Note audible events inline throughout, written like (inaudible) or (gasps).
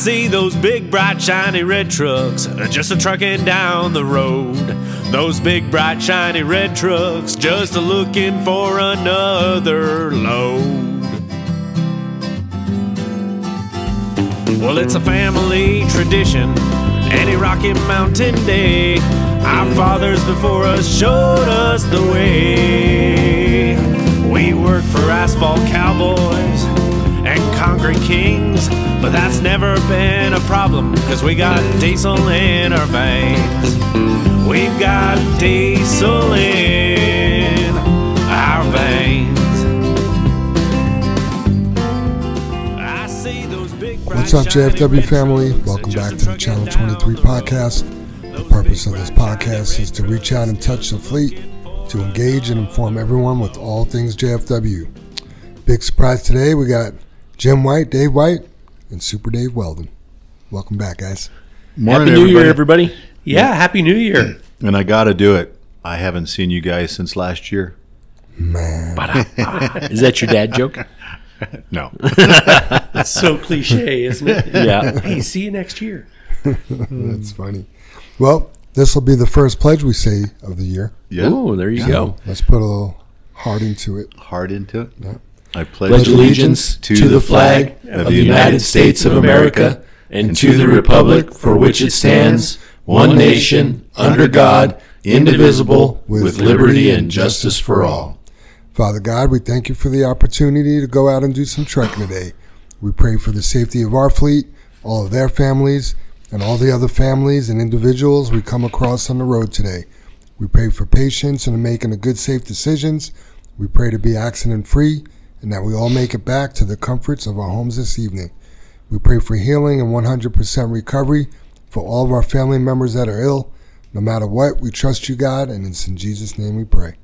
see those big, bright, shiny red trucks just a trucking down the road. Those big, bright, shiny red trucks just a looking for another load. Well, it's a family tradition, any Rocky Mountain day. Our fathers before us showed us the way. We work for asphalt cowboys concrete kings, but that's never been a problem, cause we got diesel in our veins. We've got diesel in our veins. I see those big What's up, JFW family? Welcome back to the Channel 23 podcast. The purpose of this podcast is to reach out and touch the fleet, to engage and inform everyone with all things JFW. Big surprise today, we got Jim White, Dave White, and Super Dave Weldon. Welcome back, guys. Morning, Happy New Year, everybody. Yeah, Happy New Year. (clears throat) And I got to do it. I haven't seen you guys since last year. Man, (laughs) Is that your dad joke? (laughs) No. (laughs) That's so cliche, isn't it? Yeah. Hey, see you next year. that's funny. Well, this will be the first pledge we say of the year. Yeah. Ooh, there you go. Let's put a little heart into it. Hard into it. Yeah. I pledge, allegiance to the flag of the United States of America and to the republic for which it stands, one nation, under God, indivisible, with liberty and justice for all. Father God, we thank you for the opportunity to go out and do some trekking today. We pray for the safety of our fleet, all of their families, and all the other families and individuals we come across on the road today. We pray for patience and making the good, safe decisions. We pray to be accident free and that we all make it back to the comforts of our homes this evening. We pray for healing and 100% recovery for all of our family members that are ill. No matter what, we trust you, God, and it's in Jesus' name we pray.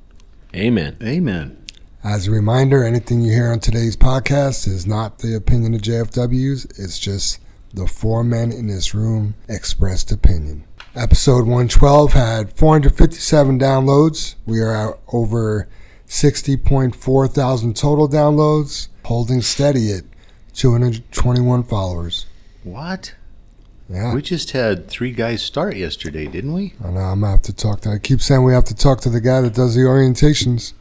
Amen. Amen. As a reminder, anything you hear on today's podcast is not the opinion of JFW's. It's just the four men in this room expressed opinion. Episode 112 had 457 downloads. We are at over 60.4 thousand total downloads, holding steady at 221 followers. What? Yeah, We just had three guys start yesterday, didn't we? I know. I'm gonna have to talk to. I keep saying we have to talk to the guy that does the orientations.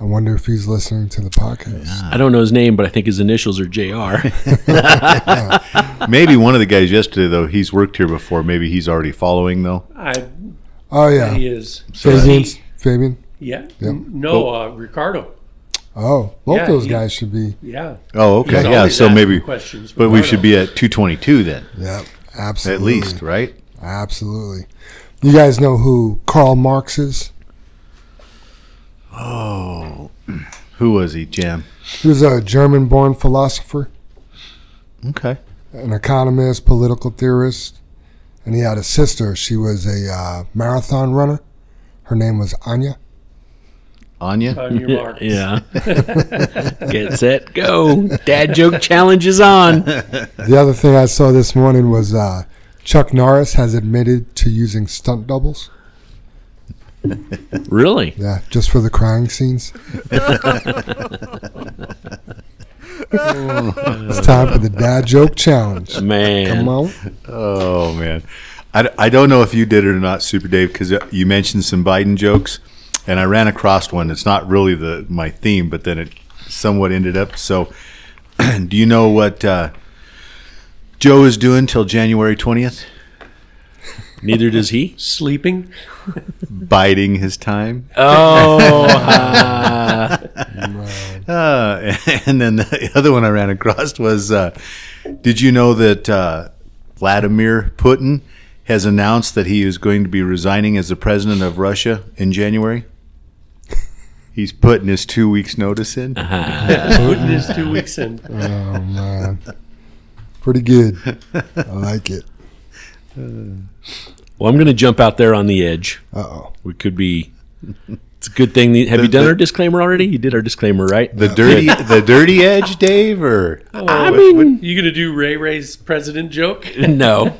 I wonder if he's listening to the podcast. I don't know his name, but I think his initials are JR. (laughs) Maybe one of the guys yesterday, though, he's worked here before. Maybe he's already following, though. I, Oh yeah, He is. Fabian. Fabian. Yeah. Yep. No, uh, Ricardo. Oh, both Yeah, those he- guys should be. Yeah. Oh, okay. Yeah, so maybe. questions. But we should be at 222 then, Yeah, Absolutely. at least, right? Absolutely. You guys know who Karl Marx is? Oh. (clears throat) Who was he, Jim? He was a German-born philosopher, Okay. an economist, political theorist, and he had a sister. She was a uh, marathon runner. Her name was Anya. Anya? On your marks. (laughs) yeah. (laughs) Get set, go. Dad joke challenge is on. The other thing I saw this morning was uh, Chuck Norris has admitted to using stunt doubles. Really? Yeah, just for the crying scenes. it's time for the dad joke challenge. Man. Come on. Oh man, I, I don't know if you did it or not, Super Dave, because you mentioned some Biden jokes, and I ran across one. It's not really the my theme, but then it somewhat ended up. So, (clears throat) do you know what uh, Joe is doing till January twentieth? Neither does he. Sleeping. Biding his time. Oh. (laughs) Uh, (laughs) and then the other one I ran across was, uh, did you know that uh, Vladimir Putin has announced that he is going to be resigning as the president of Russia in January? He's putting his two weeks notice in. (laughs) Putting his two weeks in. (laughs) Oh man, pretty good. I like it. well, I'm going to jump out there on the edge. Uh oh. We could be. It's a good thing. Have you done the- our disclaimer already? You did our disclaimer, right? The dirty, the dirty edge, Dave, or (laughs) I mean, You gonna do Ray Ray's president joke? no,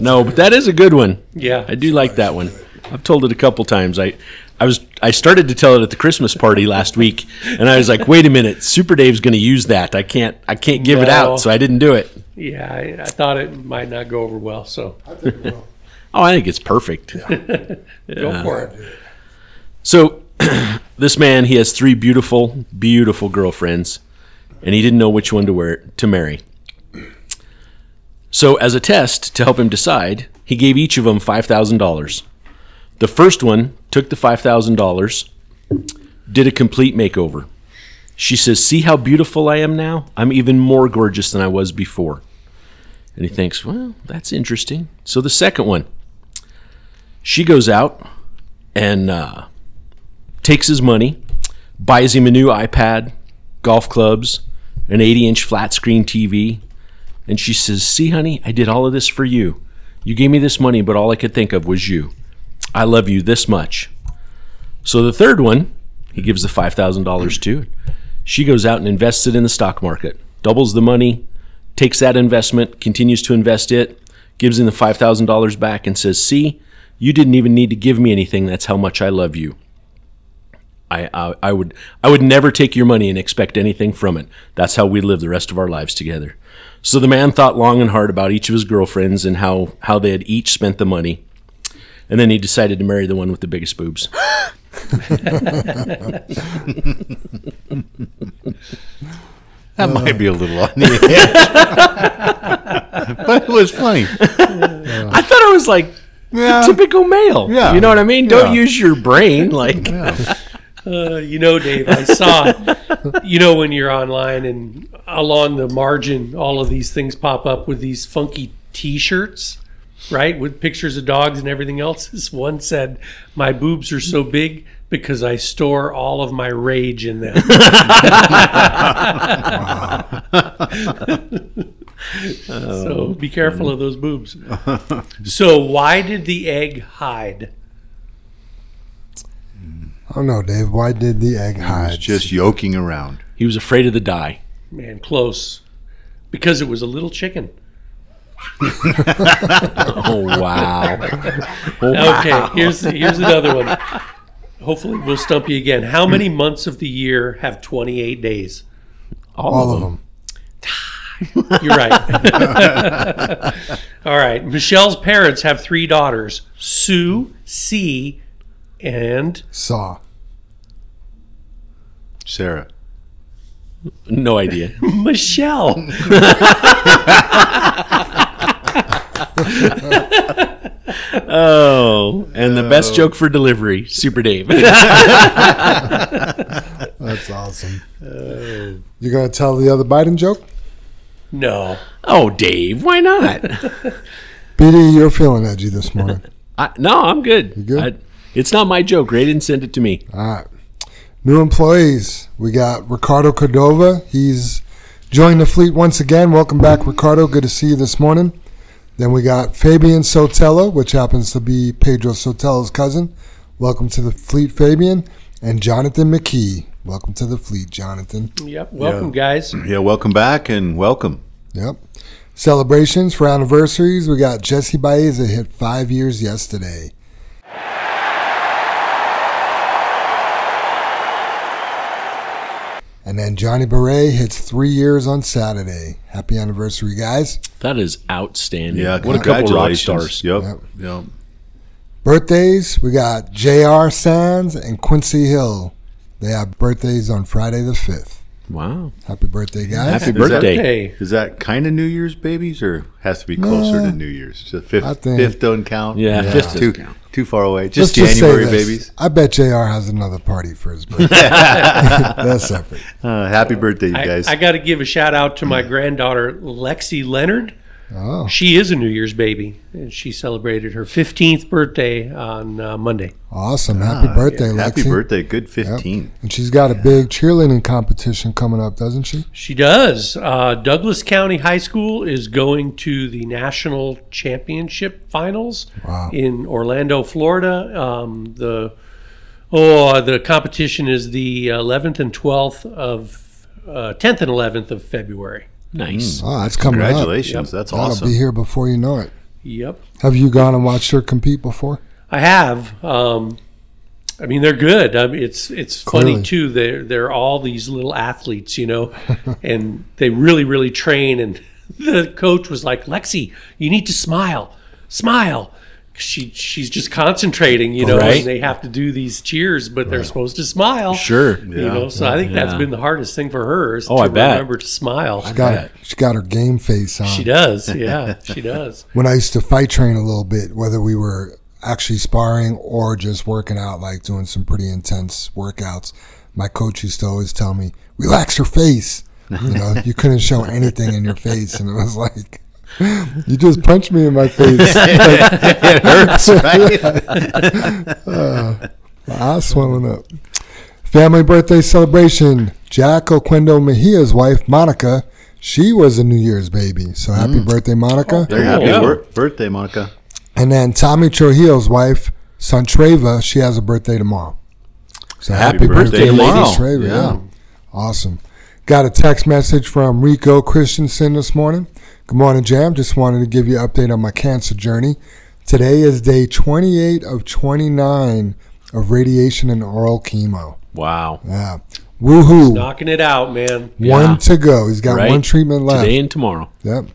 no, but that is a good one. Yeah. I do like that one. I've told it a couple times. I, I was I started to tell it at the Christmas party last week, and I was like, wait a minute, Super Dave's going to use that. I can't I can't give it out, so I didn't do it. Yeah, I, I thought it might not go over well, so I think it will. (laughs) Oh, I think it's perfect. (laughs) go for it. So, (clears throat) this man, he has three beautiful, beautiful girlfriends, and he didn't know which one to wear to marry. So, as a test to help him decide, he gave each of them five thousand dollars. The first one took the five thousand dollars, did a complete makeover. She says, "See how beautiful I am now? I'm even more gorgeous than I was before." And he thinks, "Well, that's interesting." So the second one, she goes out and uh, takes his money, buys him a new iPad, golf clubs, an 80 inch flat screen TV. And she says, See, honey, I did all of this for you. You gave me this money, but all I could think of was you. I love you this much. So the third one, he gives the $5,000 to. She goes out and invests it in the stock market, doubles the money, takes that investment, continues to invest it, gives him the $5,000 back, and says, See, you didn't even need to give me anything. That's how much I love you. I, I, I would I would never take your money and expect anything from it. That's how we live the rest of our lives together. So the man thought long and hard about each of his girlfriends and how, how they had each spent the money. And then he decided to marry the one with the biggest boobs. (gasps) That might be a little on the edge. (laughs) but it was funny. I thought it was like Yeah. typical male. Yeah. You know what I mean? Don't Yeah. use your brain like (laughs) Uh, you know, Dave, I saw, you know, when you're online and along the margin, all of these things pop up with these funky T-shirts, right, with pictures of dogs and everything else. This (laughs) one said, "My boobs are so big because I store all of my rage in them." (laughs) so be careful of those boobs. (laughs) So why did the egg hide? I don't know, Dave. Why did the egg hide? He was hide? just yoking around. he was afraid of the dye. Man, close. Because it was a little chicken. Oh wow. Okay, here's here's another one. Hopefully, we'll stump you again. How many months of the year have 28 days? All, All of of them. them. (sighs) You're right. (laughs) All right. Michelle's parents have three daughters Sue, C, and Saw. Sarah. No idea. (laughs) Michelle. (laughs) (laughs) Oh, and the best oh. joke for delivery, Super Dave. (laughs) That's awesome. you gonna tell the other Biden joke? No. oh, Dave, why not? (laughs) BD, you're feeling edgy this morning. I, no, I'm good. good? I, it's not my joke. Ray didn't send it to me. All right. New employees. We got Ricardo Cordova. He's joined the fleet once again. Welcome back, Ricardo. Good to see you this morning. Then we got Fabian Sotelo, which happens to be Pedro Sotelo's cousin. Welcome to the fleet, Fabian. And Jonathan McKee. Welcome to the fleet, Jonathan. Yep. Welcome, guys. Yeah, welcome back and welcome. Yep. Celebrations for anniversaries. We got Jesse Baeza hit five years yesterday. And then Johnny Beret hits three years on Saturday. Happy anniversary, guys. That is outstanding. Yeah, what a couple rock congratulations. stars. Yep. Yep. Yep. Birthdays, we got J.R. Sands and Quincy Hill. They have birthdays on Friday the 5th. Wow. Happy birthday, guys. Happy birthday. Hey. Is that kind of New Year's babies or has to be closer Nah. to New Year's? So fifth, fifth don't count. Yeah, fifth too, count. too far away. Let's Just just January babies. I bet JR has another party for his birthday. (laughs) (laughs) That's separate. Uh, happy birthday, you I, guys. I got to give a shout out to my granddaughter, Lexi Leonard. Oh, She is a New Year's baby, and she celebrated her 15th birthday on uh, Monday. awesome. Happy birthday, Lexi. Happy birthday. Good 15. And she's got a big cheerleading competition coming up, doesn't she? She does. Uh, Douglas County High School is going to the national championship finals Wow. in Orlando, Florida. Um, the oh, the competition is the 11th and 12th of uh, 10th and 11th of February. Nice. Oh, that's coming up. Congratulations. That's That'll awesome. be here before you know it. Yep, Have you gone and watched her compete before? I have. Um, I mean, they're good. I mean, it's it's funny too. They're they're all these little athletes, you know, (laughs) and they really really train and (laughs) the coach was like, Lexi, you need to smile, smile. She she's just concentrating, you know, Right. and they have to do these cheers, but they're supposed to smile. Sure. You know, so I think that's been the hardest thing for her is Oh, to I bet. remember to smile. She Got she got her game face on. She does, (laughs) yeah, she does. when I used to fight train a little bit, whether we were actually sparring or just working out, like doing some pretty intense workouts, my coach used to always tell me, "Relax your face." You know, you couldn't show anything in your face, and it was like, (laughs) "You just punched me in my face." (laughs) it hurts, (laughs) right? Uh, my eyes swelling up. Family birthday celebration. Jack Oquendo Mejia's wife, Monica, she was a New Year's baby. So happy mm. birthday, Monica. Oh, there happy Yeah. wor- birthday, Monica. And then Tommy Trujillo's wife, Santreva, she has a birthday tomorrow. So happy, Happy birthday, birthday Lady tomorrow. Treva. Yeah. Yeah. Awesome. Got a text message from Rico Christensen this morning. Good morning, Jam. Just wanted to give you an update on my cancer journey. Today is day 28 of 29 of radiation and oral chemo. Wow. Yeah. Woohoo. Knocking it out, man. One Yeah. to go. He's got Right. one treatment left. Today and tomorrow. Yep.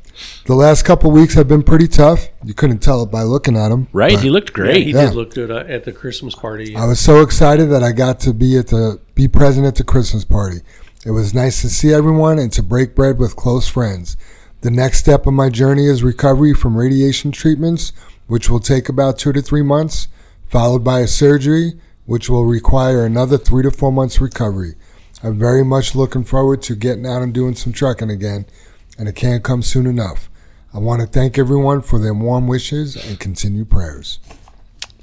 The last couple weeks have been pretty tough. You couldn't tell it by looking at him. Right? he looked Yeah, great. he Yeah. did look good uh, at the Christmas party. I was so excited that I got to be at the be present at the Christmas party. It was nice to see everyone and to break bread with close friends. The next step of my journey is recovery from radiation treatments, which will take about two to three months, followed by a surgery, which will require another three to four months recovery. I'm very much looking forward to getting out and doing some trucking again, and it can't come soon enough. I want to thank everyone for their warm wishes and continued prayers.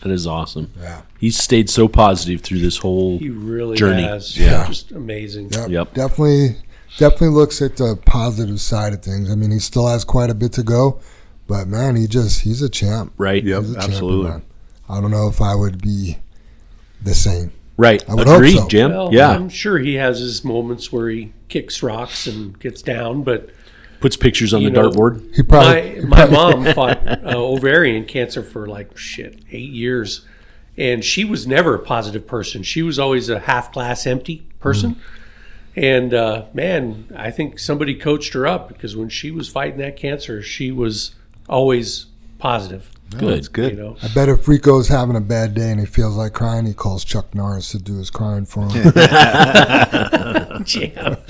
That is awesome. Yeah. He's stayed so positive through this whole journey. he really journey. has. Yeah. Just amazing. Yep. Yep. Definitely, definitely looks at the positive side of things. I mean, he still has quite a bit to go, but man, he just he's a champ. right. Yep, He's a champion, absolutely. man. I don't know if I would be the same. Right. I would hope Agreed, so. Jim. Well, yeah. I'm sure he has his moments where he kicks rocks and gets down, but Puts pictures on the know, dartboard. He probably, my, he my (laughs) mom fought uh, ovarian cancer for like shit eight years, and she was never a positive person. She was always a half glass empty person. And uh, man, I think somebody coached her up because when she was fighting that cancer, she was always positive. Good. It's good. You know, I bet if Rico's having a bad day and he feels like crying, he calls Chuck Norris to do his crying for him. (laughs) (laughs) Jam. (laughs)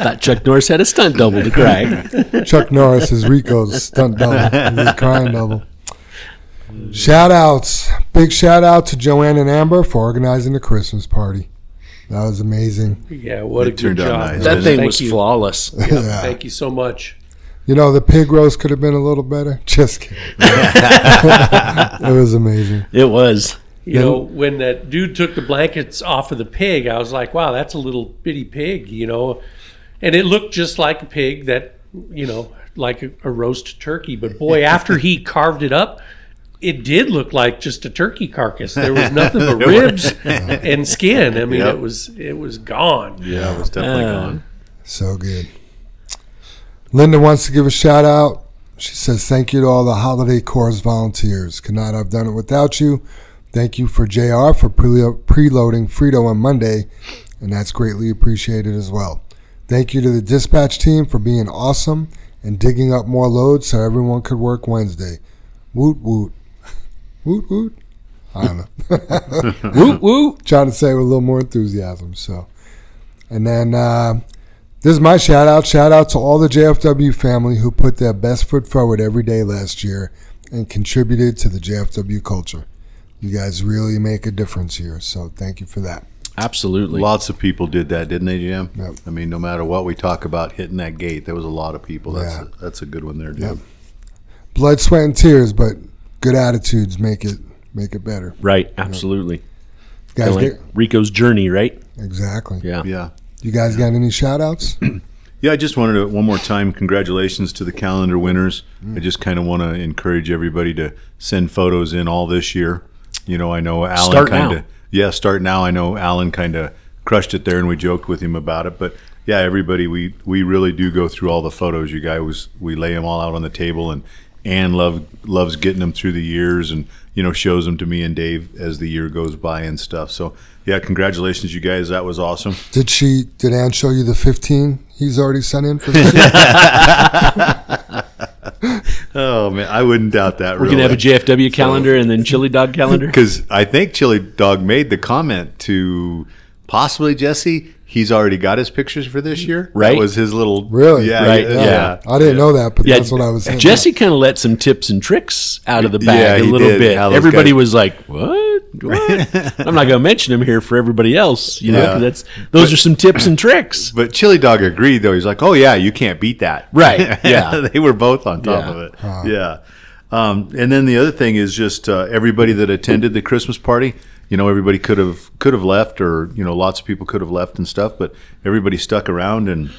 Thought Chuck Norris had a stunt double to cry. Chuck Norris is Rico's stunt double, his crying double. Shout outs. Big shout out to Joanne and Amber for organizing the Christmas party. That was amazing. Yeah, what It a good job. nice. that thing Thank was you. flawless. Yeah, Yeah. Thank you so much. You know, the pig roast could have been a little better. (laughs) Just kidding. (laughs) it was amazing. It was. You know, when that dude took the blankets off of the pig, I was like, wow, that's a little bitty pig, you know. And it looked just like a pig that, you know, like a, a roast turkey. But boy, after he carved it up, it did look like just a turkey carcass. There was nothing (laughs) but ribs (laughs) and skin. I mean, Yep. it was it was gone. Yeah, it was definitely Uh, gone. So good. Linda wants to give a shout out. She says, Thank you to all the Holiday Corps volunteers. Could not have done it without you. Thank you for JR for pre- preloading Frito on Monday, and that's greatly appreciated as well. Thank you to the dispatch team for being awesome and digging up more loads so everyone could work Wednesday. Woot woot. Woot woot. I don't know. (laughs) Woo woo. trying to say it with a little more enthusiasm. So, and then uh, this is my shout out. Shout out to all the JFW family who put their best foot forward every day last year and contributed to the JFW culture. You guys really make a difference here. So, thank you for that. Absolutely. Lots of people did that, didn't they, Jim? Yep. I mean, no matter what we talk about hitting that gate, there was a lot of people. That's Yeah. a, that's a good one there, Jim. Yep. Blood, sweat, and tears, but good attitudes make it make it better. Right. Absolutely. Guys, Kinda like get, Rico's journey, right? exactly. Yeah. Yeah. You guys got any shout outs? (clears throat) Yeah, I just wanted to one more time congratulations to the calendar winners. Mm. I just kind of want to encourage everybody to send photos in all this year. You know, I know Alan kind of yeah, start now. I know Alan kind of crushed it there, and we joked with him about it. But yeah, everybody, we we really do go through all the photos. You guys, we lay them all out on the table, and Ann love loves getting them through the years, and you know shows them to me and Dave as the year goes by and stuff. So yeah, congratulations, you guys. That was awesome. Did she? Did Ann show you the 15 he's already sent in for this? (laughs) Oh man, I wouldn't doubt that. We're gonna have a JFW calendar and then chili dog calendar. (laughs) because I think Chili Dog made the comment to possibly Jesse. He's already got his pictures for this year. Right. That was his little Really? Yeah, Right, yeah. yeah. I didn't know that, but that's what I was saying. Jesse kind of let some tips and tricks out of the Yeah, bag a little did. bit. How Everybody guys- was like, "What? (laughs) What?" I'm not going to mention them here for everybody else. You know, Yeah. 'cause that's those are some tips and tricks. But Chili Dog agreed though. He's like, "Oh yeah, you can't beat that." Right, (laughs) yeah. they were both on top Yeah. of it. Yeah. Um, and then the other thing is just uh, everybody that attended the Christmas party. You know, everybody could have could have left, or you know, lots of people could have left and stuff, but everybody stuck around, and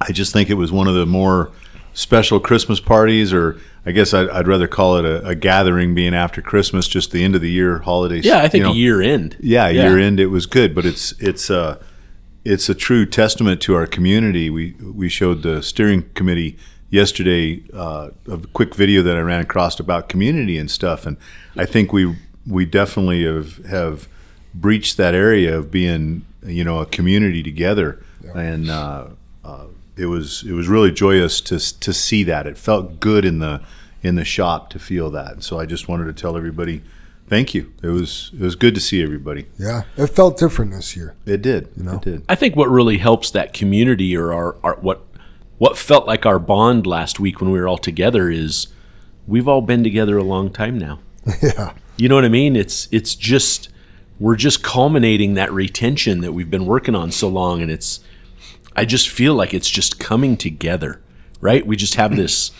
I just think it was one of the more special Christmas parties, or I guess I'd, I'd rather call it a, a gathering, being after Christmas, just the end of the year holidays. Yeah, I think you know. a year end. Yeah, year end it was good, but it's it's uh it's a true testament to our community. We we showed the steering committee yesterday uh, a quick video that I ran across about community and stuff, and I think we we definitely have have breached that area of being you know a community together, and uh, uh, it was it was really joyous to to see that. It felt good in the in the shop to feel that. And so I just wanted to tell everybody. Thank you. It was it was good to see everybody. Yeah, it felt different this year. It did. You know? It did. I think what really helps that community or our, our what what felt like our bond last week when we were all together is we've all been together a long time now. (laughs) Yeah, You know what I mean? It's it's just we're just culminating that retention that we've been working on so long and it's I just feel like it's just coming together, right? We just have this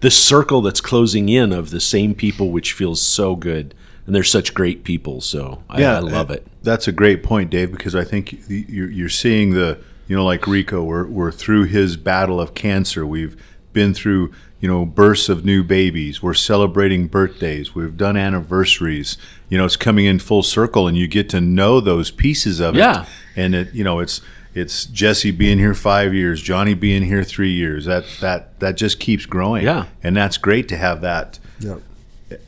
this circle that's closing in of the same people which feels so good. And they're such great people, so I, I love it. That's a great point, Dave, because I think you're, you're seeing the, you know, like Rico, we're, we're through his battle of cancer. We've been through, you know, births of new babies. We're celebrating birthdays. We've done anniversaries. You know, it's coming in full circle, and you get to know those pieces of Yeah. it. And it, you know, it's it's Jesse being here five years, Johnny being here three years. That that that just keeps growing. Yeah. and that's great to have that. yeah.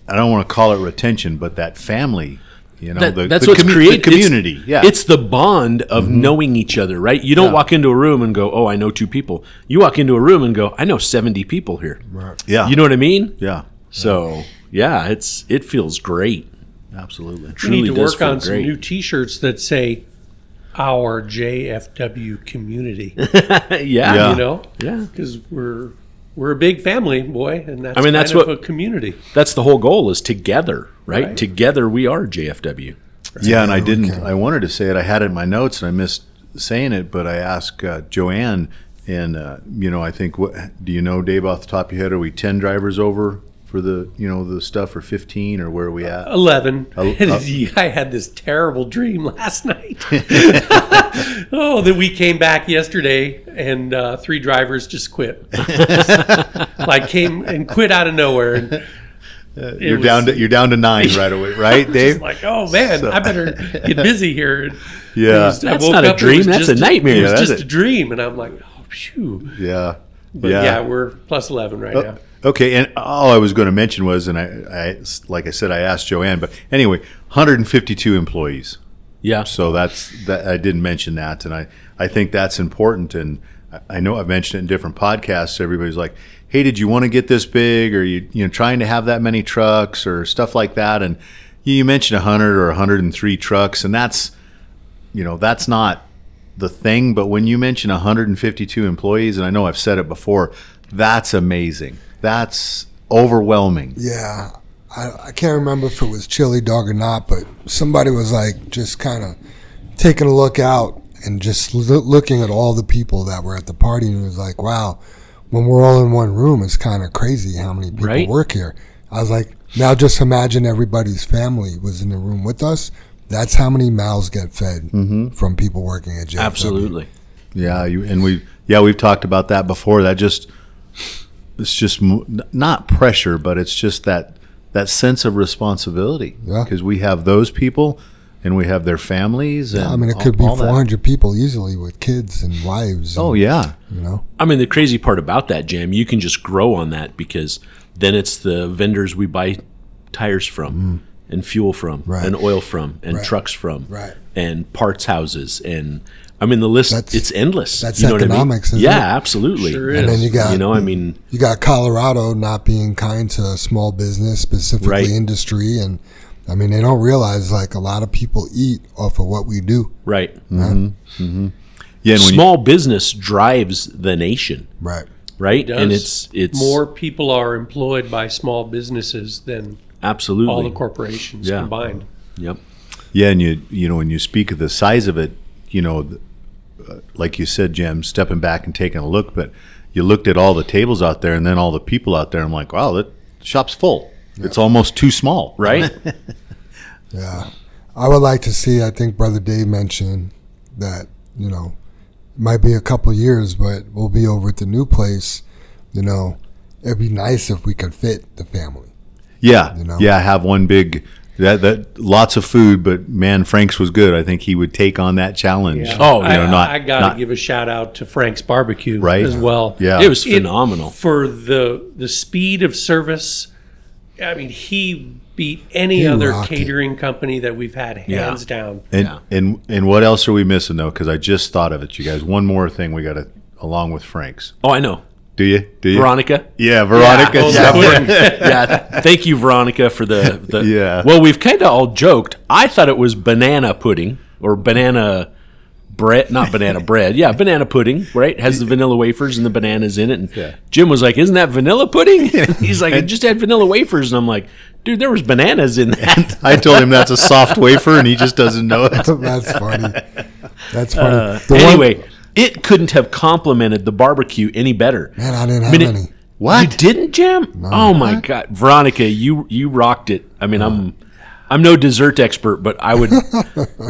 I don't want to call it retention, but that family. You know, That- the, that's the what's commu- created. The community. It's, yeah, it's the bond of mm-hmm. knowing each other, right? You don't Yeah. walk into a room and go, "Oh, I know two people." You walk into a room and go, "I know seventy people here." yeah, You know what I mean? yeah, So yeah, it's it feels great. absolutely. We Truly need to does work feel on some great. new T-shirts that say "Our JFW Community." yeah, (laughs) Yeah. You know, yeah. because we're we're a big family, boy, and that's I mean, that's kind of what- a community. That's the whole goal is together, right? Right. Together we are JFW. Yeah, and I didn't. I wanted to say it. I had it in my notes, and I missed saying it. But I asked uh, Joanne, and uh, you know, I think. What do you know, Dave? Off the top of your head, are we ten drivers over for the you know the stuff, or fifteen, or where are we at? Eleven. Oh, (laughs) oh. I had this terrible dream (laughs) last night. (laughs) oh, that we came back yesterday and uh, three drivers just quit. like came and quit out of nowhere. And it You're was down to you're down to nine right away, right, Dave? just like, oh man, I better get busy here. And Yeah. it was- I That's woke not a up, it dream, that's a nightmare. It was Yeah, that's just a- a dream, and I'm like, oh, phew. yeah, But yeah, we're plus eleven right now. Okay, and all I was going to mention was, and I, I, like I said, I asked Joanne, but anyway, 152 employees. Yeah. So that's that. I didn't mention that, and I, I think that's important. And I- know I've mentioned it in different podcasts. Everybody's like, "Hey, did you want to get this big? Or you, you know, trying to have that many trucks or stuff like that?" And you mentioned 100 or 103 trucks, and that's, you know, that's not the thing. But when you mention 152 employees, and I know I've said it before, that's amazing. That's overwhelming. Yeah, I, I can't remember if it was Chili Dog or not, but somebody was like just kind of taking a look out and just loo- looking at all the people that were at the party, and it was like, wow, when we're all in one room, it's kind of crazy how many people Right. work here. I was like, now just imagine everybody's family was in the room with us. That's how many mouths get fed mm-hmm. from people working at JFW. Absolutely. Yeah, you, and we yeah we've talked about that before. That just it's just mo- not pressure, but it's just that that sense of responsibility Yeah. because we have those people, and we have their families. And I mean, it all- could be all that. 400 people easily with kids and wives. Oh yeah, you know. I mean, the crazy part about that, Jam, you can just grow on that because then it's the vendors we buy tires from and fuel from Mm. Right. and oil from and Right. trucks from Right. and parts houses and I mean the list That's- it's endless. that's you know what I mean? economics, isn't yeah, it? absolutely. Sure And then you got You know, I mm. mean, you got Colorado not being kind to small business, specifically Right. industry, and I mean they don't realize like a lot of people eat off of what we do. right. Mm-hmm. Mm-hmm. yeah. And when you- Small business drives the nation, Right. right? Does. And it's it's more people are employed by small businesses than absolutely all the corporations Yeah. combined. Yep. Yeah, and you you know when you speak of the size of it, you know, the- Uh, like you said, Jim, stepping back and taking a look, but you looked at all the tables out there and then all the people out there. I'm like, wow, that shop's full. It's almost too small, Right? (laughs) Yeah. I would like to see, I think Brother Dave mentioned that, you know, it might be a couple years, but we'll be over at the new place. You know, it'd be nice if we could fit the family. Yeah, You know? yeah. Have one big that that lots of food, but man, Frank's was good. I think he would take on that challenge. Oh, you I, know, not I got not- to give a shout out to Frank's Barbecue Right. as well. Yeah. It was It- phenomenal. for the the speed of service. I mean, he beat any He other rocked it. catering company that we've had hands down. And Yeah. and and what else are we missing though? Because I just thought of it, you guys. One more thing we got to along with Frank's. oh, I know. Do you? Do you? Veronica. Yeah, Veronica. Yeah, Yeah, (laughs) yeah. Thank you, Veronica, for the, the Yeah. Well, we've kind of all joked. I thought it was banana pudding or banana bread, not banana (laughs) bread. Yeah, banana pudding, right? Has the vanilla wafers and the bananas in it. And Yeah. Jim was like, "Isn't that vanilla pudding?" (laughs) He's like, "I just had vanilla wafers," and I'm like, "Dude, there was bananas in that." I told him that's a soft wafer, and he just doesn't know it. That's funny. That's funny. Uh, The one- anyway, it couldn't have complemented the barbecue any better. man, I didn't have I mean, it- any. You didn't, Jim? oh my God, Veronica, you you rocked it. I mean, I'm I'm no dessert expert, but I would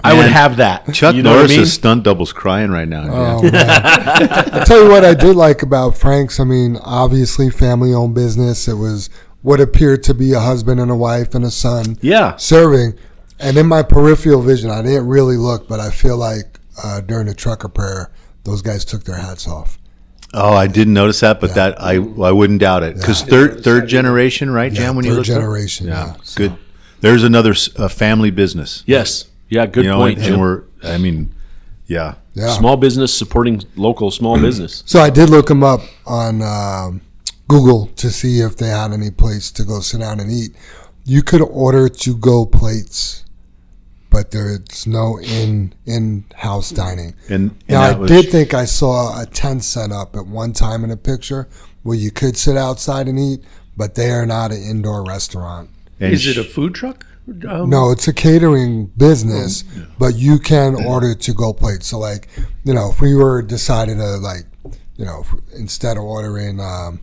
I would have that. Chuck you know Norris I mean? is stunt doubles crying right now. Oh yeah. man! I tell you what I did like about Frank's. I mean, obviously family-owned business. It was what appeared to be a husband and a wife and a son yeah. serving. And in my peripheral vision, I didn't really look, but I feel like uh, during the trucker prayer, those guys took their hats off. Oh, I didn't notice that, but that I I wouldn't doubt it because third third generation, right, Yeah, Jan? When you third looked up? generation, yeah. good. There's another s- uh, family business. Yes. Yeah, good you know, point, and, Jim. and we're. I mean, yeah. Yeah. Small business supporting local small business. So I did look them up on um, Google to see if they had any place to go sit down and eat. You could order to go plates, but there's no in in house dining. And, and Now I was- did think I saw a tent set up at one time in a picture where you could sit outside and eat, but they are not an indoor restaurant. and Is it a food truck? Um, No, it's a catering business, but you can order to go plates. So, like, you know, if we were decided to, like, you know, if- instead of ordering um,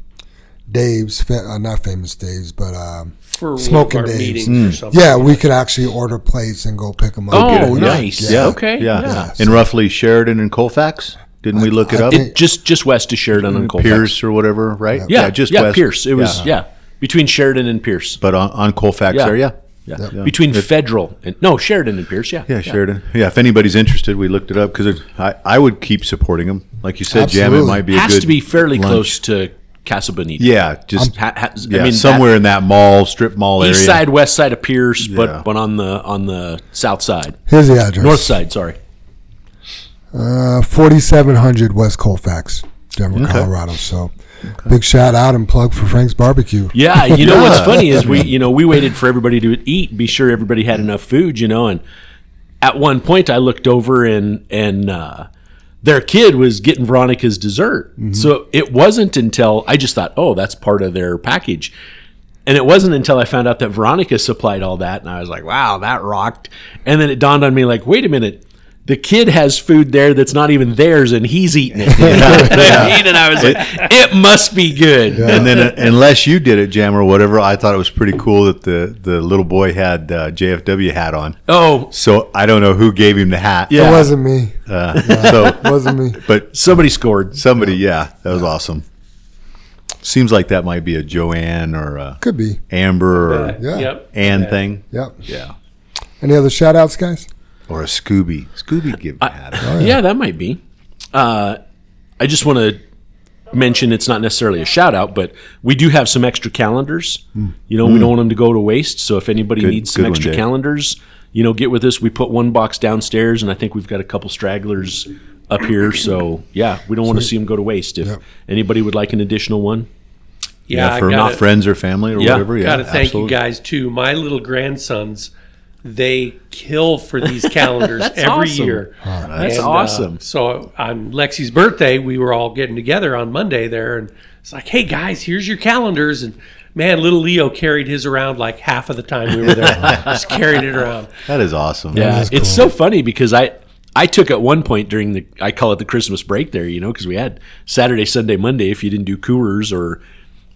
Dave's, uh, not famous Dave's, but um, for Smoking one of our Dave's. meetings or something. yeah, we could actually order plates and go pick them up. Oh, Yeah. nice. Yeah. Okay. Yeah. Yeah. And roughly Sheridan and Colfax. Didn't we look it up? It, just just west of Sheridan and Colfax. Pierce or whatever, right? Yeah, just yeah, west. Pierce. It was yeah. between Sheridan and Pierce. But on, on Colfax Yeah. there, yeah. Yeah. Yeah. Between Federal and no Sheridan and Pierce. Yeah. Yeah, Sheridan. Yeah, if anybody's interested, we looked it up because I, I would keep supporting them. Like you said, Jam, it might be a Has good to be fairly lunch. close to Casa Bonita. Yeah, just Ha- ha- yeah, I mean, somewhere in that mall, strip mall that area. east side, west side of Pierce, Yeah. but but on the on the south side, Here's the address north side. Sorry. Uh, 4700 West Colfax, Denver, Colorado. So, big shout out and plug for Frank's Barbecue. Yeah, you know what's (laughs) funny is we you know we waited for everybody to eat, be sure everybody had enough food, you know, and at one point I looked over and and uh, their kid was getting Veronica's dessert. Mm-hmm. So it wasn't until I just thought, oh, that's part of their package. And it wasn't until I found out that Veronica supplied all that, and I was like, "Wow, that rocked!" And then it dawned on me, like, "Wait a minute, the kid has food there that's not even theirs, and he's eating it." (laughs) (laughs) (laughs) and I was like, "It must be good." And then, uh, unless you did it, Jam, or whatever, I thought it was pretty cool that the, the little boy had uh, JFW hat on. Oh, So I don't know who gave him the hat. Yeah. It wasn't me. Uh, so, It wasn't me. but somebody scored. somebody, yeah, that was awesome. Seems like that might be a Joanne or a Could be. Amber or Yeah. Yep. Ann Yeah. thing. Yep. Yeah. Any other shout outs, guys? Or a Scooby. Scooby give had it. yeah. that might be. Uh, I just want to mention it's not necessarily a shout out, but we do have some extra calendars. You know, we don't want them to go to waste. So if anybody Good- needs some good one, extra calendars, you know, get with us. We put one box downstairs, and I think we've got a couple stragglers up here. So yeah, we don't want to see them go to waste. If anybody would like an additional one, Yeah, for not gotta, friends or family or Yeah. whatever. Yeah, gotta thank absolutely. you guys too. My little grandsons, they kill for these (laughs) calendars every awesome. year. That's And, uh, awesome. so on Lexi's birthday, we were all getting together on Monday there, and it's like, "Hey guys, here's your calendars." And man, little Leo carried his around like half of the time we were there. (laughs) Just carried it around. That is awesome. Yeah, is it's so funny because I I took at one point during the I call it the Christmas break there, you know, because we had Saturday, Sunday, Monday if you didn't do Coors or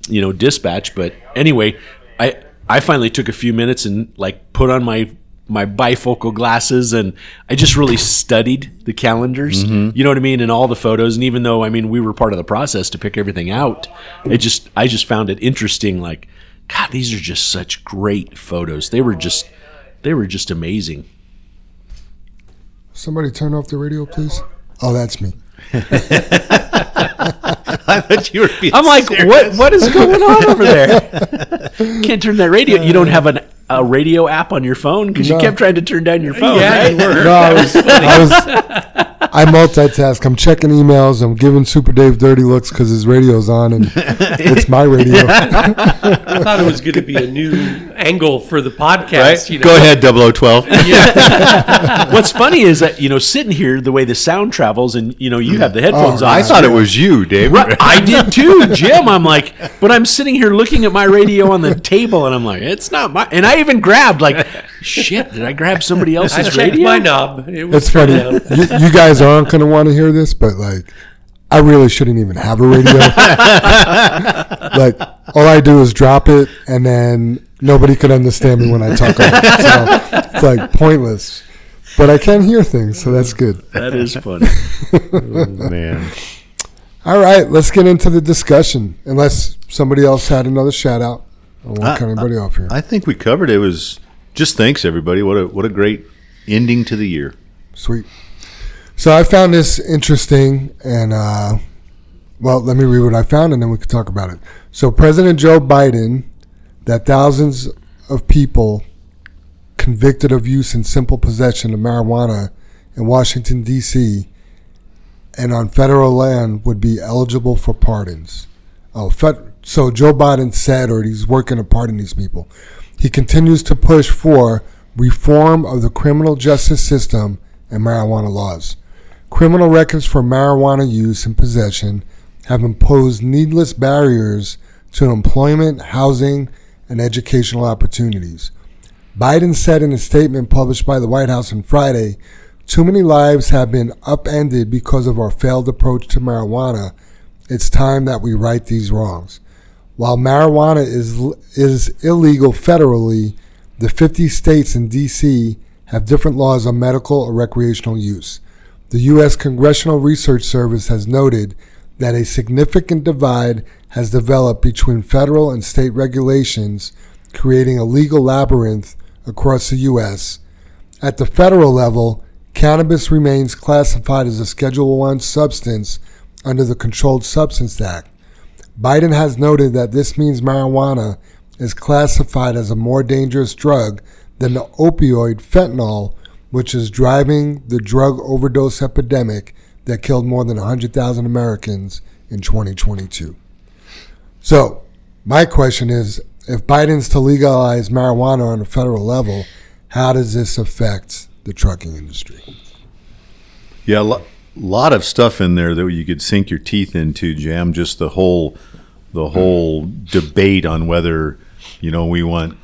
you know dispatch. But anyway, I I finally took a few minutes and like put on my my bifocal glasses and I just really studied the calendars. Mm-hmm. You know what I mean, and all the photos. And even though I mean we were part of the process to pick everything out, it just I just found it interesting. Like, God, these are just such great photos. They were just they were just amazing. Somebody turn off the radio, please. Oh, that's me. (laughs) (laughs) I thought you were being I'm like, serious. what? What is going on over there? (laughs) Can't turn that radio. You don't have an, a radio app on your phone because you kept trying to turn down your phone. Yeah, right? you. No, I was, I was, (laughs) I multitask. I'm checking emails. I'm giving Super Dave dirty looks because his radio's on, and (laughs) it's my radio. (laughs) I thought it was going to be a new angle for the podcast. Right? You know? Go ahead, 0012. (laughs) What's funny is that you know, sitting here, the way the sound travels, and you know, you have the oh, headphones Oh, on. I thought it was you, Dave. Right, I did too, Jim. I'm like, but I'm sitting here looking at my radio on the table, and I'm like, it's not my. And I even grabbed like, shit, did I grab somebody (laughs) I else's checked radio? my knob. It was It's funny. You, you guys aren't going to want to hear this, but like, I really shouldn't even have a radio. (laughs) like, all I do is drop it, and then nobody could understand me when I talk. On it. So it's like pointless. But I can hear things, so that's good. That is funny. Man. (laughs) All right, let's get into the discussion. Unless somebody else had another shout out, I won't cut anybody off here. I think we covered it. it. Was just thanks everybody. What a what a great ending to the year. Sweet. So I found this interesting, and uh, well, let me read what I found, and then we can talk about it. So President Joe Biden, that thousands of people convicted of use and simple possession of marijuana in Washington D.C. and on federal land would be eligible for pardons. Oh, so Joe Biden said, or he's working to pardon these people. He continues to push for reform of the criminal justice system and marijuana laws. Criminal records for marijuana use and possession have imposed needless barriers to employment, housing, and educational opportunities. Biden said in a statement published by the White House on Friday Too many lives have been upended because of our failed approach to marijuana. It's time that we right these wrongs. While marijuana is, is illegal federally, the 50 states and D.C. have different laws on medical or recreational use. The U.S. Congressional Research Service has noted that a significant divide has developed between federal and state regulations, creating a legal labyrinth across the U.S. At the federal level, cannabis remains classified as a Schedule I substance under the Controlled Substance Act. Biden has noted that this means marijuana is classified as a more dangerous drug than the opioid fentanyl, which is driving the drug overdose epidemic that killed more than 100,000 Americans in 2022. So, my question is if Biden's to legalize marijuana on a federal level, how does this affect the trucking industry? Yeah, lot of stuff in there that you could sink your teeth into, Jam. Just the whole, the whole debate on whether, you know, we want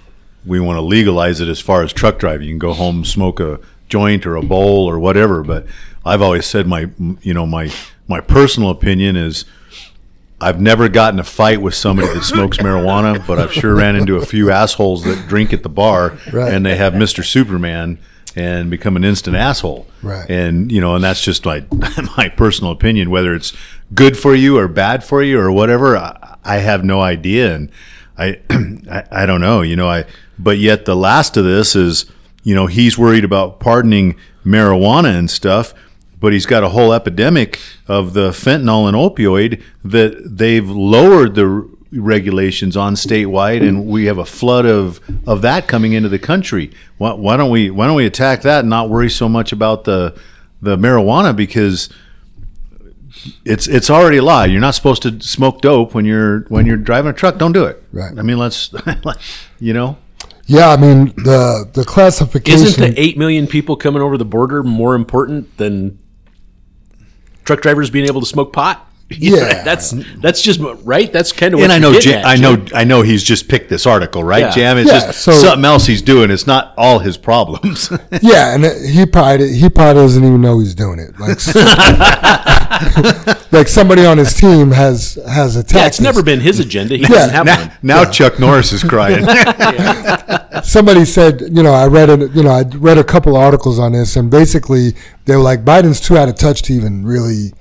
we want to legalize it as far as truck driving. You can go home, smoke a joint or a bowl or whatever. But I've always said my, you know, my my personal opinion is. I've never gotten a fight with somebody that smokes marijuana, but I've sure ran into a few assholes that drink at the bar Right. and they have Mr. Superman and become an instant asshole. Right. And you know, and that's just my (laughs) my personal opinion. Whether it's good for you or bad for you or whatever, I, I have no idea, and I, (clears throat) I I don't know. You know, I but yet the last of this is, you know, he's worried about pardoning marijuana and stuff, but he's got a whole epidemic of the fentanyl and opioid that they've lowered the regulations on statewide, and we have a flood of of that coming into the country. Why, why don't we Why don't we attack that and not worry so much about the the marijuana because it's it's already a law. You're not supposed to smoke dope when you're when you're driving a truck. Don't do it. Right. I mean, let's (laughs) you know. Yeah, I mean the the classification. Isn't the eight million people coming over the border more important than truck drivers being able to smoke pot? (laughs) Yeah. that's that's just right. That's kind of what And I know, Jam, at, I know, I know. He's just picked this article, right, Yeah. Jam? It's Yeah, just so- something else he's doing. It's not all his problems. (laughs) yeah, and he probably he probably doesn't even know he's doing it. Like (laughs) like somebody on his team has has attacked. Yeah, it's this. never been his agenda. He Yeah. doesn't have now, one. now Chuck Norris is crying. somebody said, you know, I read it, you know, I read a couple articles on this, and basically they were like, Biden's too out of touch to even really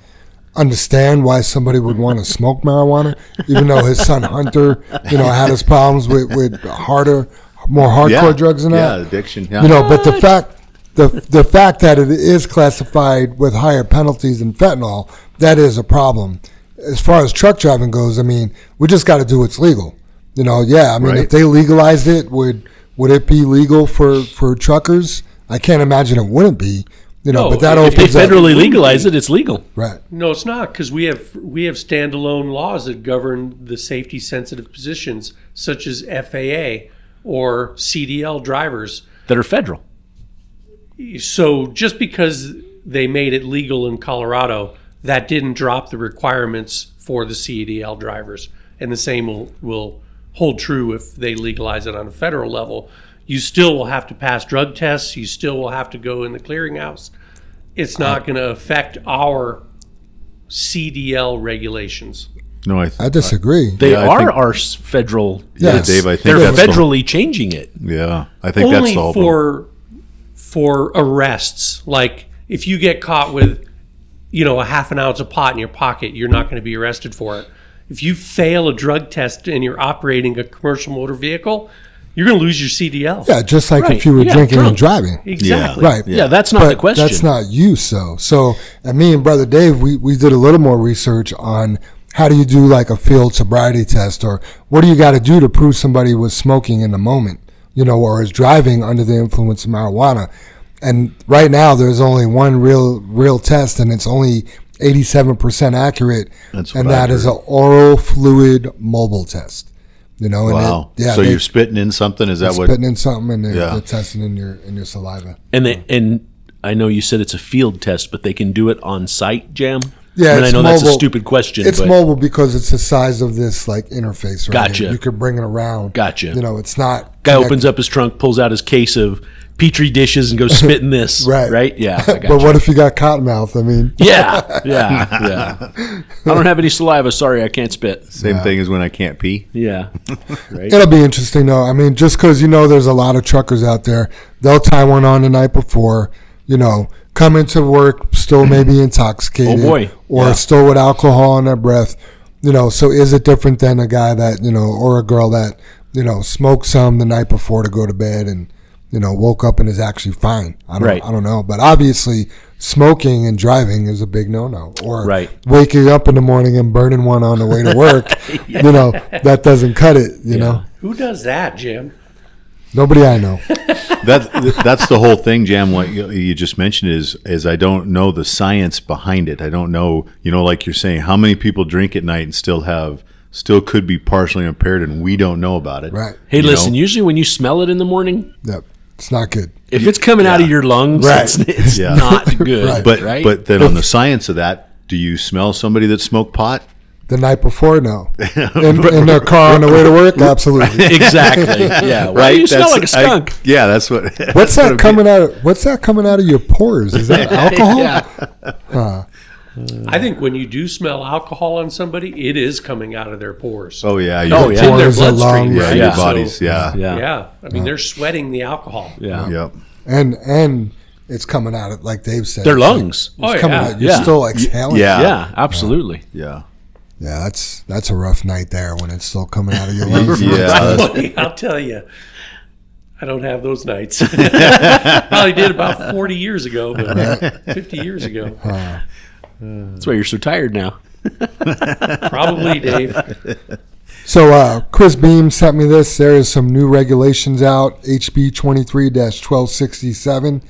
understand why somebody would want to smoke marijuana, even though his son Hunter, you know, had his problems with, with harder, more hardcore yeah, drugs and yeah, that. addiction. Yeah. You know, but the fact the the fact that it is classified with higher penalties than fentanyl, that is a problem. As far as truck driving goes, I mean, we just got to do what's legal. You know, yeah. I mean, Right. if they legalized it, would would it be legal for for truckers? I can't imagine it wouldn't be. You know, No, but that if If they opens up federally legalize it, it's legal. right. No, it's not because we have we have standalone laws that govern the safety sensitive positions, such as FAA or CDL drivers. That are federal. So just because they made it legal in Colorado, that didn't drop the requirements for the CDL drivers, and the same will will hold true if they legalize it on a federal level. You still will have to pass drug tests. You still will have to go in the clearinghouse. It's not going to affect our CDL regulations. no, I, th- I disagree. They Yeah, are think- our federal. Yeah, yeah, Dave. I think They're that's the- federally changing it. yeah, I think that's only the whole. for for arrests. Like if you get caught with, you know, a half an ounce of pot in your pocket, you're not going to be arrested for it. If you fail a drug test and you're operating a commercial motor vehicle, you're going to lose your CDL. yeah, just like Right. if you were Yeah, drinking and driving. exactly. Right. Yeah, that's not but the question. That's not you, so. So, and me and brother Dave, we, we did a little more research on how do you do like a field sobriety test, or what do you got to do to prove somebody was smoking in the moment, you know, or is driving under the influence of marijuana. And right now, there's only one real real test, and it's only 87% accurate, That's and that is heard. an oral fluid mobile test. You know, and wow. it, yeah, so they- you're spitting in something? Is that what? spitting in something and they're, Yeah. they're testing in your in your saliva. And they, and I know you said it's a field test, but they can do it on site, Jam. Yeah, I, mean, I it's know that's a stupid question. It's but mobile because it's the size of this like interface. Right Gotcha. here. You could bring it around. Gotcha. You know, it's not. guy connected. opens up his trunk, pulls out his case of petri dishes, and goes spitting (laughs) this. Right. Right. Yeah. I got But you. what if you got cotton mouth? I mean, Yeah. Yeah. (laughs) Yeah. I don't have any saliva. Sorry, I can't spit. Same thing as when I can't pee. Yeah. (laughs) Right. it'll be interesting though. I mean, just because you know there's a lot of truckers out there, they'll tie one on the night before. You know, come into work still maybe intoxicated. Oh, boy. Or Yeah. still with alcohol in their breath. You know, so is it different than a guy that you know, or a girl that you know smoked some the night before to go to bed and you know woke up and is actually fine? I don't, Right. I don't know, but obviously smoking and driving is a big no-no. Or Right. waking up in the morning and burning one on the way to work. (laughs) You know, that doesn't cut it. You know, Who does that, Jim? Nobody I know. (laughs) That that's the whole thing, Jam. What you, you just mentioned is is I don't know the science behind it. I don't know, you know, like you're saying, how many people drink at night and still have still could be partially impaired, and we don't know about it. Right. Hey, You listen. know? Usually, when you smell it in the morning, Yep. It's not good. if it's coming out of your lungs, Right. it's, it's Yeah. not (laughs) good. Right. But right? but then on the science of that, do you smell somebody that smoked pot? The night before, no. (laughs) In, in their car on the way to work, absolutely. (laughs) exactly. (laughs) Yeah. Why do you smell like a That's- I- skunk? yeah, that's what. What's that's what that I'm coming out? Of, what's that coming out of your pores? Is that alcohol? yeah. I think when you do smell alcohol on somebody, it is coming out of their pores. Oh yeah. Oh, your- yeah. in their bloodstream, lungs. Yeah, right? your So- Yeah. Yeah. Yeah, I mean they're sweating the alcohol. Yeah. Yep. And and it's coming out of like Dave said. Their it's like- lungs. it's Oh, coming yeah. out. You're Yeah. still exhaling. Yeah. Yeah. Absolutely. Yeah. Yeah, that's that's a rough night there when it's still coming out of your (laughs) lungs. Yeah. (laughs) I'll tell you. I don't have those nights. (laughs) Probably did about 40 years ago, but 50 years ago. That's why you're so tired now. Probably, Dave. So uh, Chris Beam sent me this. There is some new regulations out, HB 23-1267.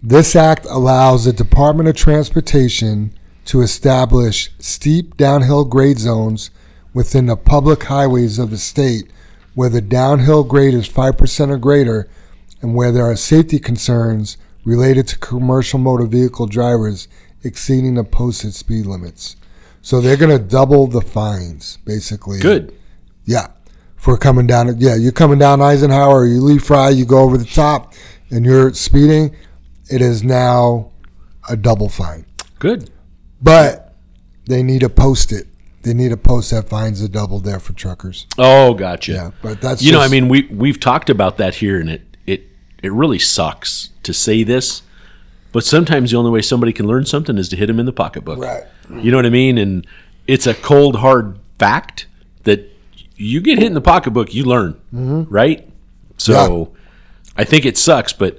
This act allows the Department of Transportation to establish steep downhill grade zones within the public highways of the state where the downhill grade is 5% or greater and where there are safety concerns related to commercial motor vehicle drivers exceeding the posted speed limits. So they're going to double the fines, basically. Good. Yeah, for coming down. Yeah, you're coming down Eisenhower, you leave Fry, you go over the top, and you're speeding. It is now a double fine, Good. But they need to post it. They need to post that finds a double there for truckers. Oh, gotcha. Yeah, but that's you know, I mean, we we've talked about that here, and it it it really sucks to say this, but sometimes the only way somebody can learn something is to hit them in the pocketbook. Right. You know what I mean? And it's a cold hard fact that you get hit in the pocketbook, you learn, Mm-hmm. right? So I think it sucks, but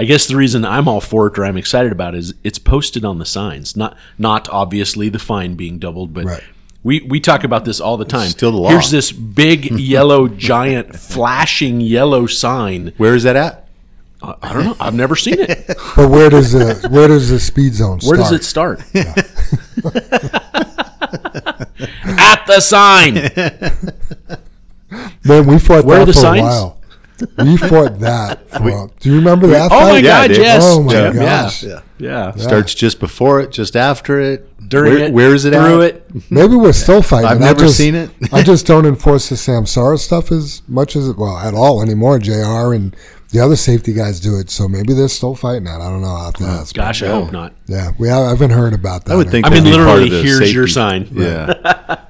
I guess the reason I'm all for it or I'm excited about it is it's posted on the signs. Not not obviously the fine being doubled, but Right. we, we talk about this all the time. Still the law. Here's this big (laughs) yellow giant flashing yellow sign. Where is that at? I, I don't know. I've never seen it. (laughs) But where does the where does the speed zone start? Where does it start? (laughs) At the sign. Man, we fought Where that the for signs? a while. (laughs) We fought that. For, do you remember that? Oh my fight? God! dude. Yes. Oh my Yeah. gosh! Yeah. Yeah. Starts just before it, just after it. During Where- it. where is it Through at? it. (laughs) Maybe we're still fighting. I've never just- seen it. I just (laughs) don't enforce the Samsara stuff as much as well at all anymore. Jr. and the other safety guys do it, so maybe they're still fighting that. I don't know. I'll have to ask. Gosh, I hope not. Yeah, we I haven't heard about that. I would think. I mean, that'd be part literally, of the here's your sign. Yeah,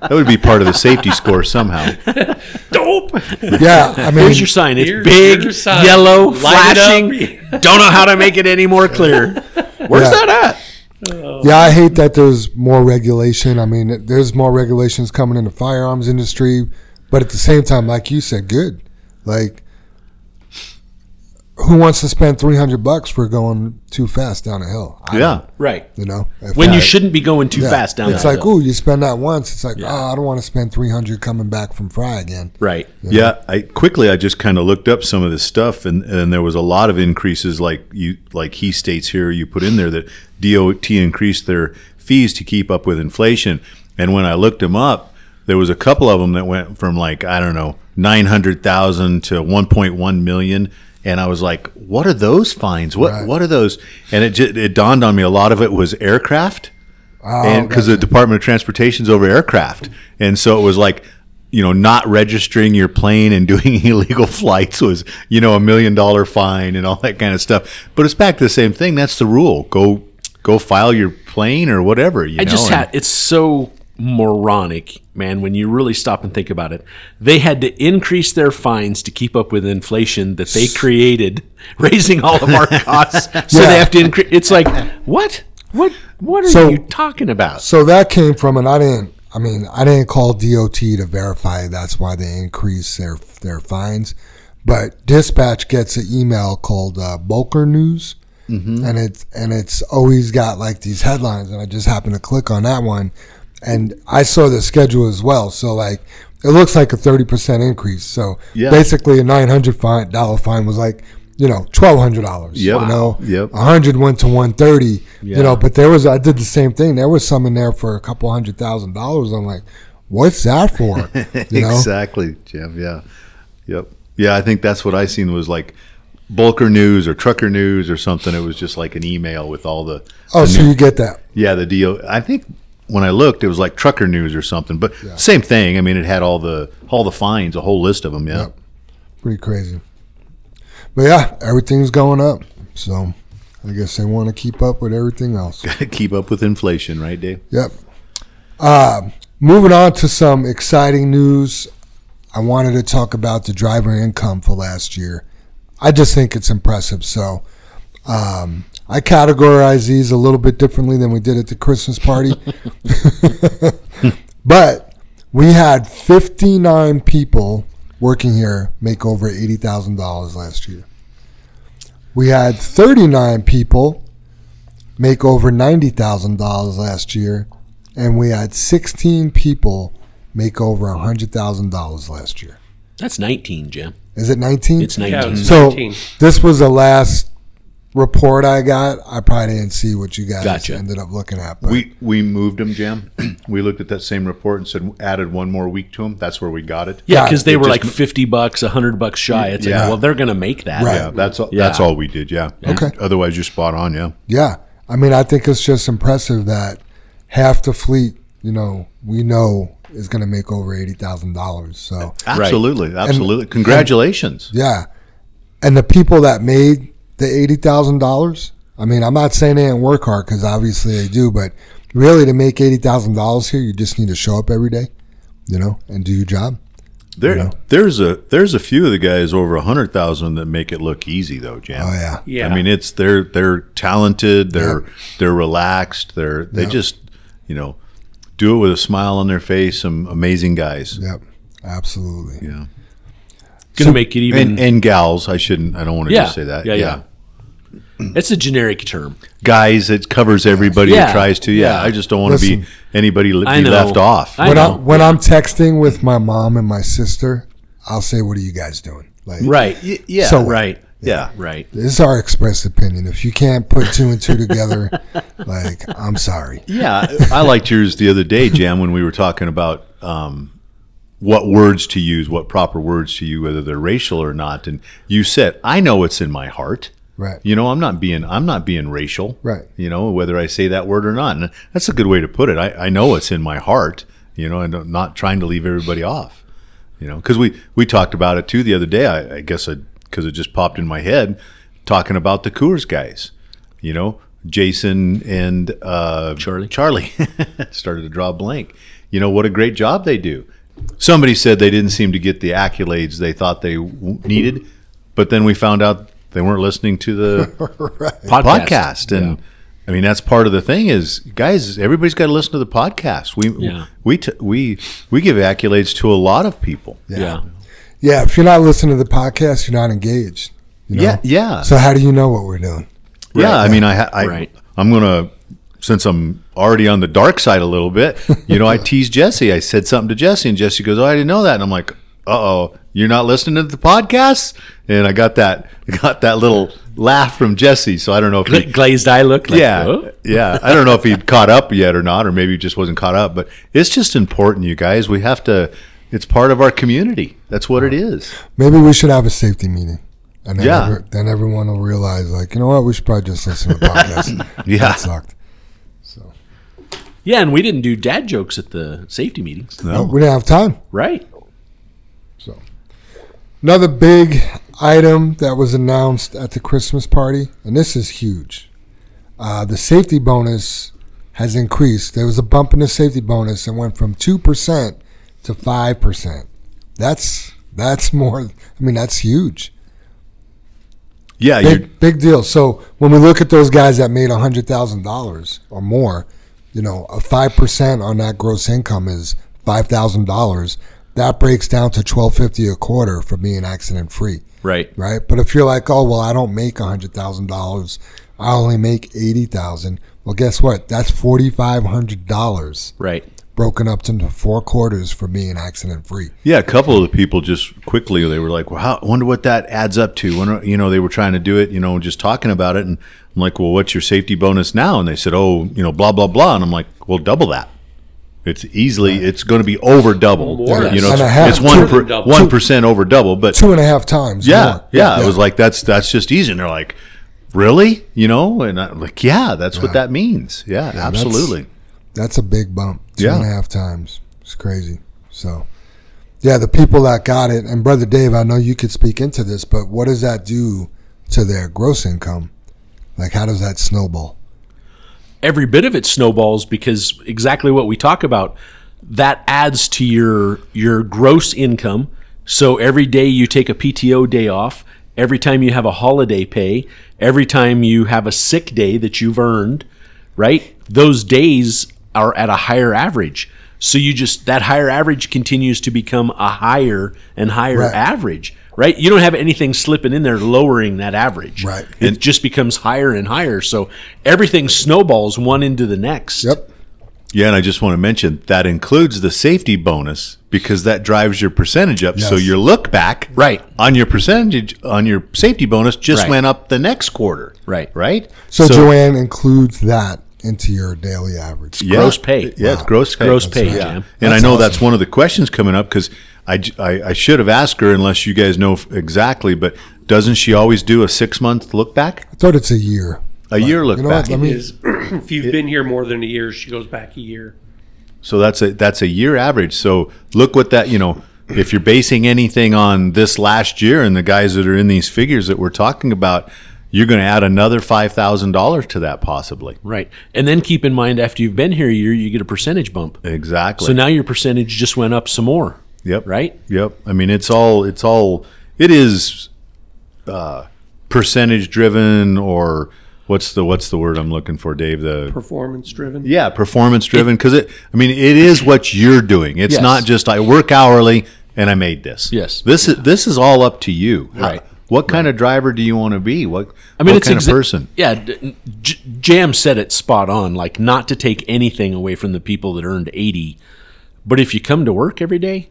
that would be part of the safety score somehow. (laughs) Dope. Yeah, I mean, Here's your sign. It's Here's big, sign. yellow, Light flashing. (laughs) Don't know how to make it any more clear. Where's Yeah. that at? yeah, I hate that there's more regulation. I mean, there's more regulations coming in the firearms industry, but at the same time, like you said, good. Like, who wants to spend three hundred bucks for going too fast down a hill? I Yeah, Right. you know, If When I- you shouldn't be going too yeah, fast down a hill. It's like, oh, you spend that once. It's like, oh, I don't want to spend three hundred coming back from Fry again. Right. yeah. I quickly I just kind of looked up some of this stuff, and, and there was a lot of increases. Like you, like he states here, you put in there that DOT increased their fees to keep up with inflation. And when I looked them up, there was a couple of them that went from like I don't know nine hundred thousand to one point one million. And I was like, "What are those fines? What Right. what are those?" And it just, it dawned on me a lot of it was aircraft. Oh, and because the Department of Transportation's over aircraft, and so it was like, you know, not registering your plane and (laughs) doing illegal flights was, you know, a million dollar fine and all that kind of stuff. But it's back to the same thing. That's the rule. Go, go file your plane or whatever. You I know, just had it's so moronic, man, when you really stop and think about it. They had to increase their fines to keep up with inflation that they created, (laughs) raising all of our (laughs) costs. So Yeah. they have to increase it's like, what? What what are So- you talking about? So that came from, and I didn't. I mean, I didn't call DOT to verify that's why they increased their their fines, but dispatch gets an email called uh, Bulker News, and it's and it's always got like these headlines, and I just happened to click on that one, and I saw the schedule as well. So like, it looks like a thirty percent increase. So Yeah. basically, a nine hundred dollar fine was like. You know, twelve hundred dollars. Yep. You know, Yep. a hundred went to one thirty. Yeah. You know, but there was I did the same thing. There was some in there for a couple hundred thousand dollars. I'm like, what's that for? (laughs) You know? exactly, Jim. Yeah, yep, yeah. I think that's what I seen was like Bulker News or Trucker News or something. It was just like an email with all the Oh, so you get that? Yeah, the deal. I think when I looked, it was like Trucker News or something, but same thing. I mean, it had all the all the fines, a whole list of them. Yeah, Yep. Pretty crazy. But yeah, everything's going up. So I guess they want to keep up with everything else. (laughs) keep up with inflation, right, Dave? Yep. Uh, moving on to some exciting news. I wanted to talk about the driver income for last year. I just think it's impressive. So um, I categorize these a little bit differently than we did at the Christmas party. (laughs) but we had 59 people working here make over eighty thousand dollars last year. We had thirty nine people make over ninety thousand dollars last year, and we had sixteen people make over hundred thousand dollars last year. That's 19, Jim. Is it nineteen? It's Yeah, 19. So 19. this was the last report I got. I probably didn't see what you guys Gotcha. ended up looking at. But We we moved them, Jim. (clears throat) we looked at that same report and said added one more week to them. That's where we got it. yeah, Yeah, because they it were just- like 50 bucks, 100 bucks shy. It's Yeah. like, well, they're going to make that. Right. Yeah, that's all, Yeah. that's all we did. Yeah. Okay. Otherwise, you're spot on. Yeah. yeah, I mean, I think it's just impressive that half the fleet, you know, we know is going to make over eighty thousand dollars. So Absolutely. Absolutely. Congratulations. yeah, and the people that made the eighty thousand dollars. I mean, I'm not saying they didn't work hard because obviously they do, but really to make eighty thousand dollars here, you just need to show up every day, you know, and do your job. There, You know? there's a there's a few of the guys over a hundred thousand that make it look easy though, Jam. Oh yeah, Yeah. I mean, it's they're they're talented. They're they're relaxed. They're they Yep. just you know do it with a smile on their face. Some amazing guys. yep, absolutely. Yeah. Going to make it even. And, and gals. I shouldn't. I don't want to yeah, just say that. Yeah, yeah. It's a generic term. Guys, it covers everybody Yeah. that tries to. Yeah. Yeah. I just don't want to be anybody le- I be left off. I when know. I'm when I'm texting with my mom and my sister, I'll say, "What are you guys doing?" Like, Right. yeah. So- Right. yeah. Right. This is our expressed opinion. If you can't put two and two together, (laughs) like I'm sorry. Yeah, I liked yours the other day, Jam, when we were talking about um, what words to use, what proper words to use, whether they're racial or not. And you said, "I know what's in my heart." Right. You know, I'm not being I'm not being racial. Right. You know, whether I say that word or not. And that's a good way to put it. I, I know it's in my heart. You know, and I'm not trying to leave everybody off. You know, because we we talked about it too the other day. I, I guess because it just popped in my head, talking about the Coors guys. You know, Jason and uh, Charlie. Charlie (laughs) started to draw a blank. You know what a great job they do. Somebody said they didn't seem to get the accolades they thought they w- needed, but then we found out they weren't listening to the (laughs) Podcast. podcast, and I mean that's part of the thing is guys, everybody's got to listen to the podcast. We Yeah. we t- we we give accolades to a lot of people. Yeah. Yeah, if you're not listening to the podcast, you're not engaged. You know? Yeah, yeah. So how do you know what we're doing? Yeah, I mean, I, I Right. I'm gonna since I'm already on the dark side a little bit. You know, I teased Jesse. I said something to Jesse, and Jesse goes, "Oh, I didn't know that." And I'm like, "Uh oh, you're not listening to the podcast?" And I got that (laughs) got that little laugh from Jesse. So I don't know if Gla- he, glazed eye look. Like, yeah, "Oh." yeah. I don't know if he'd caught up yet or not, or maybe he just wasn't caught up. But it's just important, you guys. We have to. It's part of our community. That's what it is. Maybe we should have a safety meeting. And then, Yeah. every- then everyone will realize, like, you know what, we should probably just listen to the podcast. (laughs) Yeah. That sucked. So Yeah, and we didn't do dad jokes at the safety meetings. No. we didn't have time. Right. Another big item that was announced at the Christmas party, and this is huge. Uh, the safety bonus has increased. There was a bump in the safety bonus and went from two percent to five percent. That's that's more. I mean, that's huge. Yeah, Big big deal. So when we look at those guys that made hundred thousand dollars or more, you know, a five percent on that gross income is five thousand dollars. That breaks down to twelve fifty a quarter for being accident free, Right. right? But if you're like, oh well, I don't make hundred thousand dollars, I only make eighty thousand. Well, guess what? That's forty five hundred dollars Right. broken up into four quarters for being accident free. Yeah, a couple of the people just quickly they were like, "Well, how, I wonder what that adds up to." When you know they were trying to do it, you know, just talking about it, and I'm like, "Well, what's your safety bonus now?" And they said, "Oh, you know, blah blah blah," and I'm like, "Well, double that." It's easily it's going to be over double. More you know, that. it's, And a half. it's one More per, one percent over double, but Two and a half times. yeah, more. yeah, it was like that's that's just easy, and they're like, "Really?" You know, and I'm like, "Yeah, that's what that means." Yeah, that's- absolutely. That's a big bump. Two Yeah. and a half times. It's crazy. So, yeah, the people that got it, and Brother Dave, I know you could speak into this, but what does that do to their gross income? Like, how does that snowball? Every bit of it snowballs because exactly what we talk about that adds to your your gross income. So every day you take a PTO day off every time you have a holiday pay every time you have a sick day that you've earned right? Those days are at a higher average So you just that higher average continues to become a higher and higher Right. average, right? You don't have anything slipping in there lowering that average. Right. It just becomes higher and higher. So everything snowballs one into the next. Yep. Yeah, and I just want to mention that includes the safety bonus because that drives your percentage up. So your look back Right. on your percentage on your safety bonus just Right. went up the next quarter. Right. Right? So, Joanne includes that into your daily average. Yeah. Gross pay. Yeah, it's gross pay. Gross pay, right. Jam. And That's I know awesome. that's one of the questions coming up because I I should have asked her unless you guys know exactly, but doesn't she always do a six month look back? I thought it's a year. A year look you know back. what? Let me. Is (clears throat) if you've been here more than a year, she goes back a year. So that's a that's a year average. So look what that you know. If you're basing anything on this last year and the guys that are in these figures that we're talking about, you're going to add another five thousand dollars to that possibly. Right. And then keep in mind after you've been here a year, you get a percentage bump. Exactly. So now your percentage just went up some more. Yep. Right? Yep. I mean, it's all it's all it is uh, percentage driven or what's the what's the word I'm looking for, Dave? The Performance driven. yeah, performance driven because it. I mean, it is what you're doing. It's Yes. not just I work hourly and I made this. Yes. This is this is all up to you. How- Right. What kind of driver do you want to be? What I mean, what it's kind exa- of person? Yeah, d- J- Jam said it spot on. Like, not to take anything away from the people that earned eighty, but if you come to work every day,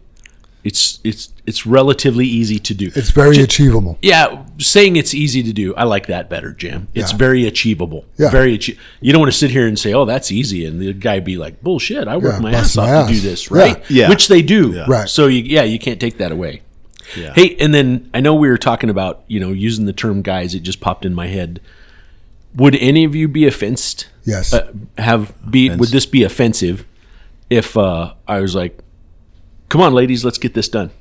it's it's it's relatively easy to do. It's very achievable. yeah, saying it's easy to do, I like that better, Jam. It's Yeah. very achievable. Yeah. Very achi- You don't want to sit here and say, "Oh, that's easy," and the guy be like, "Bullshit! I work Yeah, my bust ass my off to do ass. this, Yeah. right?" Yeah. Which they do. Right. So you, yeah, you can't take that away. Hey, and then I know we were talking about you know using the term guys. It just popped in my head. Would any of you be offensed? Yes. Uh, have be would this be offensive if uh, I was like, "Come on, ladies, let's get this done."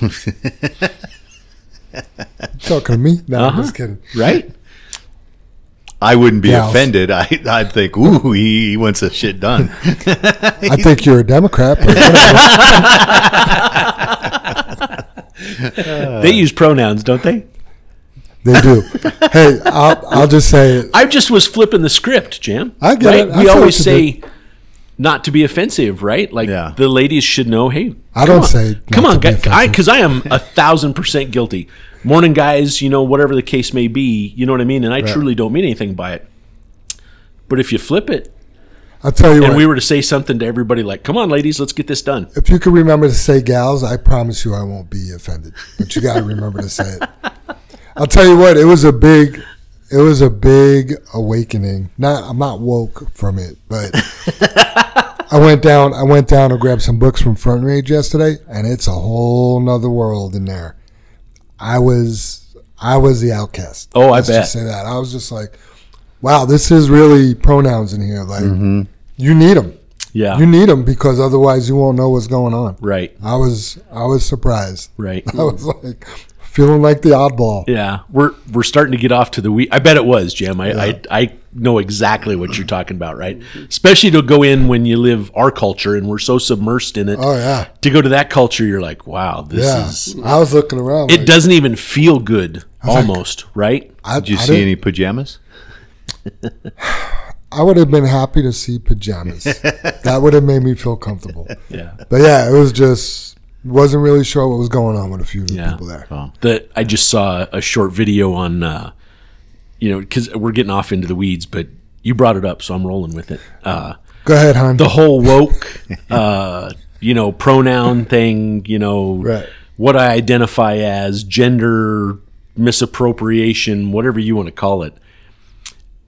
(laughs) Talking to me? No, Uh-huh. I'm just kidding. Right? I wouldn't be Gals. offended. (laughs) I I'd think, ooh, he, he wants the shit done. I think you're a Democrat, but they use pronouns, don't they? they do. Hey, I'll, I'll just say it. I just was flipping the script, Jam. I get right? it. I we always what you say not to be offensive, right? Like Yeah. the ladies should know. Hey, I come don't on. say Come on, to be guys, offensive. because I, am a thousand percent guilty. Morning, guys. You know, whatever the case may be, you know what I mean. And I truly don't mean anything by it. But if you flip it, I'll tell you and what. we were to say something to everybody like, "Come on, ladies, let's get this done." if you can remember to say gals, I promise you I won't be offended. But you got to remember to say it. I'll tell you what. It was a big. It was a big awakening. Not I'm not woke from it, but (laughs) I went down. I went down to grab some books from Front Range yesterday, and it's a whole nother world in there. I was I was the outcast. Oh, I bet. say that. I was just like, wow, this is really pronouns in here. Like Mm-hmm. you need them. Yeah. You need them because otherwise you won't know what's going on. right. I was I was surprised. Right. (laughs) I was like feeling like the oddball. Yeah, we're we're starting to get off to the we. I bet it was, Jim. I, I I know exactly what you're talking about, right? Especially to go in when you live our culture and we're so submersed in it. Oh yeah, To go to that culture, you're like, wow, this yeah. is. I was looking around. It like, doesn't even feel good, like- almost, right? I, Did you I see any pajamas? (sighs) I would have been happy to see pajamas. (laughs) that would have made me feel comfortable. Yeah. But yeah, it was just wasn't really sure what was going on with a few of the Yeah. people there. That I just saw a short video on, uh, you know, because we're getting off into the weeds, but you brought it up, so I'm rolling with it. Uh, Go ahead, hon. the whole woke, uh, you know, pronoun thing, you know, Right. what I identify as gender misappropriation, whatever you want to call it.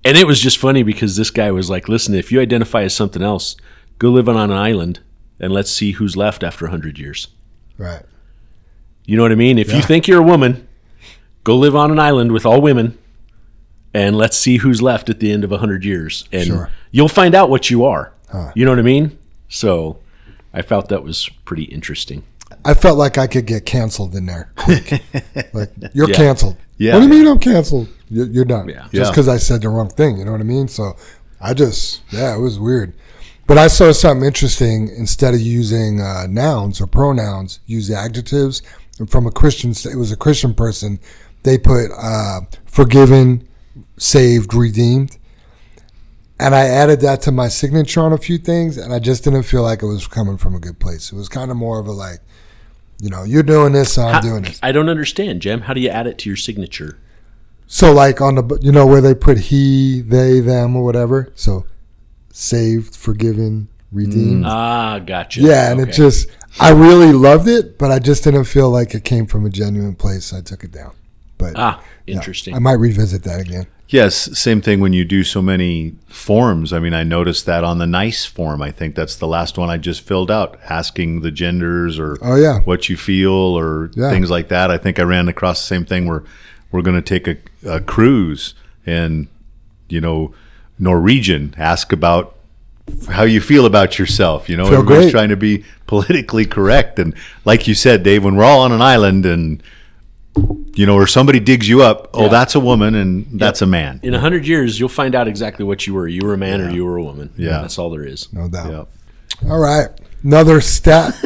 And it was just funny because this guy was like, listen, if you identify as something else, go live on an island and let's see who's left after 100 years. Right. You know what I mean? If you think you're a woman, go live on an island with all women and let's see who's left at the end of 100 years. And Sure. you'll find out what you are. You know what I mean? So I felt that was pretty interesting. I felt like I could get canceled in there. quick. (laughs) like you're Yeah. canceled. Yeah. What do you mean I'm canceled? You're, you're done. Yeah. Just Yeah. because I said the wrong thing. You know what I mean? So I just yeah, it was weird. But I saw something interesting. Instead of using uh, nouns or pronouns, use adjectives. And from a Christian, it was a Christian person. They put uh, forgiven, saved, redeemed. and I added that to my signature on a few things, and I just didn't feel like it was coming from a good place. It was kind of more of a like, you know, you're doing this, so I'm How- doing this. I don't understand, Jem. How do you add it to your signature? So like on the you know where they put he, they, them, or whatever. So saved, forgiven, redeemed. Ah, gotcha. yeah, and it just I really loved it, but I just didn't feel like it came from a genuine place. So I took it down. But ah yeah, interesting. I might revisit that again. Yes, same thing when you do so many forms. I mean, I noticed that on the nice form. I think that's the last one I just filled out, asking the genders or Oh yeah, what you feel or Yeah. things like that. I think I ran across the same thing where we're going to take a, a cruise and, you know, Norwegian, ask about how you feel about yourself. You know, Feel everybody's great. trying to be politically correct. And like you said, Dave, when we're all on an island and, you know, or somebody digs you up, oh, Yeah. that's a woman and that's a man. In a hundred years, you'll find out exactly what you were. You were a man or you were a woman. Yeah. that's all there is. no doubt. Yeah. All right, another stat. (laughs)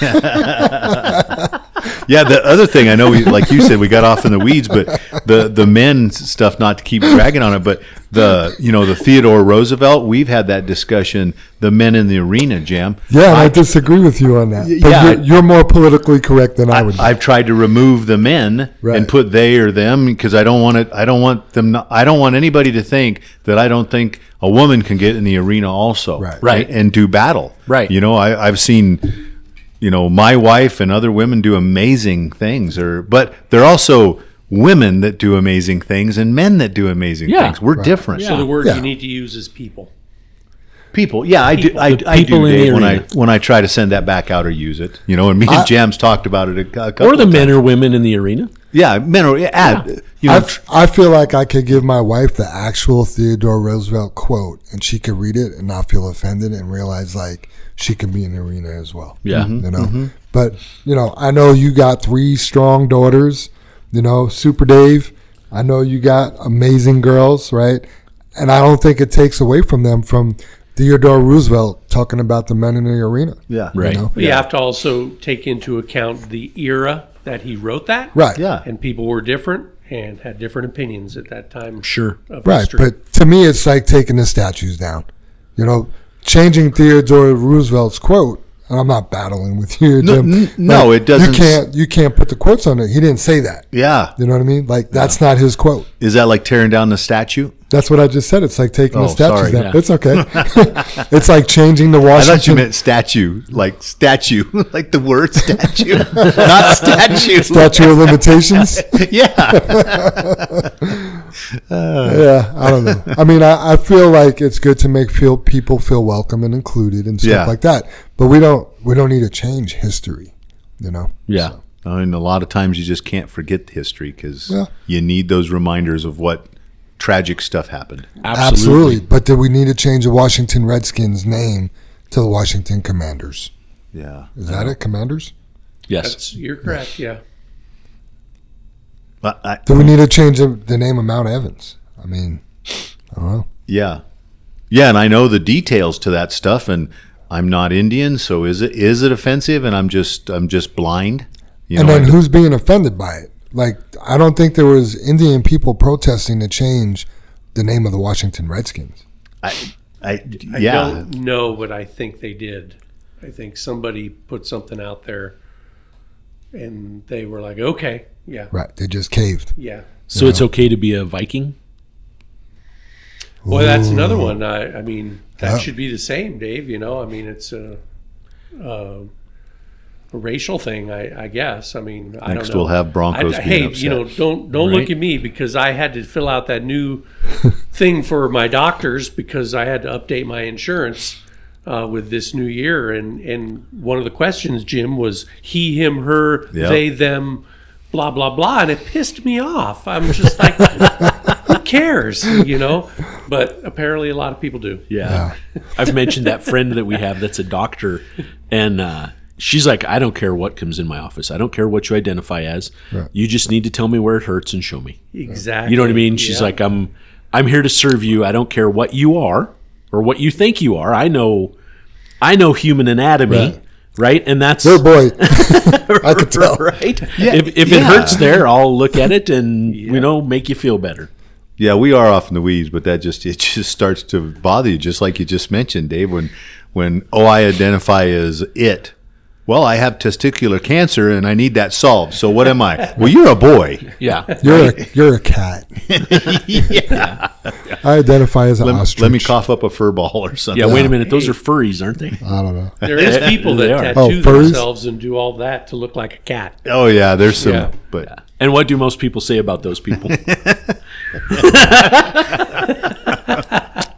(laughs) Yeah, the other thing I know, we like you said, we got off in the weeds, but the the men stuff, not to keep dragging on it, but the you know the Theodore Roosevelt, we've had that discussion. The men in the arena, Jam. Yeah, and I, disagree with you on that. But yeah, you're, you're more politically correct than I would. be. I've tried to remove the men Right. and put they or them because I don't want it. I don't want them. Not, I don't want anybody to think that I don't think a woman can get in the arena also, Right. Right. and, and do battle, Right. You know, I, I've seen, you know, my wife and other women do amazing things, or but they're also women that do amazing things and men that do amazing Yeah. things. We're different. Yeah. So the word Yeah. you need to use is people. People, yeah, I do. I, The I do, Dave, when I when I try to send that back out or use it. You know, and me and I- Jams talked about it a, a couple Or the of men times. or women in the arena. Yeah, men or yeah, add. You know, I, f- I feel like I could give my wife the actual Theodore Roosevelt quote, and she could read it and not feel offended, and realize like she can be in the arena as well. Yeah. Mm-hmm. you know. Mm-hmm. But you know, I know you got three strong daughters. You know, Super Dave. I know you got amazing girls, right? And I don't think it takes away from them from Theodore Roosevelt talking about the men in the arena. yeah, Right. You know? But you have to also take into account the era that he wrote that. Right. Yeah. And people were different and had different opinions at that time Sure. of Right, history. but to me, it's like taking the statues down. You know, changing Theodore Roosevelt's quote. And I'm not battling with you, No, Jim. no, it doesn't You can't. You can't put the quotes on it. He didn't say that. Yeah. You know what I mean? Like that's not his quote. Is that like tearing down the statue? That's what I just said. It's like taking Oh, the statues sorry. down. Yeah. It's okay. (laughs) it's like changing the I thought you Washington. meant statue, like statue, (laughs) like the word statue, (laughs) not statue. Statue of limitations. yeah. yeah, I don't know. I mean, I, I feel like it's good to make feel people feel welcome and included and stuff Yeah. like that. But we don't we don't need to change history. You know. Yeah. I mean, a lot of times you just can't forget history because Yeah. you need those reminders of what tragic stuff happened. Absolutely. Absolutely. But did we need to change the Washington Redskins name to the Washington Commanders? Yeah. Is that it? Commanders? Yes. That's, you're correct, yeah. But I, Do we need to change the, the name of Mount Evans? I mean, I don't know. yeah. Yeah, and I know the details to that stuff, and I'm not Indian, so is it is it offensive? And I'm just I'm just blind. You and know, then I- who's being offended by it? Like, I don't think there was Indian people protesting to change the name of the Washington Redskins. I, I, I don't know, but I think they did. I think somebody put something out there and they were like, okay, yeah, Right. They just caved. yeah. So it's okay to be a Viking? Well, that's another one. I, I mean, that Yeah. should be the same, Dave. You know, I mean, it's a, a, a racial thing, I, I guess. I mean, I Next don't know. we'll have Broncos I, being hey, you know, don't don't Right. look at me because I had to fill out that new (laughs) thing for my doctors because I had to update my insurance. Uh, with this new year, and and one of the questions, Jim, was he, him, her, Yep. they, them, blah blah blah, and it pissed me off. I'm just like, (laughs) who cares, you know? But apparently, a lot of people do. Yeah. I've mentioned that friend that we have that's a doctor, and uh, she's like, I don't care what comes in my office. I don't care what you identify as. You just need to tell me where it hurts and show me. Exactly. You know what I mean? She's Yeah. like, I'm I'm here to serve you. I don't care what you are or what you think you are. I know I know human anatomy, right? Right. And that's Good boy. (laughs) I could tell. (laughs) right. if if it hurts there, I'll look at it and you know make you feel better. Yeah, we are off in the weeds, but that just it just starts to bother you, just like you just mentioned, Dave. When when oh, I identify as it. Well, I have testicular cancer and I need that solved. So what am I? Well, you're a boy. Yeah. You're a, you're a cat. (laughs) yeah. I identify as an Let, ostrich. let me cough up a fur ball or something. Yeah, wait a minute. Those are furries, aren't they? I don't know. There is people that are. Oh, tattoo Oh, furries? themselves and do all that to look like a cat. Oh yeah, there's some, Yeah. but And what do most people say about those people? (laughs)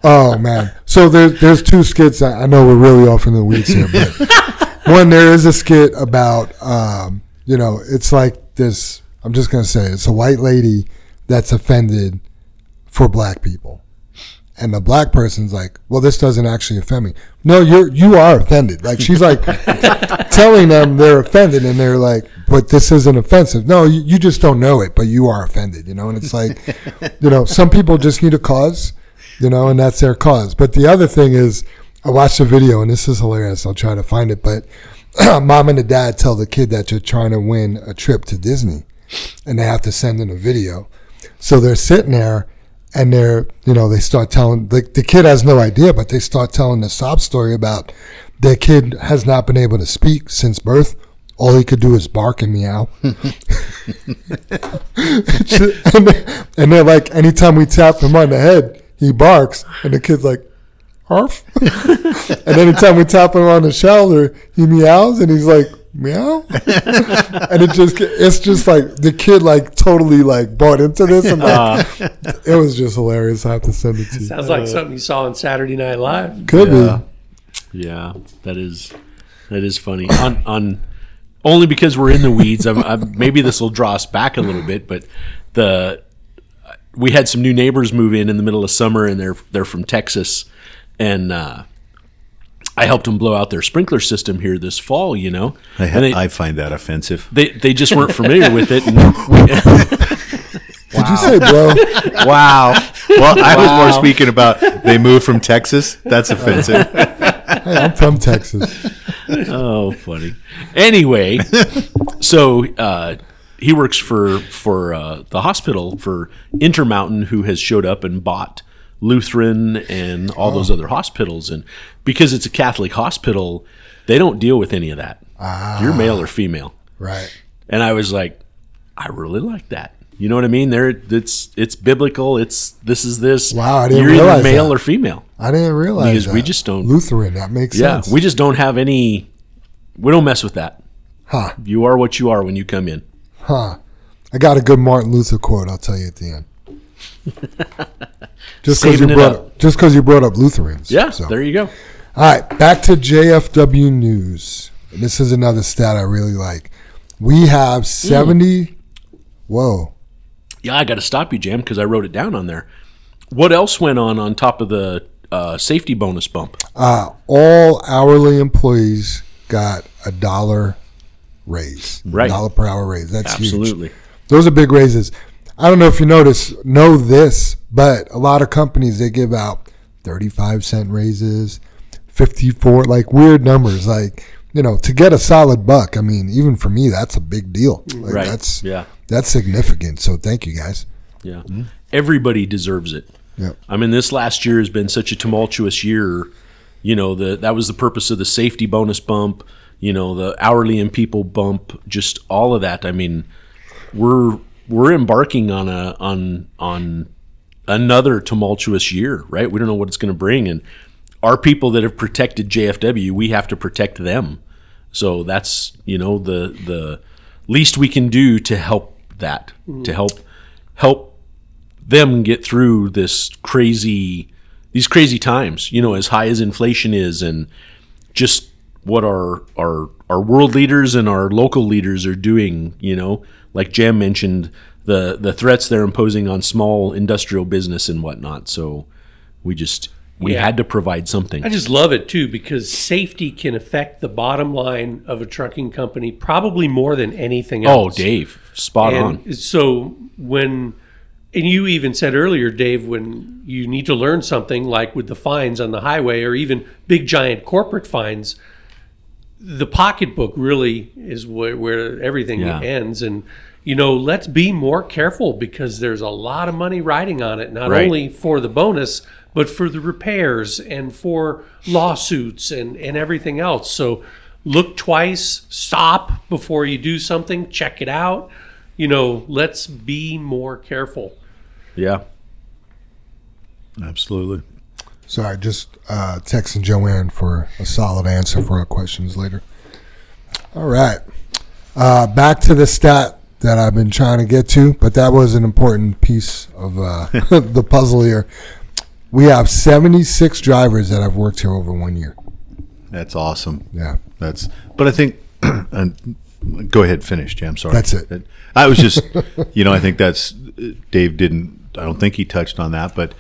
Oh man! So there's there's two skits. I I know we're really off in the weeds here, but (laughs) one there is a skit about um, you know it's like this. I'm just gonna say it's a white lady that's offended for black people, and the black person's like, "Well, this doesn't actually offend me." No, you're you are offended. Like she's like (laughs) telling them they're offended, and they're like, "But this isn't offensive." No, you, you just don't know it, but you are offended. You know, and it's like, you know, some people just need a cause you know, and that's their cause. But the other thing is, I watched the video, and this is hilarious. I'll try to find it. But (clears throat) mom and the dad tell the kid that you're trying to win a trip to Disney, and they have to send in a video. So they're sitting there, and they're, you know, they start telling the, the kid has no idea, but they start telling the sob story about their kid has not been able to speak since birth. All he could do is bark and meow. (laughs) (laughs) and, they, and they're like, anytime we tap him on the head, he barks, and the kid's like, "Arf!" (laughs) and anytime we tap him on the shoulder, he meows, and he's like, "Meow," (laughs) and it just it's just like the kid like totally like bought into this, and like, uh. it was just hilarious. I have to send it to you. Sounds like something you saw on Saturday Night Live. Could Yeah. Yeah, that is that is funny. On on only because we're in the weeds. I'm, I'm, maybe this will draw us back a little bit, but the we had some new neighbors move in in the middle of summer, and they're they're from Texas, and uh, I helped them blow out their sprinkler system here this fall. You know, I, and they, I find that offensive. they they just weren't familiar with it. And we, Did (laughs) you say, bro? (laughs) Wow. Well, I was more speaking about they moved from Texas. That's offensive. (laughs) hey, I'm from Texas. oh, funny. Anyway, so uh, he works for for uh, the hospital for Intermountain, who has showed up and bought Lutheran and all those oh. other hospitals, and because it's a Catholic hospital, they don't deal with any of that. You're male or female, Right. and I was like, I really like that. You know what I mean? There, it's it's biblical. It's this is this. Wow, I didn't You're either realize male that. or female. I didn't realize Because we just don't- Lutheran. That makes Yeah, sense. we just don't have any. We don't mess with that. huh. You are what you are when you come in. Huh. I got a good Martin Luther quote. I'll tell you at the end. (laughs) just because you brought up. just because you brought up Lutherans. Yeah, So. there you go. All right, back to JFW news. This is another stat I really like. We have seventy. Whoa. Yeah, I got to stop you, Jam, because I wrote it down on there. What else went on on top of the uh, safety bonus bump? Uh, all hourly employees got a dollar raise. Right. Dollar per hour raise. That's huge. Absolutely. Those are big raises. I don't know if you notice, know this, but a lot of companies they give out 35 cent raises, 54 like weird numbers like, you know, to get a solid buck, I mean, even for me that's a big deal. Like, Right. That's Yeah. that's significant. So thank you guys. Yeah. Mm-hmm. Everybody deserves it. Yep. I mean, this last year has been such a tumultuous year. You know, the that was the purpose of the safety bonus bump. You know, the hourly and people bump. Just all of that. I mean, we're we're embarking on a on on another tumultuous year, right? We don't know what it's going to bring, and our people that have protected JFW, we have to protect them. So that's you know the the least we can do to help that mm. to help help them get through this crazy these crazy times you know as high as inflation is and just what our our our world leaders and our local leaders are doing you know like jam mentioned the the threats they're imposing on small industrial business and whatnot so we just we Yeah. had to provide something I just love it too because safety can affect the bottom line of a trucking company probably more than anything oh, else. oh dave spot on so when and you even said earlier dave when you need to learn something like with the fines on the highway or even big giant corporate fines the pocketbook really is where, where everything Yeah. ends and you know, let's be more careful because there's a lot of money riding on it, not Right. only for the bonus, but for the repairs and for lawsuits and, and everything else. So look twice, stop before you do something, check it out. You know, let's be more careful. Yeah. Absolutely. Sorry, just uh, texting Joanne for a solid answer for our questions later. All right. Uh, back to the stat that I've been trying to get to, but that was an important piece of uh, (laughs) (laughs) the puzzle here. We have 76 drivers that have worked here over one year. That's awesome. Yeah. That's. But I think. (clears throat) and go ahead, finish, Jam. Sorry. That's it. I was just, (laughs) you know, I think that's Dave didn't. I don't think he touched on that, but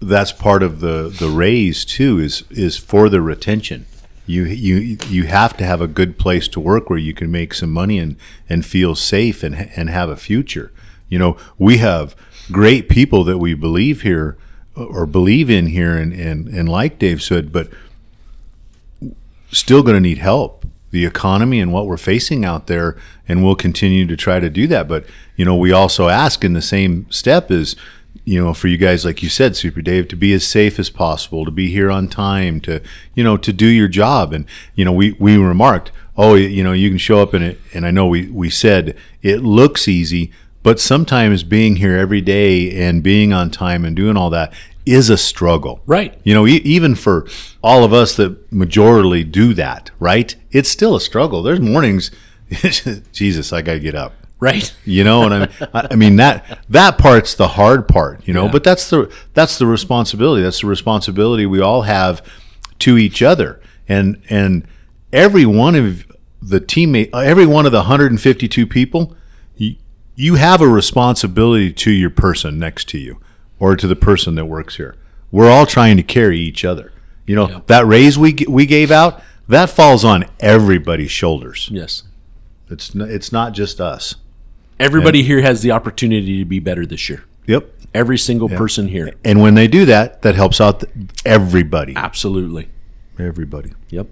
that's part of the the raise too. Is is for the retention. You you you have to have a good place to work where you can make some money and and feel safe and and have a future. You know, we have great people that we believe here or believe in here, and and and like Dave said, but still going to need help the economy and what we're facing out there and we'll continue to try to do that but you know we also ask in the same step is you know for you guys like you said super dave to be as safe as possible to be here on time to you know to do your job and you know we we remarked oh you know you can show up in it and i know we we said it looks easy but sometimes being here every day and being on time and doing all that is a struggle Right. you know, e- even for all of us that majorly do that, right? It's still a struggle. There's mornings, (laughs) Jesus, I got to get up. Right. (laughs) You know, and I, I I mean that that part's the hard part, you know. Yeah. But that's the that's the responsibility. That's the responsibility we all have to each other, and and every one of the teammate, uh, every one of the 152 people, you, you have a responsibility to your person next to you, or to the person that works here. We're all trying to carry each other. You know, Yeah. that raise we we gave out that falls on everybody's shoulders. Yes. It's it's not just us. Everybody here has the opportunity to be better this year. Yep. Every single person here. And when they do that, that helps out th- everybody. Absolutely. Everybody. Yep.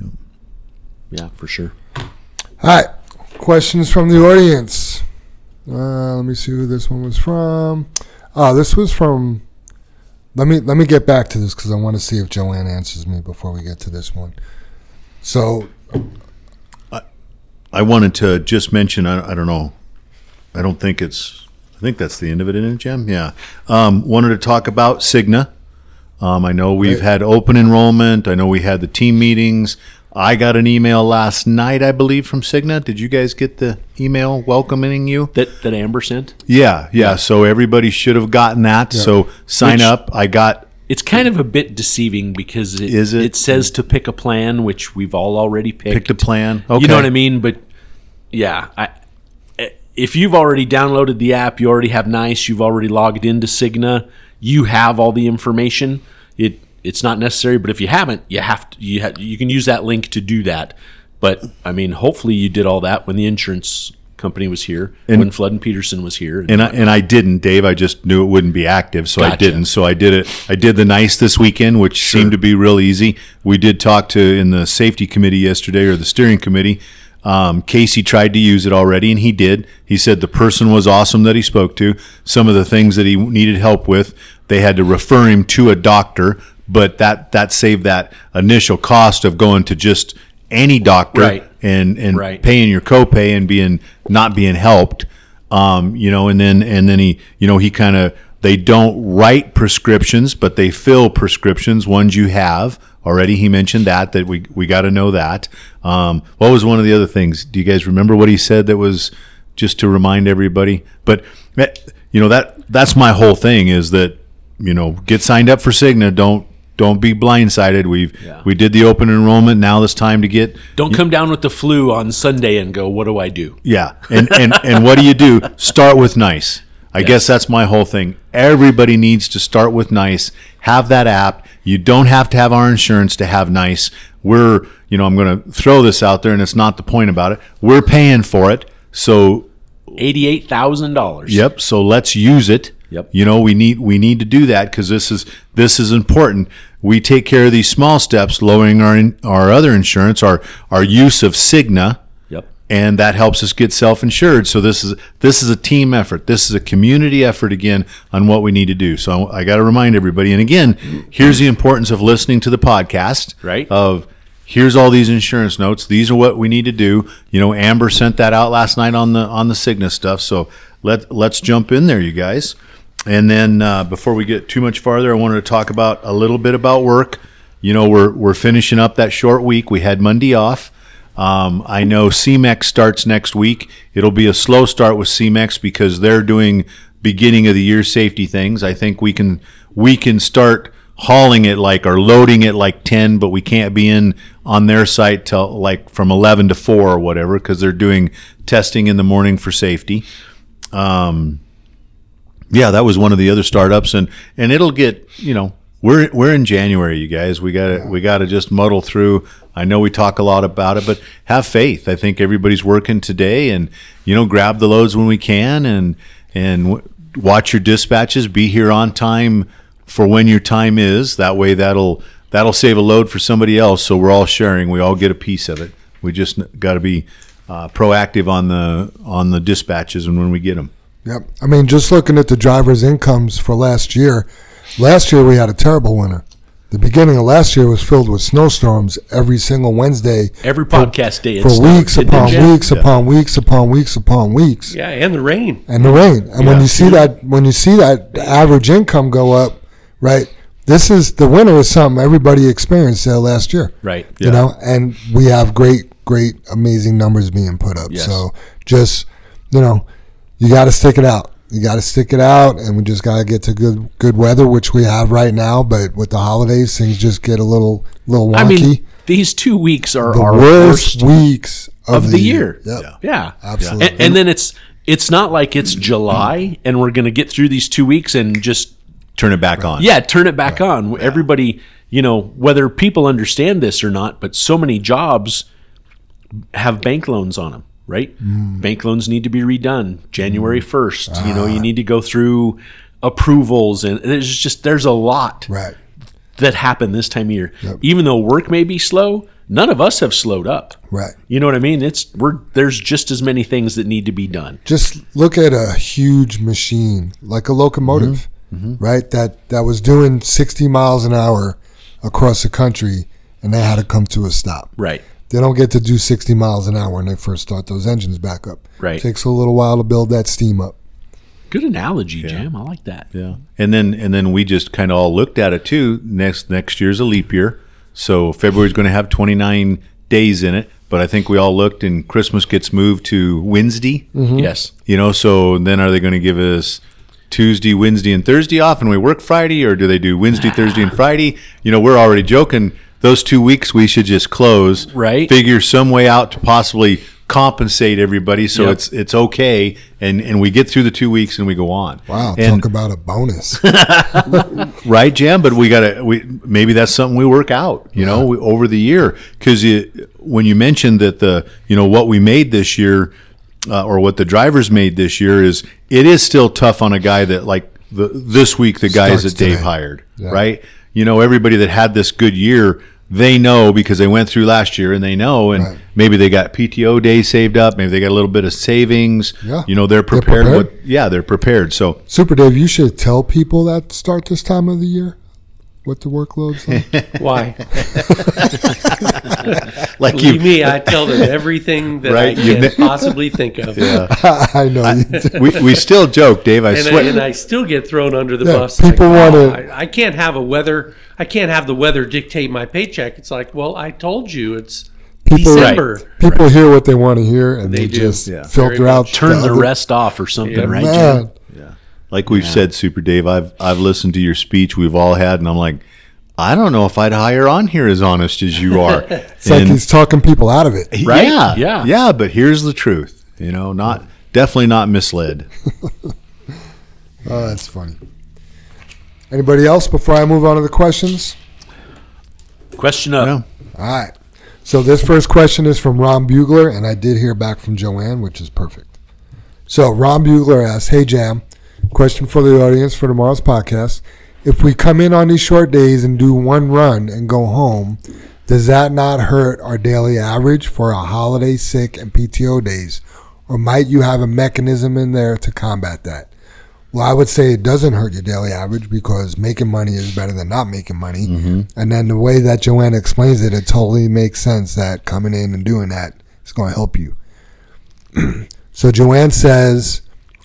yep. Yeah, for sure. All right. Questions from the audience. Uh, let me see who this one was from. Oh, this was from. Let me let me get back to this because I want to see if Joanne answers me before we get to this one. So I I wanted to just mention. I, I don't know. I don't think it's. I think that's the end of it, isn't it, Jim? Yeah. Um, wanted to talk about Cigna. Um, I know we've had open enrollment. I know we had the team meetings. I got an email last night, I believe, from Cigna. Did you guys get the email welcoming you? That that Ambyr sent. Yeah, yeah. So everybody should have gotten that. So sign Which- up. I got It's kind of a bit deceiving because it, Is it? it says to pick a plan, which we've all already picked. picked a plan. Okay. You know what I mean? But yeah, I, if you've already downloaded the app, you already have Nice, you've already logged into Cigna, you have all the information. It it's not necessary, but if you haven't, you have to. You ha- you can use that link to do that. But I mean, hopefully you did all that when the insurance company was here, And- when Flood and Peterson was here. and I, and I didn't, Dave. I just knew it wouldn't be active, so I didn't. So I did it. I did the nice this weekend, which seemed to be real easy. We did talk to in the safety committee yesterday, or the steering committee. Um, Casey tried to use it already, and he did. He said the person was awesome that he spoke to. Some of the things that he needed help with, they had to refer him to a doctor, but that that saved that initial cost of going to just any doctor Right. and and Right. paying your copay and being not being helped um, you know and then and then he you know he kind of they don't write prescriptions but they fill prescriptions ones you have already he mentioned that that we we got to know that um, what was one of the other things do you guys remember what he said that was just to remind everybody but you know that that's my whole thing is that you know get signed up for Cigna don't don't be blindsided we've Yeah. we did the open enrollment now it's time to get Don't come down with the flu on Sunday and go, "What do I do?" yeah, and and and what do you do? Start with nice. I guess that's my whole thing. Everybody needs to start with nice. Have that app. You don't have to have our insurance to have nice. We're, you know, I'm going to throw this out there, and it's not the point about it. We're paying for it, so Eighty-eight thousand dollars. Yep. So let's use it. Yep. You know, we need we need to do that because this is this is important. We take care of these small steps, lowering our in, our other insurance, our our use of Cigna. And that helps us get self-insured. So this is this is a team effort. This is a community effort again on what we need to do. So I got to remind everybody. And again, here's the importance of listening to the podcast. Right. Of here's all these insurance notes. These are what we need to do. You know, Ambyr sent that out last night on the on the Cigna stuff. So let let's jump in there, you guys. And then uh, before we get too much farther, I wanted to talk about a little bit about work. You know, we're we're finishing up that short week. We had Monday off. Um, I know CEMEX starts next week. It'll be a slow start with CEMEX because they're doing beginning of the year safety things. I think we can we can start hauling it like or loading it like 10 but we can't be in on their site till like from 11 to 4 or whatever because they're doing testing in the morning for safety um, yeah that was one of the other startups and and it'll get you know we're we're in January, you guys. We got to we got to just muddle through. I know we talk a lot about it, but have faith. I think everybody's working today, and you know, grab the loads when we can, and and w- watch your dispatches. Be here on time for when your time is. That way, that'll that'll save a load for somebody else. So we're all sharing. We all get a piece of it. We just got to be uh, proactive on the on the dispatches and when we get them. Yep. I mean, just looking at the drivers' incomes for last year, last year we had a terrible winter. The beginning of last year was filled with snowstorms every single Wednesday Every podcast day. for weeks didn't upon it, Jeff? weeks upon weeks upon weeks upon weeks. Yeah, and the rain. and the rain. And when you see that, when you see that average income go up, right? This is the winter is something everybody experienced uh, last year, Right. You know, and we have great, great, amazing numbers being put up. Yes. So just, you know, you got to stick it out. You got to stick it out, and we just got to get to good, good weather, which we have right now. But with the holidays, things just get a little, little wonky. I mean, these two weeks are the our worst, worst weeks of, of the year. Yep. Yeah, Absolutely. And, and then it's it's not like it's July and we're going to get through these two weeks and just Turn it back on. yeah turn it back on. Everybody, you know, whether people understand this or not, but so many jobs have bank loans on them. Right, Mm. bank loans need to be redone January mm. first. You know, you ah. need to go through approvals, and there's just there's a lot Right. that happen this time of year. Even though work may be slow, none of us have slowed up. Right. You know what I mean? It's we're there's just as many things that need to be done. just look at a huge machine like a locomotive mm-hmm. Mm-hmm. right that that was doing 60 miles an hour across the country and they had to come to a stop Right. They don't get to do 60 miles an hour when they first start those engines back up Right. takes a little while to build that steam up Good analogy, Jam. I like that. Yeah, and then and then we just kind of all looked at it too. Next next year's a leap year, so February's going to have 29 days in it. But I think we all looked, and Christmas gets moved to Wednesday. Mm-hmm. Yes. You know, so then are they going to give us Tuesday, Wednesday, and Thursday off, and we work Friday, or do they do Wednesday, Thursday, and Friday? You know, we're already joking. Those two weeks we should just close, Right. Figure some way out to possibly compensate everybody, so Yep. it's it's okay, and and we get through the two weeks and we go on. wow And- talk about a bonus (laughs) right, Jam? But we got to. We maybe that's something we work out. You know, we, over the year because when you mentioned that the you know what we made this year uh, or what the drivers made this year is it is still tough on a guy that like the this week the guys Starts that Dave hired, Yeah. right? You know, everybody that had this good year. They know because they went through last year and they know, and Right. maybe they got PTO days saved up. Maybe they got a little bit of savings. Yeah. You know, they're They're prepared. prepared. With, yeah, they're prepared. So super dave you should tell people that start this time of the year what the workload's like (laughs) Why? (laughs) like Believe me, I tell them everything that Right, I can ne- (laughs) possibly think of. i know you do. we, we still joke, Dave. I and, I, swear. and I still get thrown under the Yeah, bus. people like, wanna- "Oh, I, I can't have a weather. I can't have the weather dictate my paycheck. It's like, well, I told you, it's People- December. people hear what they want to hear and they, They just Yeah. filter out. Turn the other- rest off or something, Yeah. right, man Jam? Like we've said, Super Dave, I've I've listened to your speech we've all had, and I'm like, I don't know if I'd hire on here as honest as you are. (laughs) It's like he's talking people out of it. Right? Yeah, Yeah. yeah. But here's the truth. You know, not definitely not misled. (laughs) Oh, that's funny. Anybody else before I move on to the questions? Question up. Yeah. All right. So this first question is from Ron Bugler, and I did hear back from Joanne, which is perfect. So Ron Bugler asks, "Hey Jam, question for the audience for tomorrow's podcast: If we come in on these short days and do one run and go home, Does that not hurt our daily average for our holiday, sick, and PTO days? Or might you have a mechanism in there to combat that? Well, I would say it doesn't hurt your daily average because making money is better than not making money. Mm-hmm. And then the way that Joanne explains it, it totally makes sense that coming in and doing that is going to help you. (clears throat) so Joanne says,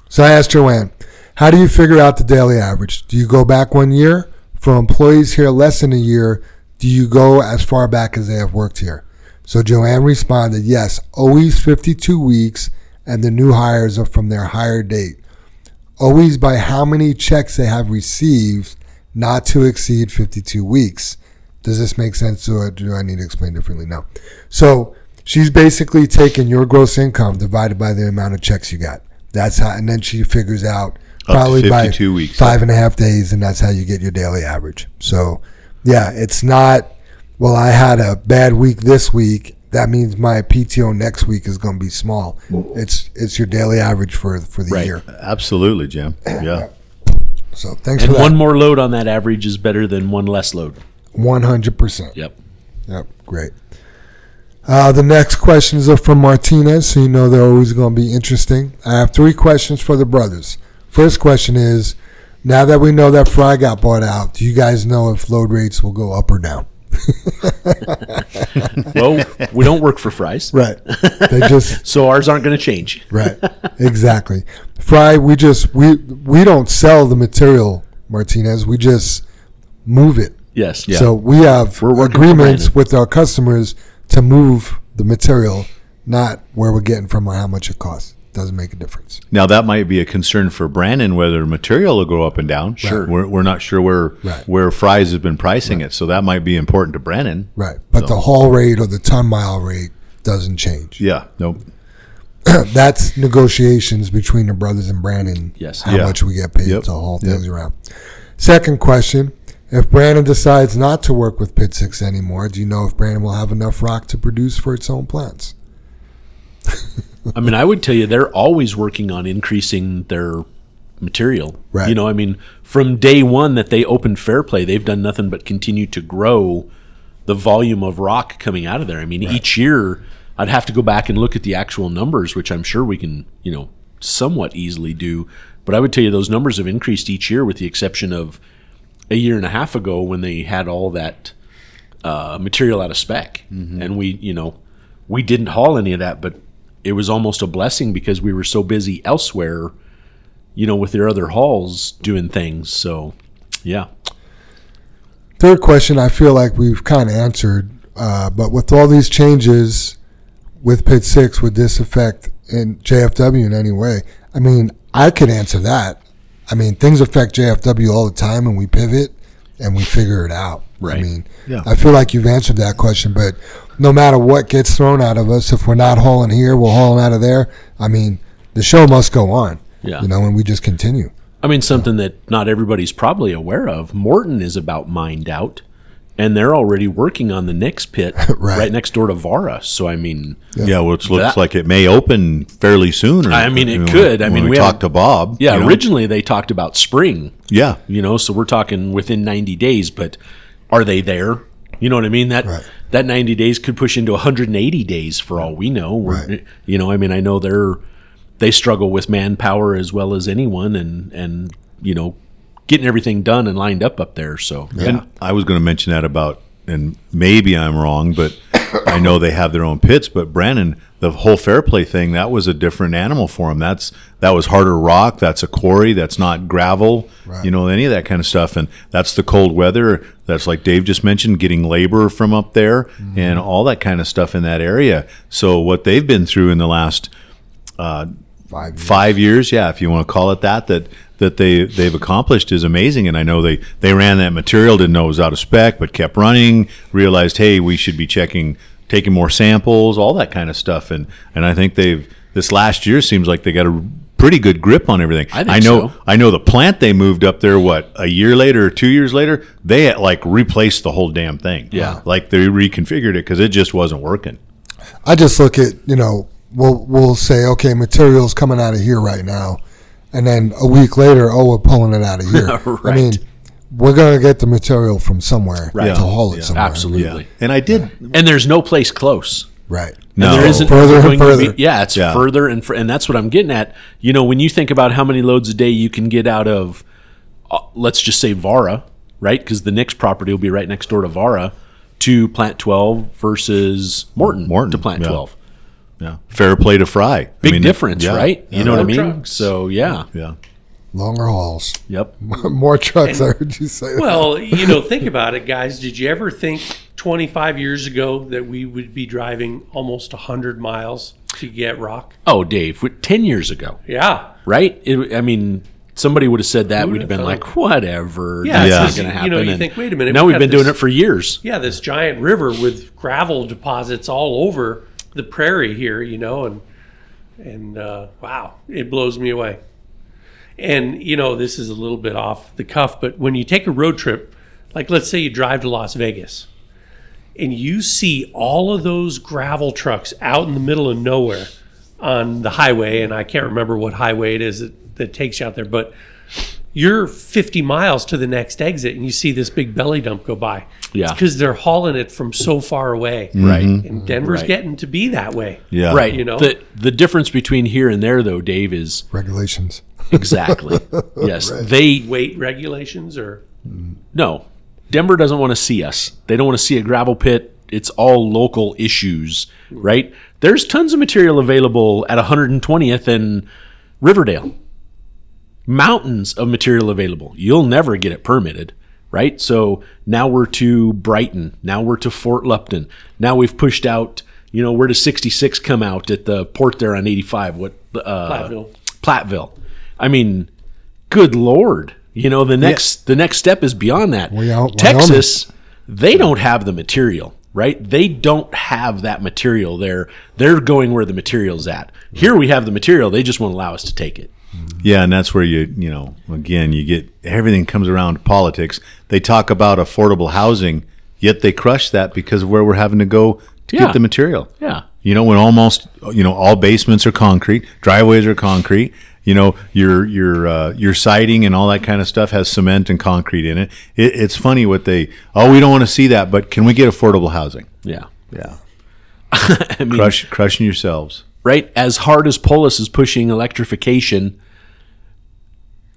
so I asked Joanne, how do you figure out the daily average? Do you go back one year? For employees here less than a year, do you go as far back as they have worked here? So Joanne responded, yes, always 52 weeks, and the new hires are from their hire date. Always by how many checks they have received, not to exceed 52 weeks. Does this make sense? Or do I need to explain differently? No. So she's basically taking your gross income divided by the amount of checks you got. That's how, and then she figures out probably by 52 weeks. five and a half days, and that's how you get your daily average. So, yeah, it's not. Well, I had a bad week this week. That means my PTO next week is going to be small. It's it's your daily average for for the Right. year. Absolutely, Jim. (clears throat) Yeah. So thanks And for that. one more load on that average is better than one less load. One hundred percent. Yep. Yep, great. Uh, the next questions are from Martinez, so you know they're always going to be interesting. I have three questions for the brothers. First question is now that we know that Frei got bought out, do you guys know if load rates will go up or down? (laughs) Well, we don't work for fries, Right. They just (laughs) so ours aren't going to change. right. Exactly. Frei, we just we we don't sell the material, Martinez. We just move it. Yes. So we have We're agreements with our customers to move the material, not where we're getting from or how much it costs. Doesn't make a difference. Now that might be a concern for Brannan whether material will go up and down. Sure. We're, we're not sure where Right. where Fries has been pricing it, so that might be important to Brannan. Right. But the haul rate or the ton mile rate doesn't change. Yeah. Nope. (clears throat) That's negotiations between the brothers and Brannan. Yes. How Yeah. much we get paid Yep. to haul Yep. things around. Second question. If Brannan decides not to work with Pit Six anymore, do you know if Brannan will have enough rock to produce for its own plants? (laughs) I mean, I would tell you they're always working on increasing their material. Right. You know, I mean, from day one that they opened Fairplay, they've done nothing but continue to grow the volume of rock coming out of there. I mean, each year I'd have to go back and look at the actual numbers, which I'm sure we can, you know, somewhat easily do. But I would tell you those numbers have increased each year, with the exception of a year and a half ago when they had all that uh, material out of spec, and we, you know, we didn't haul any of that, but it was almost a blessing because we were so busy elsewhere, you know, with their other halls doing things. So, yeah, Third question, I feel like we've kind of answered, uh, but with all these changes with Pit Six, would this affect in JFW in any way? I mean, I could answer that. I mean, things affect JFW all the time, and we pivot and we figure it out. Right. I mean, Yeah. I feel like you've answered that question, but no matter what gets thrown out of us, if we're not hauling here, we're hauling out of there. I mean, the show must go on. Yeah. You know, and we just continue. I mean something that not everybody's probably aware of. Morton is about mined out, and they're already working on the next pit (laughs) Right. right. next door to Varra. So, I mean, Yeah, which looks That- like it may open fairly soon. Or, I mean, it when- could. I when mean, we, we talked to Bob. yeah, you know? originally they talked about spring. Yeah, you know so we're talking within 90 days but are they there you know what i mean that Right. that 90 days could push into 180 days for all we know Right. you know i mean i know they're they struggle with manpower as well as anyone and and you know getting everything done and lined up up there so And I was going to mention that about, and maybe I'm wrong, but I know they have their own pits. But Brannan, the whole Fairplay thing, that was a different animal for him. That's that was harder rock. That's a quarry. That's not gravel. Right. You know, any of that kind of stuff. And that's the cold weather. That's like Dave just mentioned, getting labor from up there mm-hmm. and all that kind of stuff in that area. So what they've been through in the last uh, Five. years. five years, yeah, if you want to call it that, that that they they've accomplished is amazing. And I know they they ran that material, didn't know it was out of spec, but kept running. Realized, hey, we should be checking, taking more samples, all that kind of stuff. And and I think they've this last year seems like they got a pretty good grip on everything. I think know so. I know the plant they moved up there. What a year later, or two years later, they had, like replaced the whole damn thing. Yeah. like they reconfigured it because it just wasn't working. I just look at you know we'll we'll say okay materials coming out of here right now, and then a week later oh we're pulling it out of here. (laughs) I mean we're going to get the material from somewhere Right. to haul it Yeah. somewhere. Absolutely. And I did. And there's no place close. Right. No. And there isn't Further and further. be- yeah, it's Yeah. further and fur- and that's what I'm getting at. You know, when you think about how many loads a day you can get out of, uh, let's just say Varra, right? Because the next property will be right next door to Varra, to Plant 12 versus Morton, Morton, to Plant yeah. 12. 12. Yeah. Fairplay to Frei. I Big mean, difference, yeah. right? You Yeah. know what I mean? trucks. So yeah, Yeah. Longer hauls. yep. (laughs) More trucks. I heard you say that. Well, you know, think about it, guys. Did you ever think 25 years ago that we would be driving almost 100 miles to get rock? Oh, Dave, ten years ago, Yeah. right? It, I mean, somebody would have said that, Who we'd have been thought? like, whatever. Yeah, that's Yeah. not going to happen. you happen. know, you And think, wait a minute, Now we we've got been doing it for years. Yeah, this giant river with gravel deposits all over the prairie here, you know, and and uh, wow, it blows me away. And you know, this is a little bit off the cuff, but when you take a road trip, like let's say you drive to Las Vegas, and you see all of those gravel trucks out in the middle of nowhere on the highway, and I can't remember what highway it is that, that takes you out there, but you're 50 miles to the next exit and you see this big belly dump go by. Yeah. because they're hauling it from so far away. Mm-hmm. Right. And Denver's Right. getting to be that way. Yeah. Right. You know? the the difference between here and there, though, Dave, is Regulations. exactly (laughs) yes. They Weight regulations or no. Denver doesn't want to see us. They don't want to see a gravel pit. It's all local issues, right? There's tons of material available at 120th and Riverdale. Mountains of material available. You'll never get it permitted, right? So now we're to Brighton. Now we're to Fort Lupton. Now we've pushed out. You know, where does 66 come out at the port there on 85? What uh, Platteville. Platteville. I mean, good lord. You know, the next the next step is beyond that. Way out Texas, they don't have the material, right? They don't have that material there. They're going where the material's at. Here we have the material, they just won't allow us to take it. Yeah, and that's where you, you know, again, you get everything comes around to politics. They talk about affordable housing, yet they crush that because of where we're having to go to Yeah. get the material. Yeah. You know, when almost, you know, all basements are concrete, driveways are concrete. You know, your your uh, your siding and all that kind of stuff has cement and concrete in it. it. It's funny what they. Oh, we don't want to see that, but can we get affordable housing? Yeah. Yeah, (laughs) I mean, crush crushing yourselves. right? As hard as Polis is pushing electrification,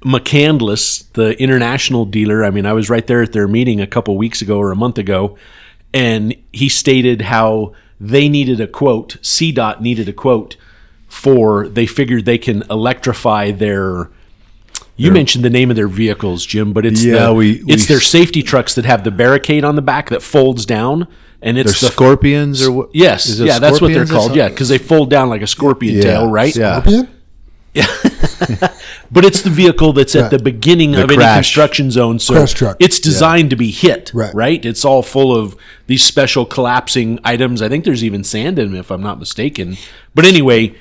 McCandless, the international dealer, I mean, I was right there at their meeting a couple weeks ago or a month ago, and he stated how they needed a quote, CDOT needed a quote for they figured they can electrify their. You mentioned the name of their vehicles, Jim, but it's Yeah, the, we- we it's their safety trucks that have the barricade on the back that folds down, and it's the scorpions or what? Yes, Is it yeah, that's what they're called. Yeah, because they fold down like a scorpion Yeah, tail, right? yeah. Scorpion? (laughs) But it's the vehicle that's at the beginning of any crash. construction zone, so Crash truck. it's designed to be hit, Right. right. It's all full of these special collapsing items. I think there's even sand in them, if I'm not mistaken. But anyway,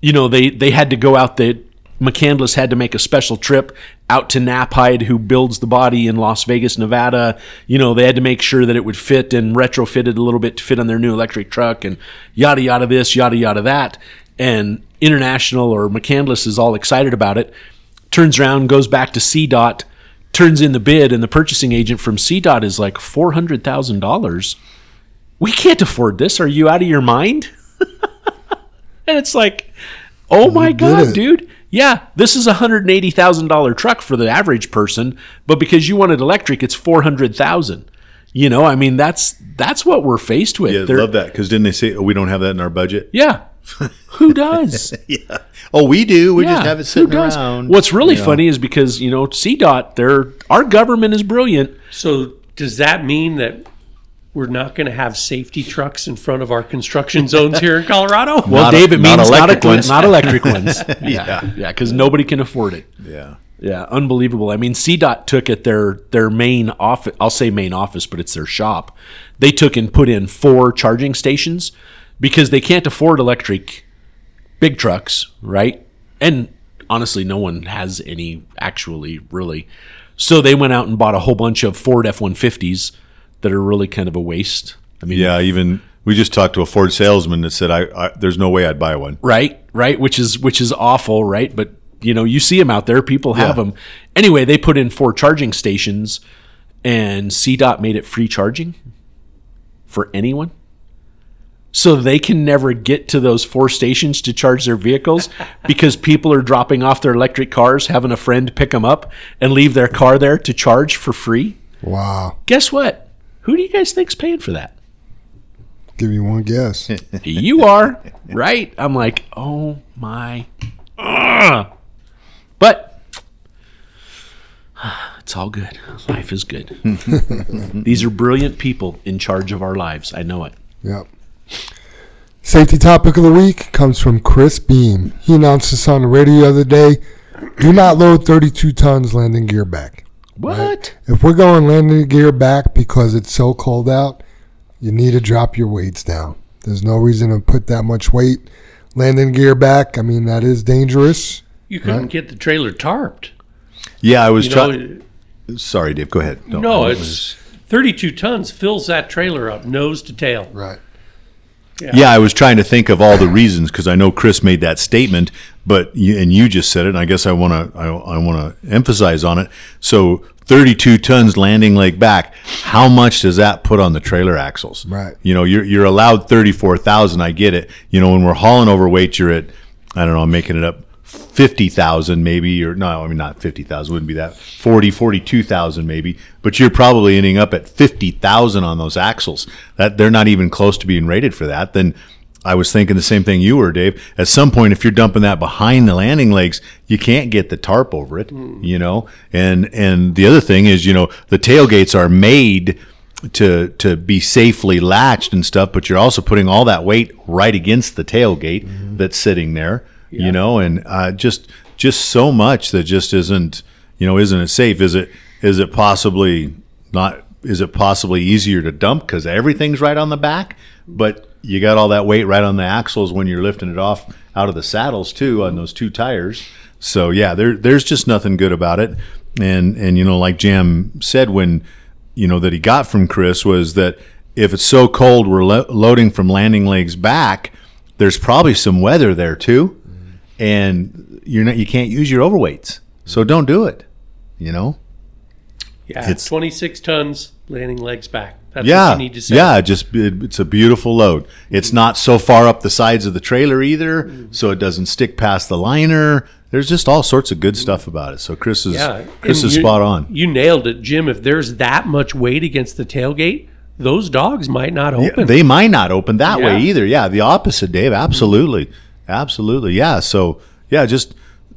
you know, they they had to go out. The McCandless had to make a special trip out to Napide, who builds the body in Las Vegas, Nevada. You know, they had to make sure that it would fit and retrofit it a little bit to fit on their new electric truck, and yada yada this, yada yada that. And International or McCandless is all excited about it. Turns around, goes back to CDOT, turns in the bid, and the purchasing agent from CDOT is like four hundred thousand dollars. We can't afford this. Are you out of your mind? (laughs) and it's like, oh my god, dude. Yeah, this is a hundred and eighty thousand dollar truck for the average person, but because you wanted electric, it's four hundred thousand. You know, I mean, that's that's what we're faced with. Yeah, They're- love that because didn't they say oh, we don't have that in our budget? Yeah, (laughs) who does? (laughs) Yeah. Oh, we do. We just have it who sitting does? around. What's really you know. funny is because you know CDOT, they're our government is brilliant. So does that mean that we're not going to have safety trucks in front of our construction zones here in Colorado? (laughs) Well, Not- Dave, it means not electric a- ones. not electric ones. yeah, yeah, because nobody can afford it. Yeah. Yeah, unbelievable. I mean, CDOT took at their their main office. I'll say main office, but it's their shop. They took and put in four charging stations because they can't afford electric big trucks, right? And honestly, no one has any actually really. So they went out and bought a whole bunch of Ford F one fifties that are really kind of a waste. I mean, Yeah. Even we just talked to a Ford salesman that said, I, I there's no way I'd buy one. right right which is which is awful right but you know you see them out there people have Yeah. them Anyway, they put in four charging stations, and CDOT made it free charging for anyone. So they can never get to those four stations to charge their vehicles (laughs) because people are dropping off their electric cars, having a friend pick them up, and leave their car there to charge for free. Wow. Guess what? Who do you guys think's paying for that? Give me one guess. (laughs) you are right. I'm like, oh my. Ugh. But (sighs) it's all good. Life is good. (laughs) These are brilliant people in charge of our lives. I know it. Yep. Safety topic of the week comes from Chris Beam. He announced this on the radio the other day. Do not load 32 tons landing gear back. What? If we're going landing gear back because it's so cold out, you need to drop your weights down. There's no reason to put that much weight landing gear back. I mean, that is dangerous. You couldn't Right. get the trailer tarped. Yeah, I was trying. Sorry, Dave. Go ahead. no, it's 32 tons fills that trailer up, nose to tail. Right. Yeah, I was trying to think of all the reasons because I know Chris made that statement, but you, and you just said it. And I guess I want to I, I want to emphasize on it. So, 32 tons landing leg back. How much does that put on the trailer axles? Right. You know, you're you're allowed 34,000. I get it. You know, when we're hauling overweight, you're at I don't know. I'm making it up. 50,000 maybe or no I mean not 50,000 wouldn't be that 40 42,000 maybe but you're probably ending up at 50,000 on those axles. That they're not even close to being rated for that. Then I was thinking the same thing you were Dave. At some point if you're dumping that behind the landing legs you can't get the tarp over it hmm. you know? And and the other thing is you know the tailgates are made to to be safely latched and stuff, but you're also putting all that weight right against the tailgate mm-hmm. that's sitting there, you know, and uh, just just so much that just isn't you know isn't it safe? Is it is it possibly not? Is it possibly easier to dump because everything's right on the back, but you got all that weight right on the axles when you're lifting it off out of the saddles too on those two tires. So yeah, there there's just nothing good about it. And and you know, like Jam said when you know that he got from Chris was that if it's so cold we're lo- loading from landing legs back, there's probably some weather there too, and you're not you can't use your overweights, so don't do it. You know. Yeah, It's- 26 tons, landing legs back. That's yeah, what you need to say. yeah. Just it, it's a beautiful load. It's not so far up the sides of the trailer either, mm. so it doesn't stick past the liner. There's just all sorts of good mm. stuff about it. So Chris is Yeah, Chris and is you- spot on. You nailed it, Jim. If there's that much weight against the tailgate, those dogs might not open. They might not open that way either. Yeah, the opposite, Dave. Absolutely, mm. Absolutely. Yeah. So yeah, just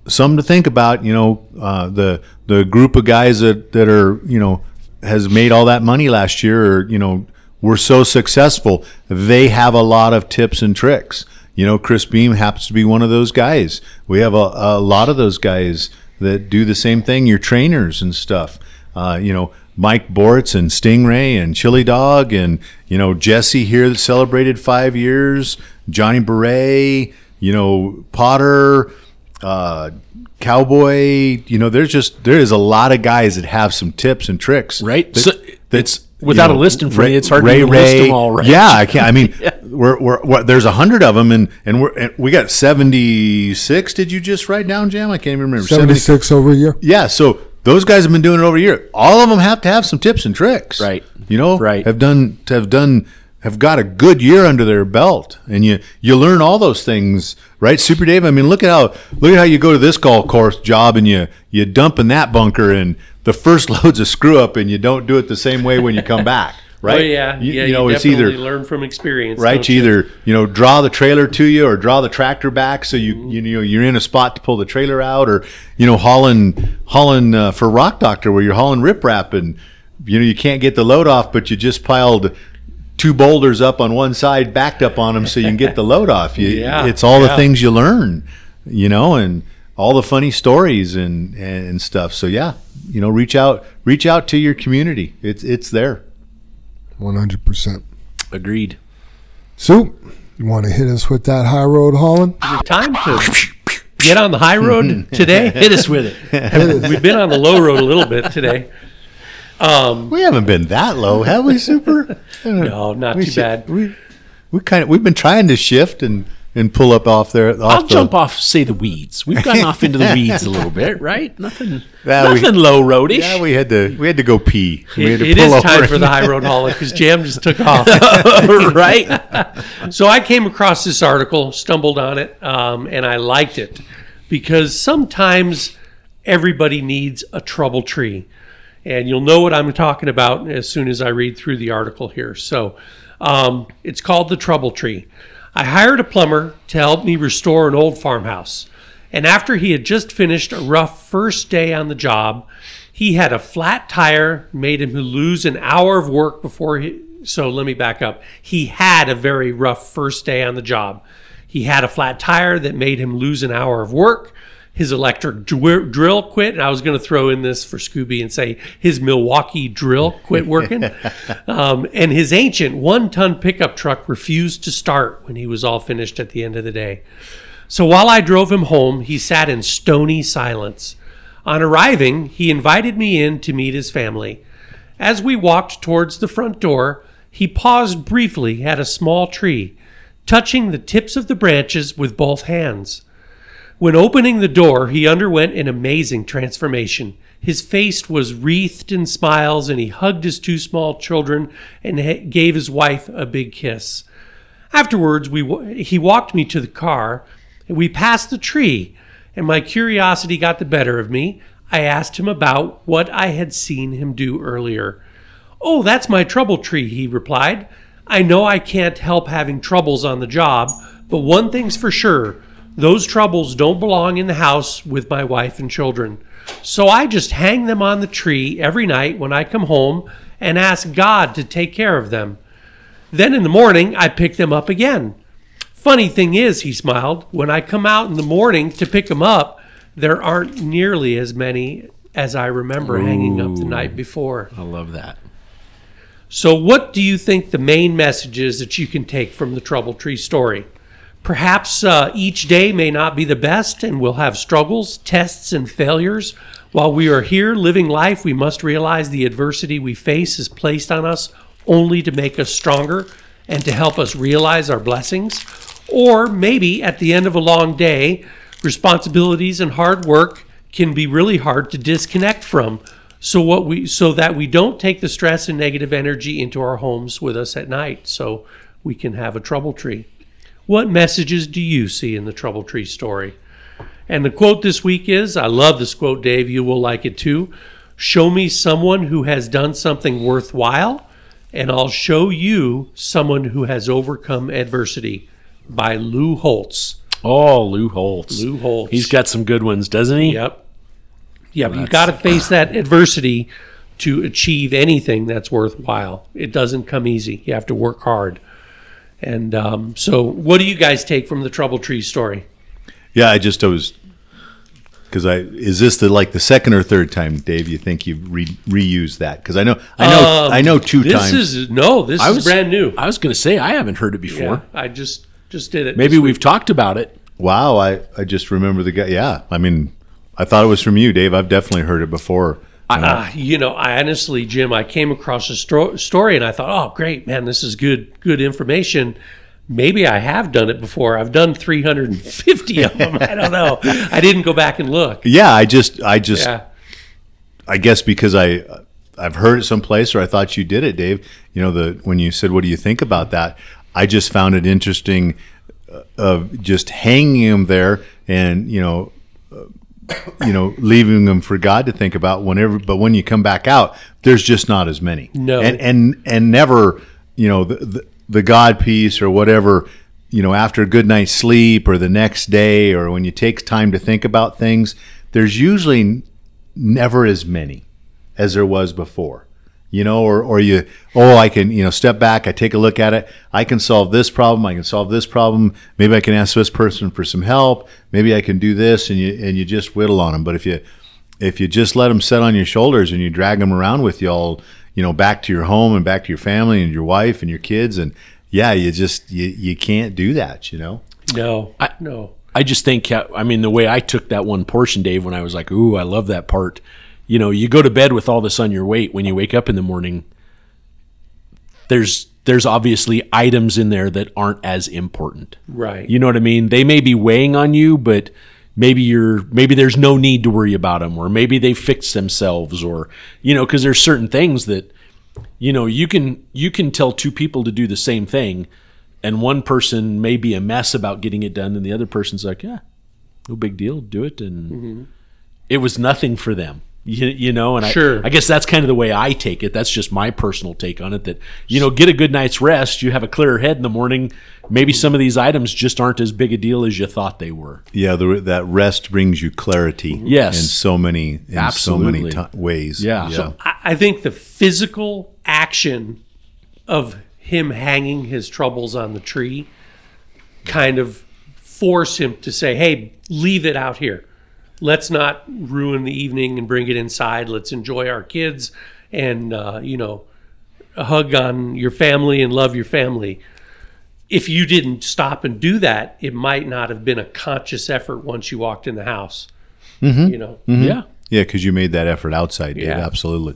something to think about. You know, uh, the the group of guys that that are you know has made all that money last year, or you know, were so successful. They have a lot of tips and tricks. You know, Chris Beam happens to be one of those guys. We have a, a lot of those guys that do the same thing. Your trainers and stuff. Uh, you know, Mike Bortz and Stingray and Chili Dog and you know Jesse here that celebrated five years. Johnny Beret. You know Potter. Uh, Cowboy. You know, there's just there is a lot of guys that have some tips and tricks. Right. that- So that's without you a list in front of you, it's hard to Ray list them all, right? Yeah, I can't. I mean, (laughs) we're, we're, we're there's a hundred of them, and and we're and we got seventy six. Did you just write down, Jam? I can't even remember. 76 over a year. Yeah, so those guys have been doing it over a year. All of them have to have some tips and tricks, Right. You know, Right. Have done have done have got a good year under their belt, and you you learn all those things, right? Super Dave. I mean, look at how look at how you go to this golf course job and you you dump in that bunker, and the first (laughs) load's a screw up, and you don't do it the same way when you come back, (laughs) right? Oh, yeah. You, yeah, you know, you it's either learn from experience. right? You either you know draw the trailer to you or draw the tractor back so you you know you're in a spot to pull the trailer out, or you know hauling hauling uh, for Rock Doctor where you're hauling riprap and you know you can't get the load off, but you just piled two boulders up on one side, backed up on them so you can get the (laughs) load off. You, Yeah, it's all the things you learn, you know, and all the funny stories and and stuff. So yeah, you know, reach out reach out to your community. It's it's there. 100%. Agreed. Soup, you want to hit us with that high road hauling? Is it time to get on the high road (laughs) today? Hit us with it. We've been on the low road a little bit today. Um, We haven't been that low, have we, Super? (laughs) no, not We too should- bad. We we kind of we've been trying to shift and and pull up off there. Off I'll the, jump off, say the weeds. We've gotten off into the weeds a little bit, right? Nothing, Yeah, we- nothing low roadish. Yeah, we had to we had to go pee. We had It, to it pull is time for the (laughs) high road hauler because Jam just took off. (laughs) right? So I came across this article, stumbled on it, um, and I liked it because sometimes everybody needs a trouble tree. And you'll know what I'm talking about as soon as I read through the article here. So um, it's called The Trouble Tree. I hired a plumber to help me restore an old farmhouse. And after he had just finished a rough first day on the job, he had a flat tire, made him lose an hour of work before he. So let me back up. He had a very rough first day on the job. He had a flat tire that made him lose an hour of work. His electric dr- drill quit. And I was going to throw in this for Scooby and say his Milwaukee drill quit working. (laughs) um, and his ancient one ton pickup truck refused to start when he was all finished at the end of the day. So while I drove him home, he sat in stony silence. On arriving, he invited me in to meet his family. As we walked towards the front door, he paused briefly at a small tree, touching the tips of the branches with both hands. When opening the door, he underwent an amazing transformation. His face was wreathed in smiles, and he hugged his two small children and gave his wife a big kiss. Afterwards, we he walked me to the car, and we passed the tree, and my curiosity got the better of me. I asked him about what I had seen him do earlier. Oh, that's my trouble tree, he replied. I know I can't help having troubles on the job, but one thing's for sure those troubles don't belong in the house with my wife and children. So I just hang them on the tree every night when I come home and ask God to take care of them. Then in the morning, I pick them up again. Funny thing is, he smiled, when I come out in the morning to pick them up, there aren't nearly as many as I remember hanging up the night before. I love that. So, what do you think the main message is that you can take from the Trouble Tree story? Perhaps uh, each day may not be the best, and we'll have struggles, tests, and failures. While we are here living life, we must realize the adversity we face is placed on us only to make us stronger and to help us realize our blessings. Or maybe at the end of a long day, responsibilities and hard work can be really hard to disconnect from so what we so that we don't take the stress and negative energy into our homes with us at night so we can have a trouble tree what messages do you see in the trouble tree story and the quote this week is i love this quote dave you will like it too show me someone who has done something worthwhile and i'll show you someone who has overcome adversity by lou holtz Oh, Lou Holtz. lou holtz He's got some good ones, doesn't he? Yep. Yep. you got to face (laughs) that adversity to achieve anything that's worthwhile. It doesn't come easy. You have to work hard. And um, so, what do you guys take from the Trouble Tree story? Yeah, I just I was because I is this the like the second or third time, Dave? You think you've re, reused that? Because I know I know Um, I know two this times. is no, this I is was brand new. I was going to say I haven't heard it before. yeah, I just just did it. Maybe we've talked about it. wow, I I just remember the guy. Yeah, I mean, I thought it was from you, Dave. I've definitely heard it before. Uh, you know, I honestly, Jim, I came across a stro- story and I thought, oh, great, man, this is good, good information. Maybe I have done it before. I've done 350 of them. I don't know. I didn't go back and look. Yeah, I just I just Yeah. I guess because I I've heard it someplace or I thought you did it, Dave. You know the when you said what do you think about that? I just found it interesting uh, of just hanging them there and you know you know leaving them for God to think about whenever but when you come back out there's just not as many. No. And and and never, you know, the the, the God piece or whatever you know, after a good night's sleep or the next day or when you take time to think about things, there's usually never as many as there was before. You know, or, or you, oh, I can, you know, step back, I take a look at it, I can solve this problem, I can solve this problem, maybe I can ask this person for some help, maybe I can do this, and you and you just whittle on them. But if you if you just let them sit on your shoulders and you drag them around with you all, you know, back to your home and back to your family and your wife and your kids, and yeah, you just you, you can't do that, you know. No, I- no. I just think, I mean, the way I took that one portion, Dave, when I was like, ooh, I love that part. You know, you go to bed with all this on your weight. When you wake up in the morning, there's there's obviously items in there that aren't as important. Right. You know what I mean? They may be weighing on you, but maybe you're maybe there's no need to worry about them, or maybe they fixed themselves, or you know, because there's certain things that you know you can you can tell two people to do the same thing, and one person may be a mess about getting it done, and the other person's like, yeah, no big deal, do it, and mm-hmm. it was nothing for them. You, you know, and Sure. I, I guess that's kind of the way I take it. That's just my personal take on it. That you know, get a good night's rest. You have a clearer head in the morning. Maybe some of these items just aren't as big a deal as you thought they were. Yeah, the, that rest brings you clarity. Mm-hmm. Yes. in so many, in so many Absolutely. ways. Yeah. yeah. So I, I think the physical action of him hanging his troubles on the tree kind of force him to say, "Hey, leave it out here. Let's not ruin the evening and bring it inside. Let's enjoy our kids and uh, you know, hug on your family and love your family." If you didn't stop and do that, it might not have been a conscious effort once you walked in the house. You know, yeah, Yeah, because you made that effort outside, Dave. Yeah. Absolutely.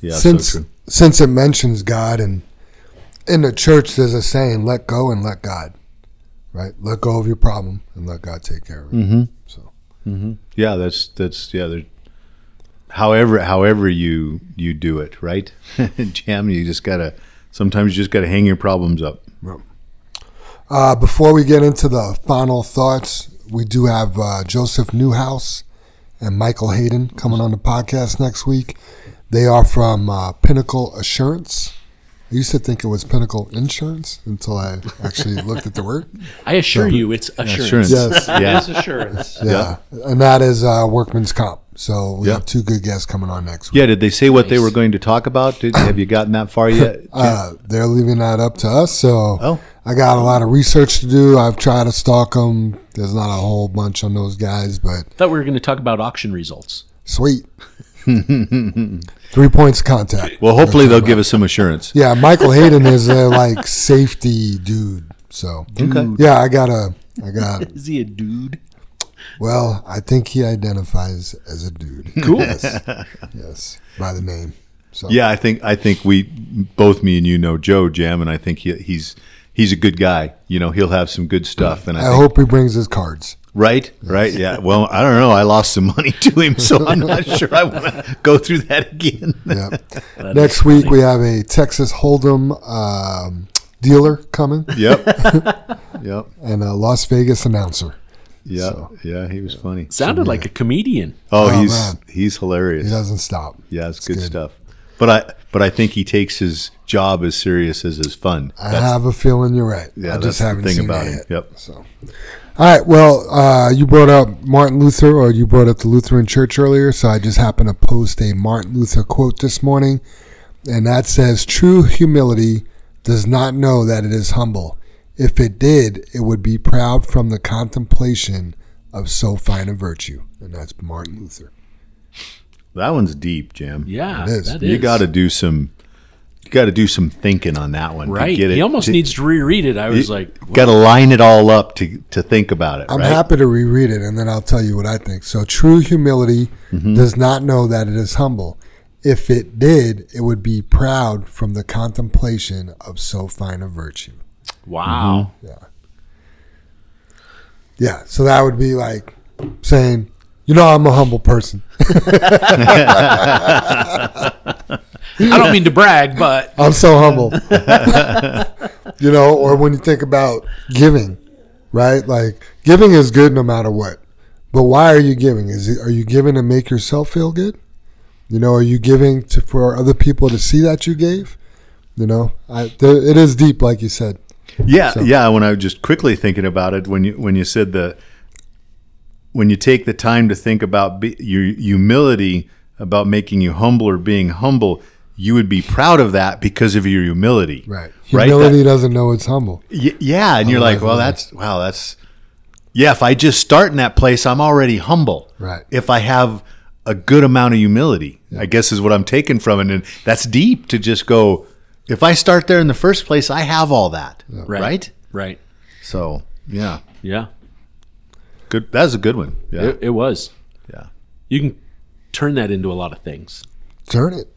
Yeah, since so true. since it mentions God and in the church there's a saying, let go and let God. Right? Let go of your problem and let God take care of it. Mm-hmm. So Yeah, that's that's yeah. However, however you you do it, right? (laughs) Jam, you just gotta. Sometimes you just gotta hang your problems up. Uh, before we get into the final thoughts, we do have uh, Joseph Newhouse and Michael Hayden coming on the podcast next week. They are from uh, Pinnacle Assurance. I used to think it was Pinnacle Insurance until I actually (laughs) looked at the word. I assure you, it's assurance. Assurance. Yes. Yeah. it's assurance. Yeah. And that is uh, Workman's Comp. So we Yeah. have two good guests coming on next week. Yeah. Did they say what they were going to talk about? Did, have you gotten that far yet? (coughs) Uh, they're leaving that up to us. So Oh. I got a lot of research to do. I've tried to stalk them. There's not a whole bunch on those guys, but I Thought we were going to talk about auction results. Sweet. (laughs) Three points of contact. well, hopefully they'll give us some assurance. Yeah, Michael (laughs) Hayden is a like safety dude. So Okay. yeah, I got a, I got. (laughs) Is he a dude? Well, I think he identifies as a dude. Cool. Yes, yes, by the name. So Yeah, I think I think we both me and you know Joe Jam, and I think he, he's he's a good guy. You know, he'll have some good stuff, and I, I think, hope he brings his cards. Right, right, yeah. Well, I don't know. I lost some money to him, so I'm not (laughs) sure I want to go through that again. (laughs) Yeah. That Next week funny. we have a Texas Hold'em um, dealer coming yep, (laughs) yep, and a Las Vegas announcer. yeah, So- yeah. He was funny. sounded like a comedian. Oh, Oh, he's man. he's hilarious. He doesn't stop. Yeah, it's It's good, good. stuff. But I but I think he takes his job as serious as his fun. I have a feeling you're right. Yeah, I that's just the haven't thing seen about that him. yet. Yep. So, all right. Well, uh, you brought up Martin Luther, or you brought up the Lutheran Church earlier. So I just happened to post a Martin Luther quote this morning, and that says, "True humility does not know that it is humble. If it did, it would be proud from the contemplation of so fine a virtue." And that's Martin Luther. That one's deep, Jim. Yeah, It is. that You got to do some. You got to do some thinking on that one. to right. get it, he almost to- needs to reread it. I was like, got to line it all up to to think about it. I'm right? happy to reread it, and then I'll tell you what I think. So, true humility Mm-hmm. does not know that it is humble. If it did, it would be proud from the contemplation of so fine a virtue. wow. Yeah. Yeah, so that would be like saying, you know, I'm a humble person. (laughs) (laughs) (laughs) I don't mean to brag, but (laughs) I'm so humble. (laughs) you know, or when you think about giving, right? Like giving is good no matter what. But why are you giving? Is it are you giving to make yourself feel good? You know, are you giving to for other people to see that you gave? You know, I, there, it is deep, like you said. Yeah, So- yeah. When I was just quickly thinking about it, when you when you said the when you take the time to think about be, your humility about making you humble or being humble, you would be proud of that because of your humility. Right. Right. Humility That- doesn't know it's humble. Y- yeah, and you're like, well, that's wow, that's yeah. If I just start in that place, I'm already humble. Right. If I have a good amount of humility, I guess is what I'm taking from it, and that's deep to just go. If I start there in the first place, I have all that, right, right? right. So yeah, Yeah, good. That's a good one. Yeah, it, it was. yeah. You can turn that into a lot of things. Turn it.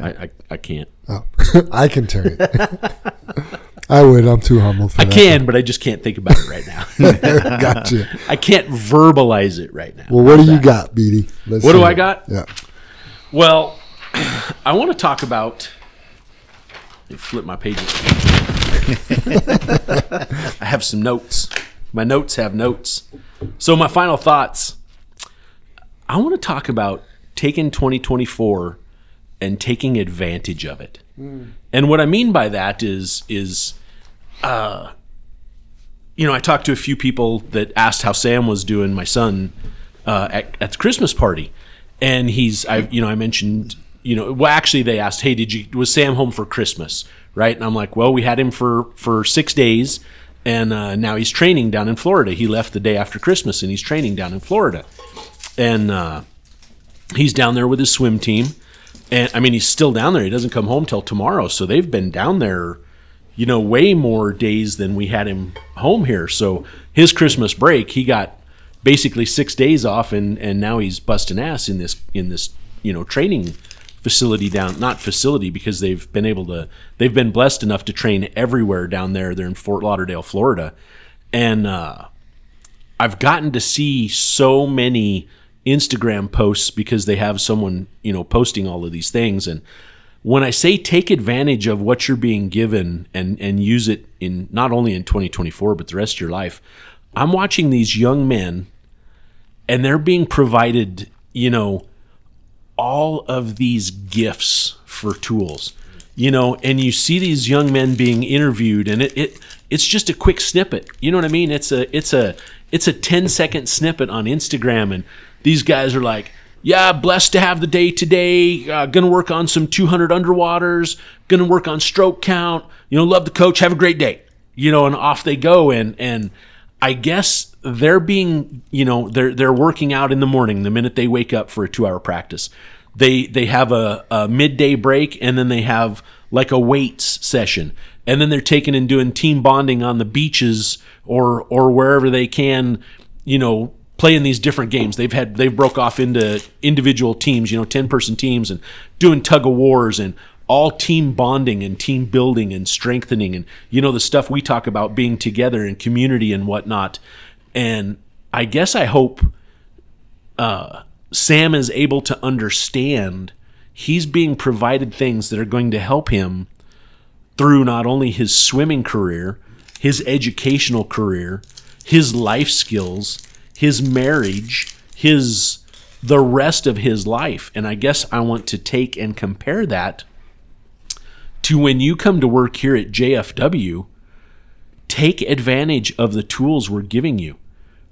I, I, I can't. Oh, (laughs) I can turn it. (laughs) I would. I'm too humble for I that. can, but I just can't think about it right now. (laughs) gotcha. I can't verbalize it right now. Well, what do you got, Beatty? Let's What do hear I got? Yeah. Well, (clears throat) I want to talk about. Let me flip my pages. I have some notes. My notes have notes. So, my final thoughts. I want to talk about taking 2024 and taking advantage of it. And what I mean by that is is uh, you know, I talked to a few people that asked how Sam was doing, my son, uh, at, at the Christmas party, and he's, I, you know, I mentioned, you know, well, actually, they asked, hey, did you was Sam home for Christmas, right? And I'm like, well, we had him for for six days, and uh, now he's training down in Florida. He left the day after Christmas, and he's training down in Florida, and uh, he's down there with his swim team. And I mean, he's still down there. He doesn't come home till tomorrow. So they've been down there, you know, way more days than we had him home here. So his Christmas break, he got basically six days off, and and now he's busting ass in this in this you know training facility down not facility because they've been able to they've been blessed enough to train everywhere down there. They're in Fort Lauderdale, Florida, and uh, I've gotten to see so many Instagram posts because they have someone, you know, posting all of these things. And when I say take advantage of what you're being given and and use it in not only in 2024 but the rest of your life, I'm watching these young men and they're being provided, you know, all of these gifts for tools you know and you see these young men being interviewed and it, it it's just a quick snippet you know what i mean it's a it's a it's a 10 second snippet on instagram and these guys are like yeah blessed to have the day today uh, gonna work on some 200 underwaters gonna work on stroke count you know love the coach have a great day. You know and off they go and and i guess they're being you know they're they're working out in the morning the minute they wake up for a two hour practice. They they have a, a midday break and then they have like a weights session. And then they're taking and doing team bonding on the beaches or or wherever they can you know playing these different games. They've had they've broke off into individual teams you know 10 person teams and doing tug of wars and all team bonding and team building and strengthening and you know the stuff we talk about being together and community and whatnot. And i guess i hope uh, Sam is able to understand he's being provided things that are going to help him through not only his swimming career, his educational career, his life skills, his marriage, his the rest of his life. And I guess I want to take and compare that to when you come to work here at JFW, take advantage of the tools we're giving you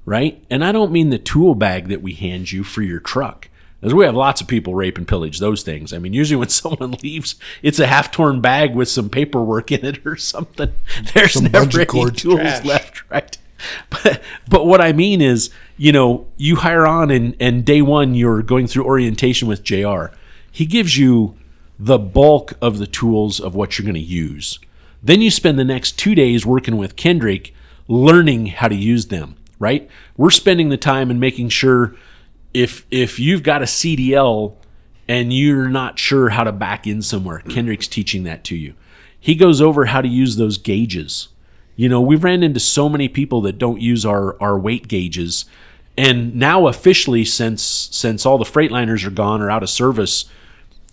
right? And I don't mean the tool bag that we hand you for your truck. As we have lots of people rape and pillage those things. I mean, usually when (laughs) someone leaves, it's a half-torn bag with some paperwork in it or something. (laughs) There's Some never any tools Trash. left, right? (laughs) But but what I mean is, you know, you hire on and and day one you're going through orientation with JR. He gives you the bulk of the tools of what you're going to use. Then you spend the next two days working with Kendrick, learning how to use them. Right? We're spending the time and making sure if if you've got a CDL and you're not sure how to back in somewhere, Kendrick's teaching that to you. He goes over how to use those gauges. You know, we've ran into so many people that don't use our our weight gauges. And now officially since since all the Freightliners are gone or out of service,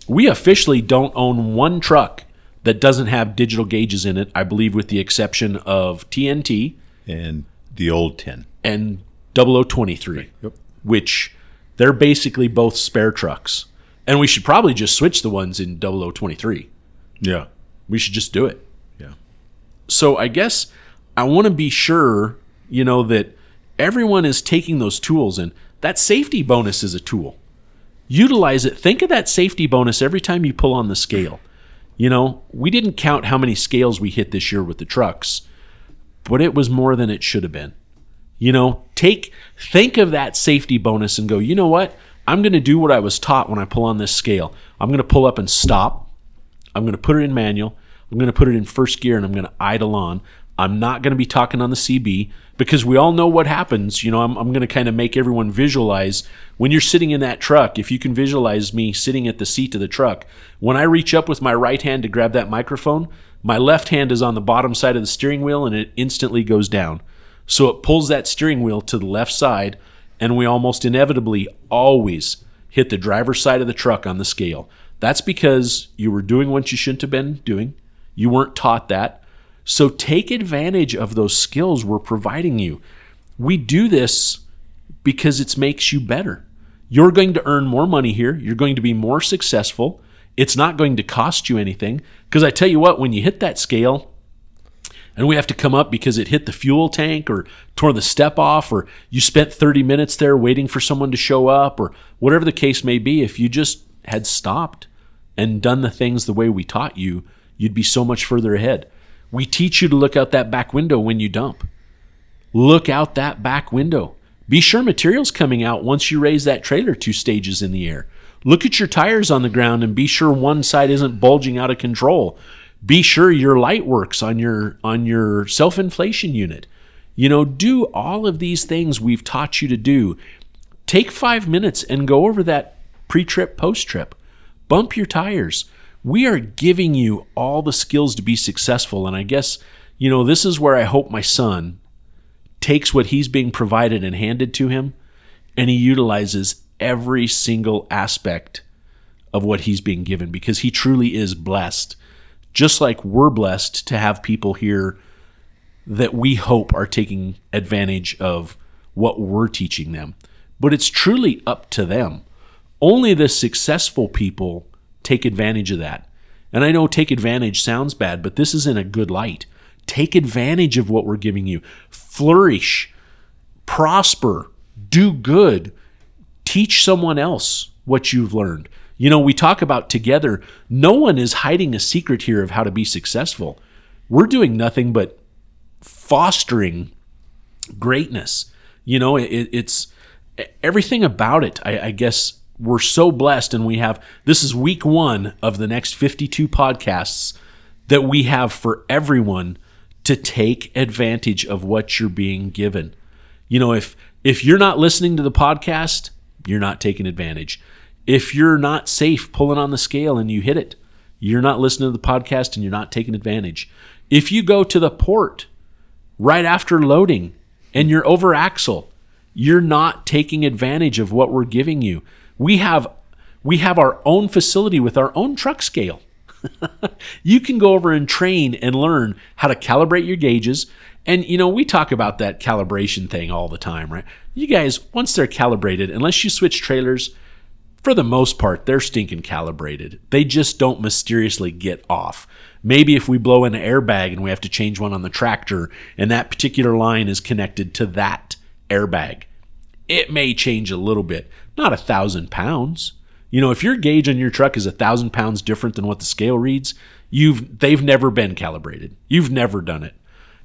we officially don't own one truck that doesn't have digital gauges in it, I believe with the exception of TNT and the old 10. and 0023, which they're basically both spare trucks. And we should probably just switch the ones in 0023. Yeah. We should just do it. So I guess I want to be sure, you know, that everyone is taking those tools and that safety bonus is a tool. Utilize it. Think of that safety bonus every time you pull on the scale. You know, we didn't count how many scales we hit this year with the trucks, but it was more than it should have been. You know, take think of that safety bonus and go, you know what? I'm going to do what I was taught when I pull on this scale. I'm going to pull up and stop. I'm going to put it in manual. I'm going to put it in first gear and I'm going to idle on. I'm not going to be talking on the CB because we all know what happens. You know, I'm, I'm going to kind of make everyone visualize when you're sitting in that truck. If you can visualize me sitting at the seat of the truck, when I reach up with my right hand to grab that microphone, my left hand is on the bottom side of the steering wheel and it instantly goes down. So it pulls that steering wheel to the left side, and we almost inevitably always hit the driver's side of the truck on the scale. That's because you were doing what you shouldn't have been doing. You weren't taught that. So take advantage of those skills we're providing you. We do this because it makes you better. You're going to earn more money here. You're going to be more successful. It's not going to cost you anything. Because I tell you what, when you hit that scale, and we have to come up because it hit the fuel tank or tore the step off or you spent 30 minutes there waiting for someone to show up or whatever the case may be, if you just had stopped and done the things the way we taught you, you'd be so much further ahead. We teach you to look out that back window when you dump. Look out that back window. Be sure material's coming out once you raise that trailer two stages in the air. Look at your tires on the ground and be sure one side isn't bulging out of control. Be sure your light works on your on your self-inflation unit. You know, do all of these things we've taught you to do. Take 5 minutes and go over that pre-trip post-trip. Bump your tires we are giving you all the skills to be successful. And I guess, you know, this is where I hope my son takes what he's being provided and handed to him and he utilizes every single aspect of what he's being given because he truly is blessed. Just like we're blessed to have people here that we hope are taking advantage of what we're teaching them. But it's truly up to them. Only the successful people take advantage of that. And I know take advantage sounds bad, but this is in a good light. Take advantage of what we're giving you. Flourish, prosper, do good, teach someone else what you've learned. You know, we talk about together, no one is hiding a secret here of how to be successful. We're doing nothing but fostering greatness. You know, it, it's everything about it, I, I guess, we're so blessed and we have this is week one of the next 52 podcasts that we have for everyone to take advantage of what you're being given. You know if if you're not listening to the podcast you're not taking advantage. If you're not safe pulling on the scale and you hit it you're not listening to the podcast and you're not taking advantage. If you go to the port right after loading and you're over axle you're not taking advantage of what we're giving you we have we have our own facility with our own truck scale. (laughs) you can go over and train and learn how to calibrate your gauges. And you know, we talk about that calibration thing all the time, right? You guys, once they're calibrated, unless you switch trailers, for the most part, they're stinking calibrated. They just don't mysteriously get off. Maybe if we blow an airbag and we have to change one on the tractor, and that particular line is connected to that airbag, it may change a little bit not a thousand pounds. You know, if your gauge on your truck is a thousand pounds different than what the scale reads, you've they've never been calibrated. You've never done it.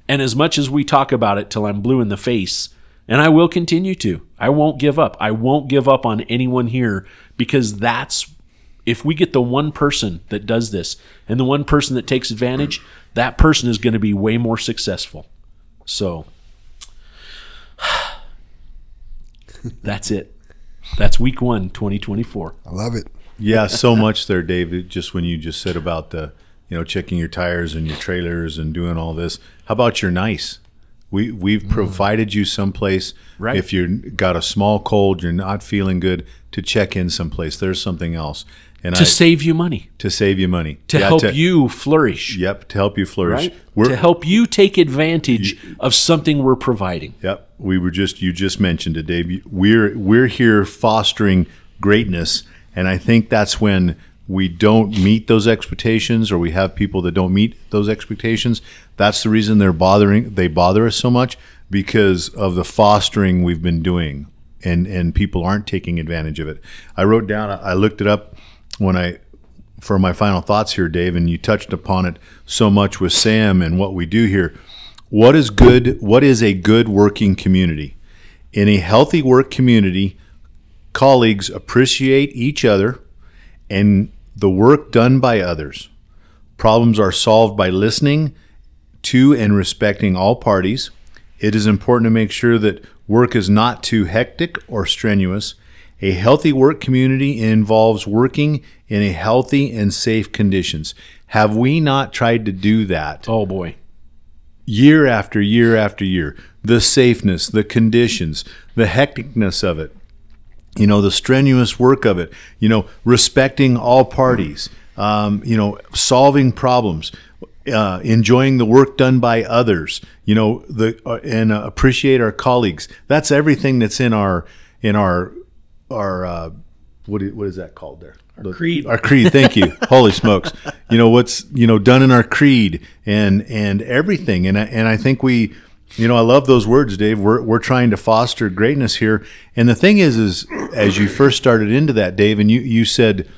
And as much as we talk about it till I'm blue in the face, and I will continue to, I won't give up. I won't give up on anyone here because that's if we get the one person that does this and the one person that takes advantage, that person is going to be way more successful. So that's it. That's week one, 2024. I love it. Yeah, so much there, David. Just when you just said about the, you know, checking your tires and your trailers and doing all this. How about your nice? We we've mm. provided you someplace. Right. If you got a small cold, you're not feeling good, to check in someplace. There's something else. And to I, save you money. To save you money. To yeah, help to, you flourish. Yep, to help you flourish. Right? to help you take advantage you, of something we're providing. Yep. We were just you just mentioned it, Dave. We're we're here fostering greatness, and I think that's when we don't meet those expectations or we have people that don't meet those expectations. That's the reason they're bothering they bother us so much because of the fostering we've been doing and and people aren't taking advantage of it. I wrote down I looked it up when I for my final thoughts here, Dave, and you touched upon it so much with Sam and what we do here. What is good? What is a good working community? In a healthy work community, colleagues appreciate each other and the work done by others. Problems are solved by listening to and respecting all parties. It is important to make sure that work is not too hectic or strenuous. A healthy work community involves working in a healthy and safe conditions. Have we not tried to do that Oh boy. year after year after year? The safeness, the conditions, the hecticness of it, you know, the strenuous work of it, you know, respecting all parties, um, you know, solving problems, uh, enjoying the work done by others, you know, the uh, and uh, appreciate our colleagues. That's everything that's in our in our our uh, what is, what is that called there? Our creed. Our creed. Thank you. (laughs) Holy smokes! You know what's you know done in our creed and and everything. And I, and I think we, you know, I love those words, Dave. We're we're trying to foster greatness here. And the thing is, is as you first started into that, Dave, and you you said,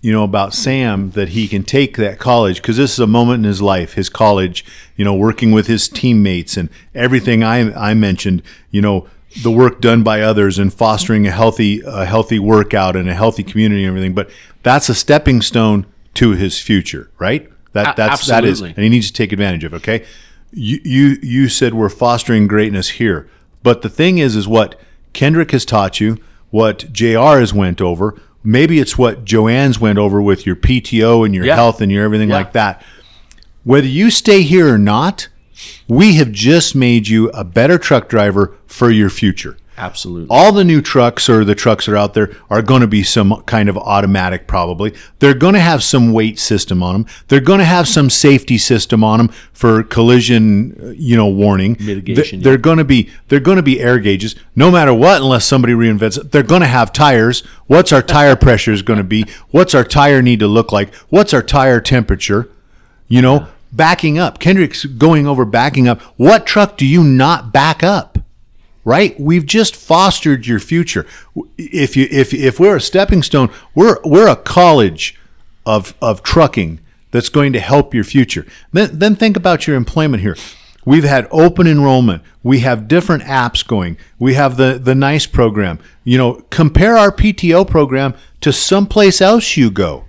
you know, about Sam that he can take that college because this is a moment in his life, his college. You know, working with his teammates and everything I I mentioned. You know the work done by others and fostering a healthy a healthy workout and a healthy community and everything but that's a stepping stone to his future right that that's that is and he needs to take advantage of it, okay you you you said we're fostering greatness here but the thing is is what Kendrick has taught you what JR has went over maybe it's what Joanne's went over with your PTO and your Yeah. health and your everything Yeah. like that whether you stay here or not we have just made you a better truck driver for your future. Absolutely. all the new trucks or the trucks that are out there are going to be some kind of automatic probably. They're going to have some weight system on them they're going to have some safety system on them for collision you know warning. Mitigation, they're going to be they're going to be air gauges. No matter what unless somebody reinvents it they're going to have tires. What's our tire pressure is going to be? What's our tire need to look like? What's our tire temperature? You know backing up kendrick's going over backing up what truck do you not back up right? We've just fostered your future. If you if if we're a stepping stone, we're we're a college of of trucking that's going to help your future. Then then think about your employment here. We've had open enrollment. We have different apps going. We have the the nice program. You know, compare our PTO program to someplace else you go.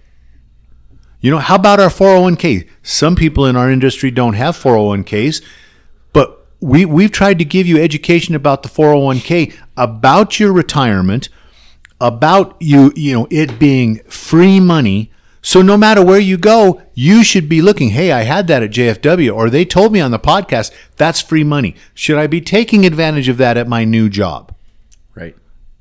You know, how about our 401k? Some people in our industry don't have 401ks, but we we've tried to give you education about the 401k, about your retirement, about you you know it being free money. So no matter where you go, you should be looking, hey, I had that at JFW or they told me on the podcast that's free money. Should I be taking advantage of that at my new job? Right.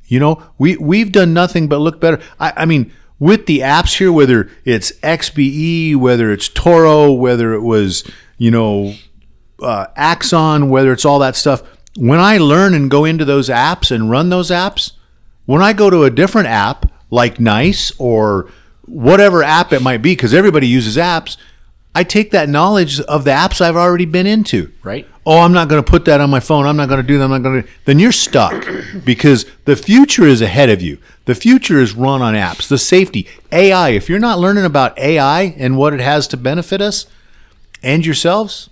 You know, we we've done nothing but look better. I, I mean, with the apps here, whether it's XBE, whether it's Toro, whether it was you know uh, Axon, whether it's all that stuff. When I learn and go into those apps and run those apps, when I go to a different app like Nice or whatever app it might be, because everybody uses apps, I take that knowledge of the apps I've already been into. Right. Oh, I'm not going to put that on my phone. I'm not going to do that. I'm not going to. Then you're stuck (clears throat) because the future is ahead of you. The future is run on apps. The safety, AI. If you're not learning about AI and what it has to benefit us and yourselves,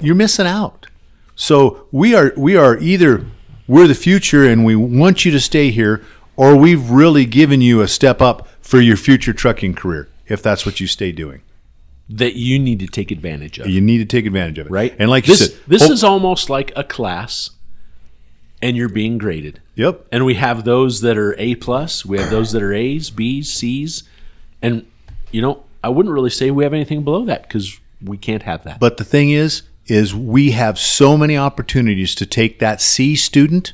you're missing out. So we are we are either we're the future and we want you to stay here, or we've really given you a step up for your future trucking career if that's what you stay doing. That you need to take advantage of. You need to take advantage of it, right? And like this, you said, this hope- is almost like a class, and you're being graded. yep. And we have those that are A plus. We have those that are A's, B's, C's, and you know I wouldn't really say we have anything below that because we can't have that. But the thing is, is we have so many opportunities to take that C student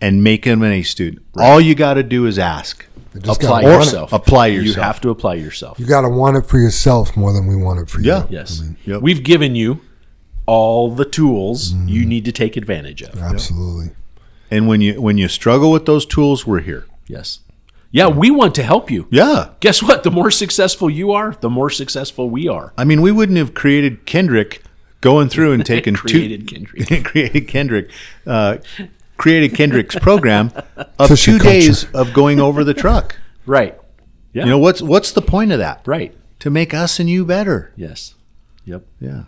and make him an A student. All you got to do is ask. You just apply gotta want it. yourself. You have to apply yourself. You got to want it for yourself more than we want it for you. Yeah. Yes. Yep. We've given you all the tools you need to take advantage of. Absolutely. And when you when you struggle with those tools, we're here. Yes. Yeah, we want to help you. Yeah. Guess what? The more successful you are, the more successful we are. I mean, we wouldn't have created Kendrick going through and (laughs) taking Created two, Kendrick. (laughs) created Kendrick, uh, created Kendrick's (laughs) program of Tissue two culture. days of going over the truck. Right. Yeah. You know what's what's the point of that? right. To make us and you better. Yes. Yep. Yeah.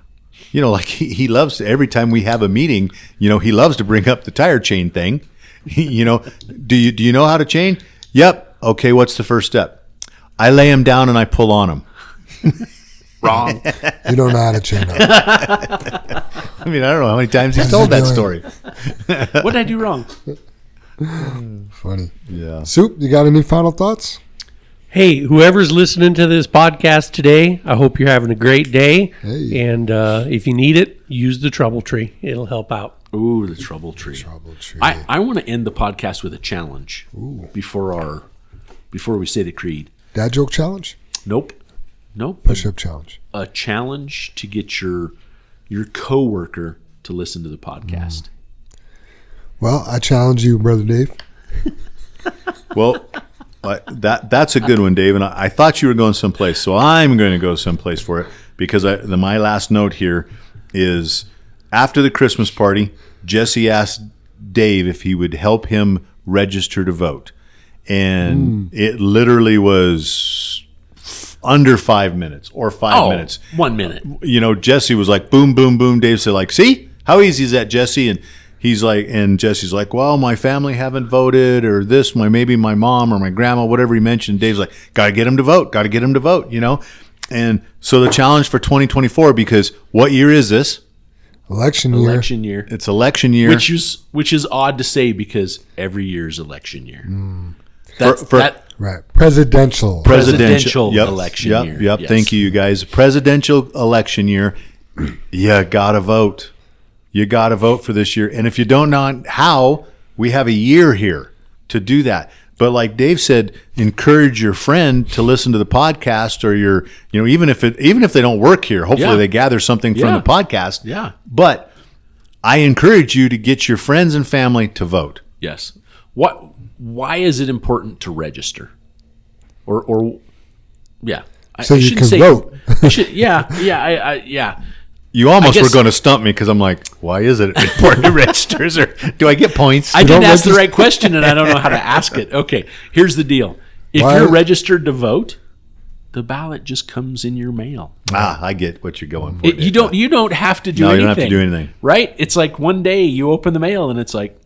You know, like he, he loves every time we have a meeting, you know, he loves to bring up the tire chain thing. (laughs) you know, do you do you know how to chain? Yep. Okay, what's the first step? I lay him down and I pull on him. (laughs) Wrong. You don't know how to chain up. (laughs) I mean, I don't know how many times he's told that story. (laughs) what did I do wrong? Funny. Yeah. Soup, you got any final thoughts? Hey, whoever's listening to this podcast today, I hope you're having a great day. Hey. And uh, if you need it, use the trouble tree. It'll help out. Ooh, the trouble tree. Trouble tree. I, I want to end the podcast with a challenge Ooh. before our before we say the creed. Dad joke challenge? Nope. Nope. Push up challenge. A challenge to get your your coworker to listen to the podcast. Mm. Well, I challenge you, Brother Dave. (laughs) Well, I- that that's a good one, Dave. And I, I thought you were going someplace, so I'm going to go someplace for it because I, the, my last note here is after the Christmas party, Jesse asked Dave if he would help him register to vote, and mm. it literally was under five minutes or five Oh, minutes one minute. you know, Jesse was like, boom, boom, boom. Dave said, like, see how easy is that, Jesse? And he's like, and Jesse's like, well, my family haven't voted, or this, my maybe my mom or my grandma, whatever he mentioned. Dave's like, gotta get him to vote, gotta get him to vote, you know. And so the challenge for 2024, because what year is this? Election year. Election year. It's election year. Which is which is odd to say because every year is election year. Hmm. That's, For- for- that Right. Presidential. Presidential yep election yep, year, Yep. yes. Thank you, you guys. Presidential election year. (clears throat) you gotta vote. You gotta vote for this year. And if you don't know how, we have a year here to do that. But like Dave said, encourage your friend to listen to the podcast, or your, you know, even if it, even if they don't work here, hopefully Yeah. they gather something from the podcast. Yeah. But I encourage you to get your friends and family to vote. yes. What why is it important to register? Or or yeah. I, So I you shouldn't can say- vote. (laughs) I should, yeah, yeah, I, I yeah. You almost I were going to stump me because I'm like, why is it important to (laughs) register? Is there- do I get points? I didn't ask the right question and I don't know how to ask it. Okay, here's the deal. If Why- you're registered to vote, the ballot just comes in your mail. ah, I get what you're going for. It, you don't you don't have to do No, you don't have to do anything. Right? It's like one day you open the mail and it's like,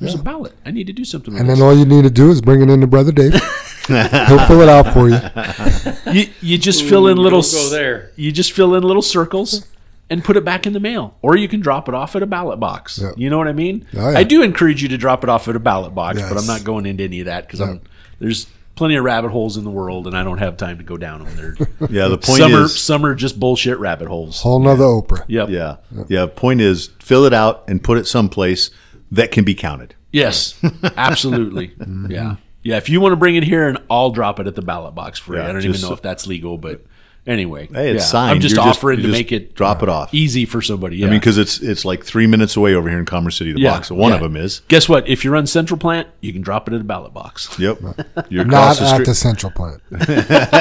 huh, there's a ballot. I need to do something with And this. then all you need to do is bring it in to Brother Dave. (laughs) He'll fill it out for you. (laughs) you, you just fill in little don't go there. You just fill in little circles and put it back in the mail, or you can drop it off at a ballot box. Yeah. You know what I mean? Oh, yeah. I do encourage you to drop it off at a ballot box, but I'm not going into any of that because I'm there's plenty of rabbit holes in the world, and I don't have time to go down them. They're (laughs) Yeah, the point some are is, some are just bullshit rabbit holes. Whole nother Oprah. Yep. yeah, yeah. Point is, fill it out and put it someplace that can be counted. Yes. Absolutely. (laughs) Mm-hmm. Yeah. Yeah. If you want to bring it here, and I'll drop it at the ballot box for you. Yeah, I don't even just know if that's legal, but anyway. Hey, it's yeah. signed. I'm just You're offering you to just make it drop it off. easy for somebody. Yeah. I mean, because it's it's like three minutes away over here in Commerce City. The Yeah, box. One yeah. of them is. Guess what? If you run Central Plant, you can drop it at a ballot box. Yep. (laughs) You're Not across the at street. the central plant. (laughs)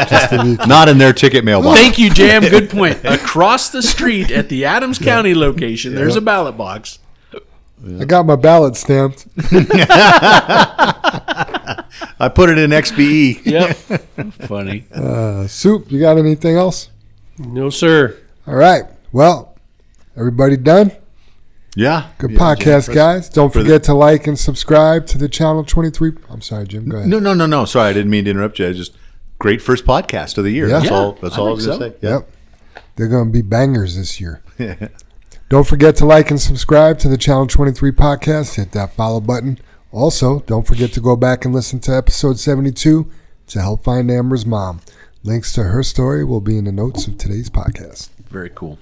Just to be Not in their ticket mailbox. Thank you, Jam. Good point. Across the street at the Adams County location, there's a ballot box. I got my ballot stamped. (laughs) I put it in XBE. Yep. (laughs) Funny. Uh, Soup, you got anything else? No, sir. All right. Well, everybody done? Yeah. Good Yeah, podcast, Jim. guys. Don't for the- forget to like and subscribe to the channel 23. I'm sorry, Jim. Go ahead. No, no, no, no. Sorry, I didn't mean to interrupt you. I just great first podcast of the year. Yeah. That's Yeah, all. That's I all I think was gonna so. say. Yep. They're going to be bangers this year. (laughs) don't forget to like and subscribe to the Channel 23 podcast. Hit that follow button. Also, don't forget to go back and listen to episode 72 to help find Ambyr's mom. Links to her story will be in the notes of today's podcast. Very cool.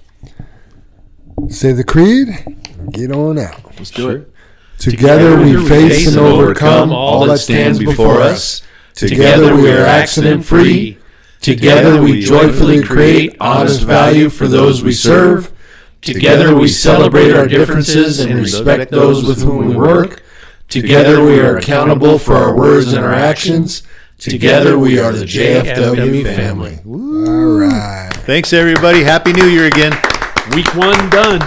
Say the creed and get on out. Let's do it. Together we face and overcome all that stands before us. Together we are accident free. Together we joyfully create honest value for those we serve. Together we celebrate our differences and respect those with whom we work. Together we are accountable for our words and our actions. Together we are the JFW family. All right. Thanks, everybody. Happy New Year again. Week one done.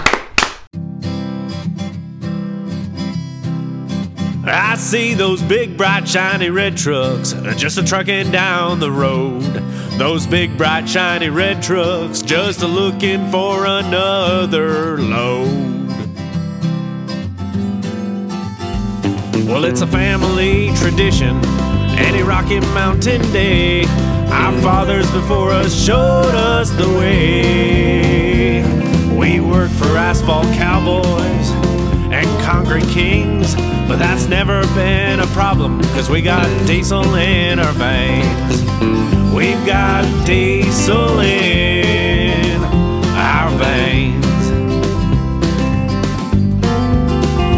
I see those big, bright, shiny red trucks just a trucking down the road. Those big, bright, shiny red trucks just a looking for another load. Well, it's a family tradition, any Rocky Mountain Day. Our fathers before us showed us the way. We work for asphalt cowboys and concrete kings. But that's never been a problem, cause we got diesel in our veins. We've got diesel in our veins.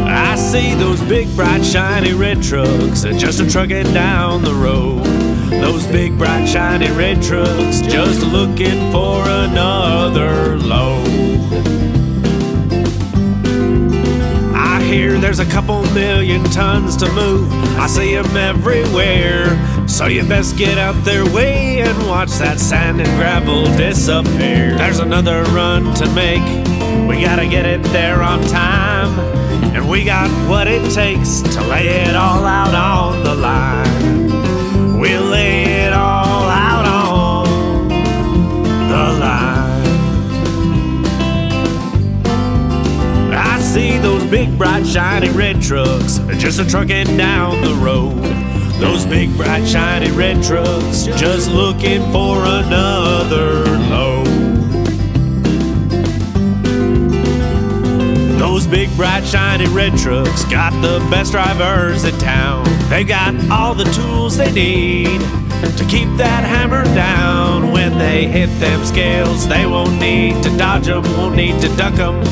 I see those big, bright, shiny red trucks just a trucking down the road. Those big, bright, shiny red trucks just looking for another load. Hear there's a couple million tons to move. I see 'em everywhere. So you best get out their way and watch that sand and gravel disappear. There's another run to make. We gotta get it there on time. And we got what it takes to lay it all out on the line. We'll lay it all big, bright, shiny red trucks just a trucking down the road. Those big, bright, shiny red trucks just looking for another load. Those big, bright, shiny red trucks got the best drivers in town. They got all the tools they need to keep that hammer down. When they hit them scales, they won't need to dodge them, won't need to duck them.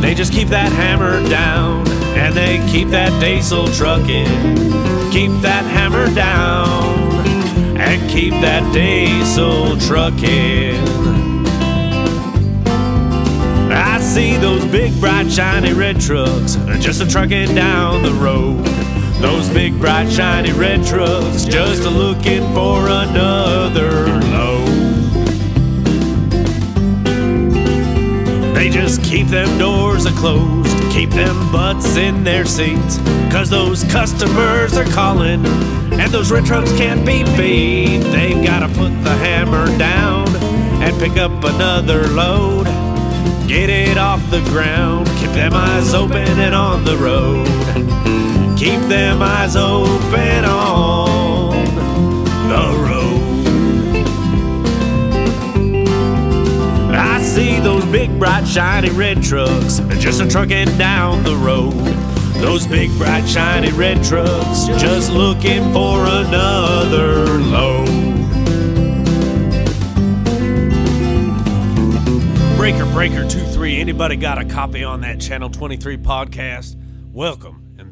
They just keep that hammer down and they keep that diesel trucking. Keep that hammer down and keep that diesel trucking. I see those big, bright, shiny red trucks just a trucking down the road. Those big, bright, shiny red trucks just a looking for another load. They just keep them doors a closed, keep them butts in their seats. Cause those customers are calling, and those red trucks can't be beat. They've gotta put the hammer down and pick up another load. Get it off the ground, keep them eyes open and on the road. Keep them eyes open on the road. I see those big, bright, shiny red trucks just a trucking down the road. Those big, bright, shiny red trucks just looking for another load. Breaker Breaker 23, anybody got a copy on that Channel 23 podcast? Welcome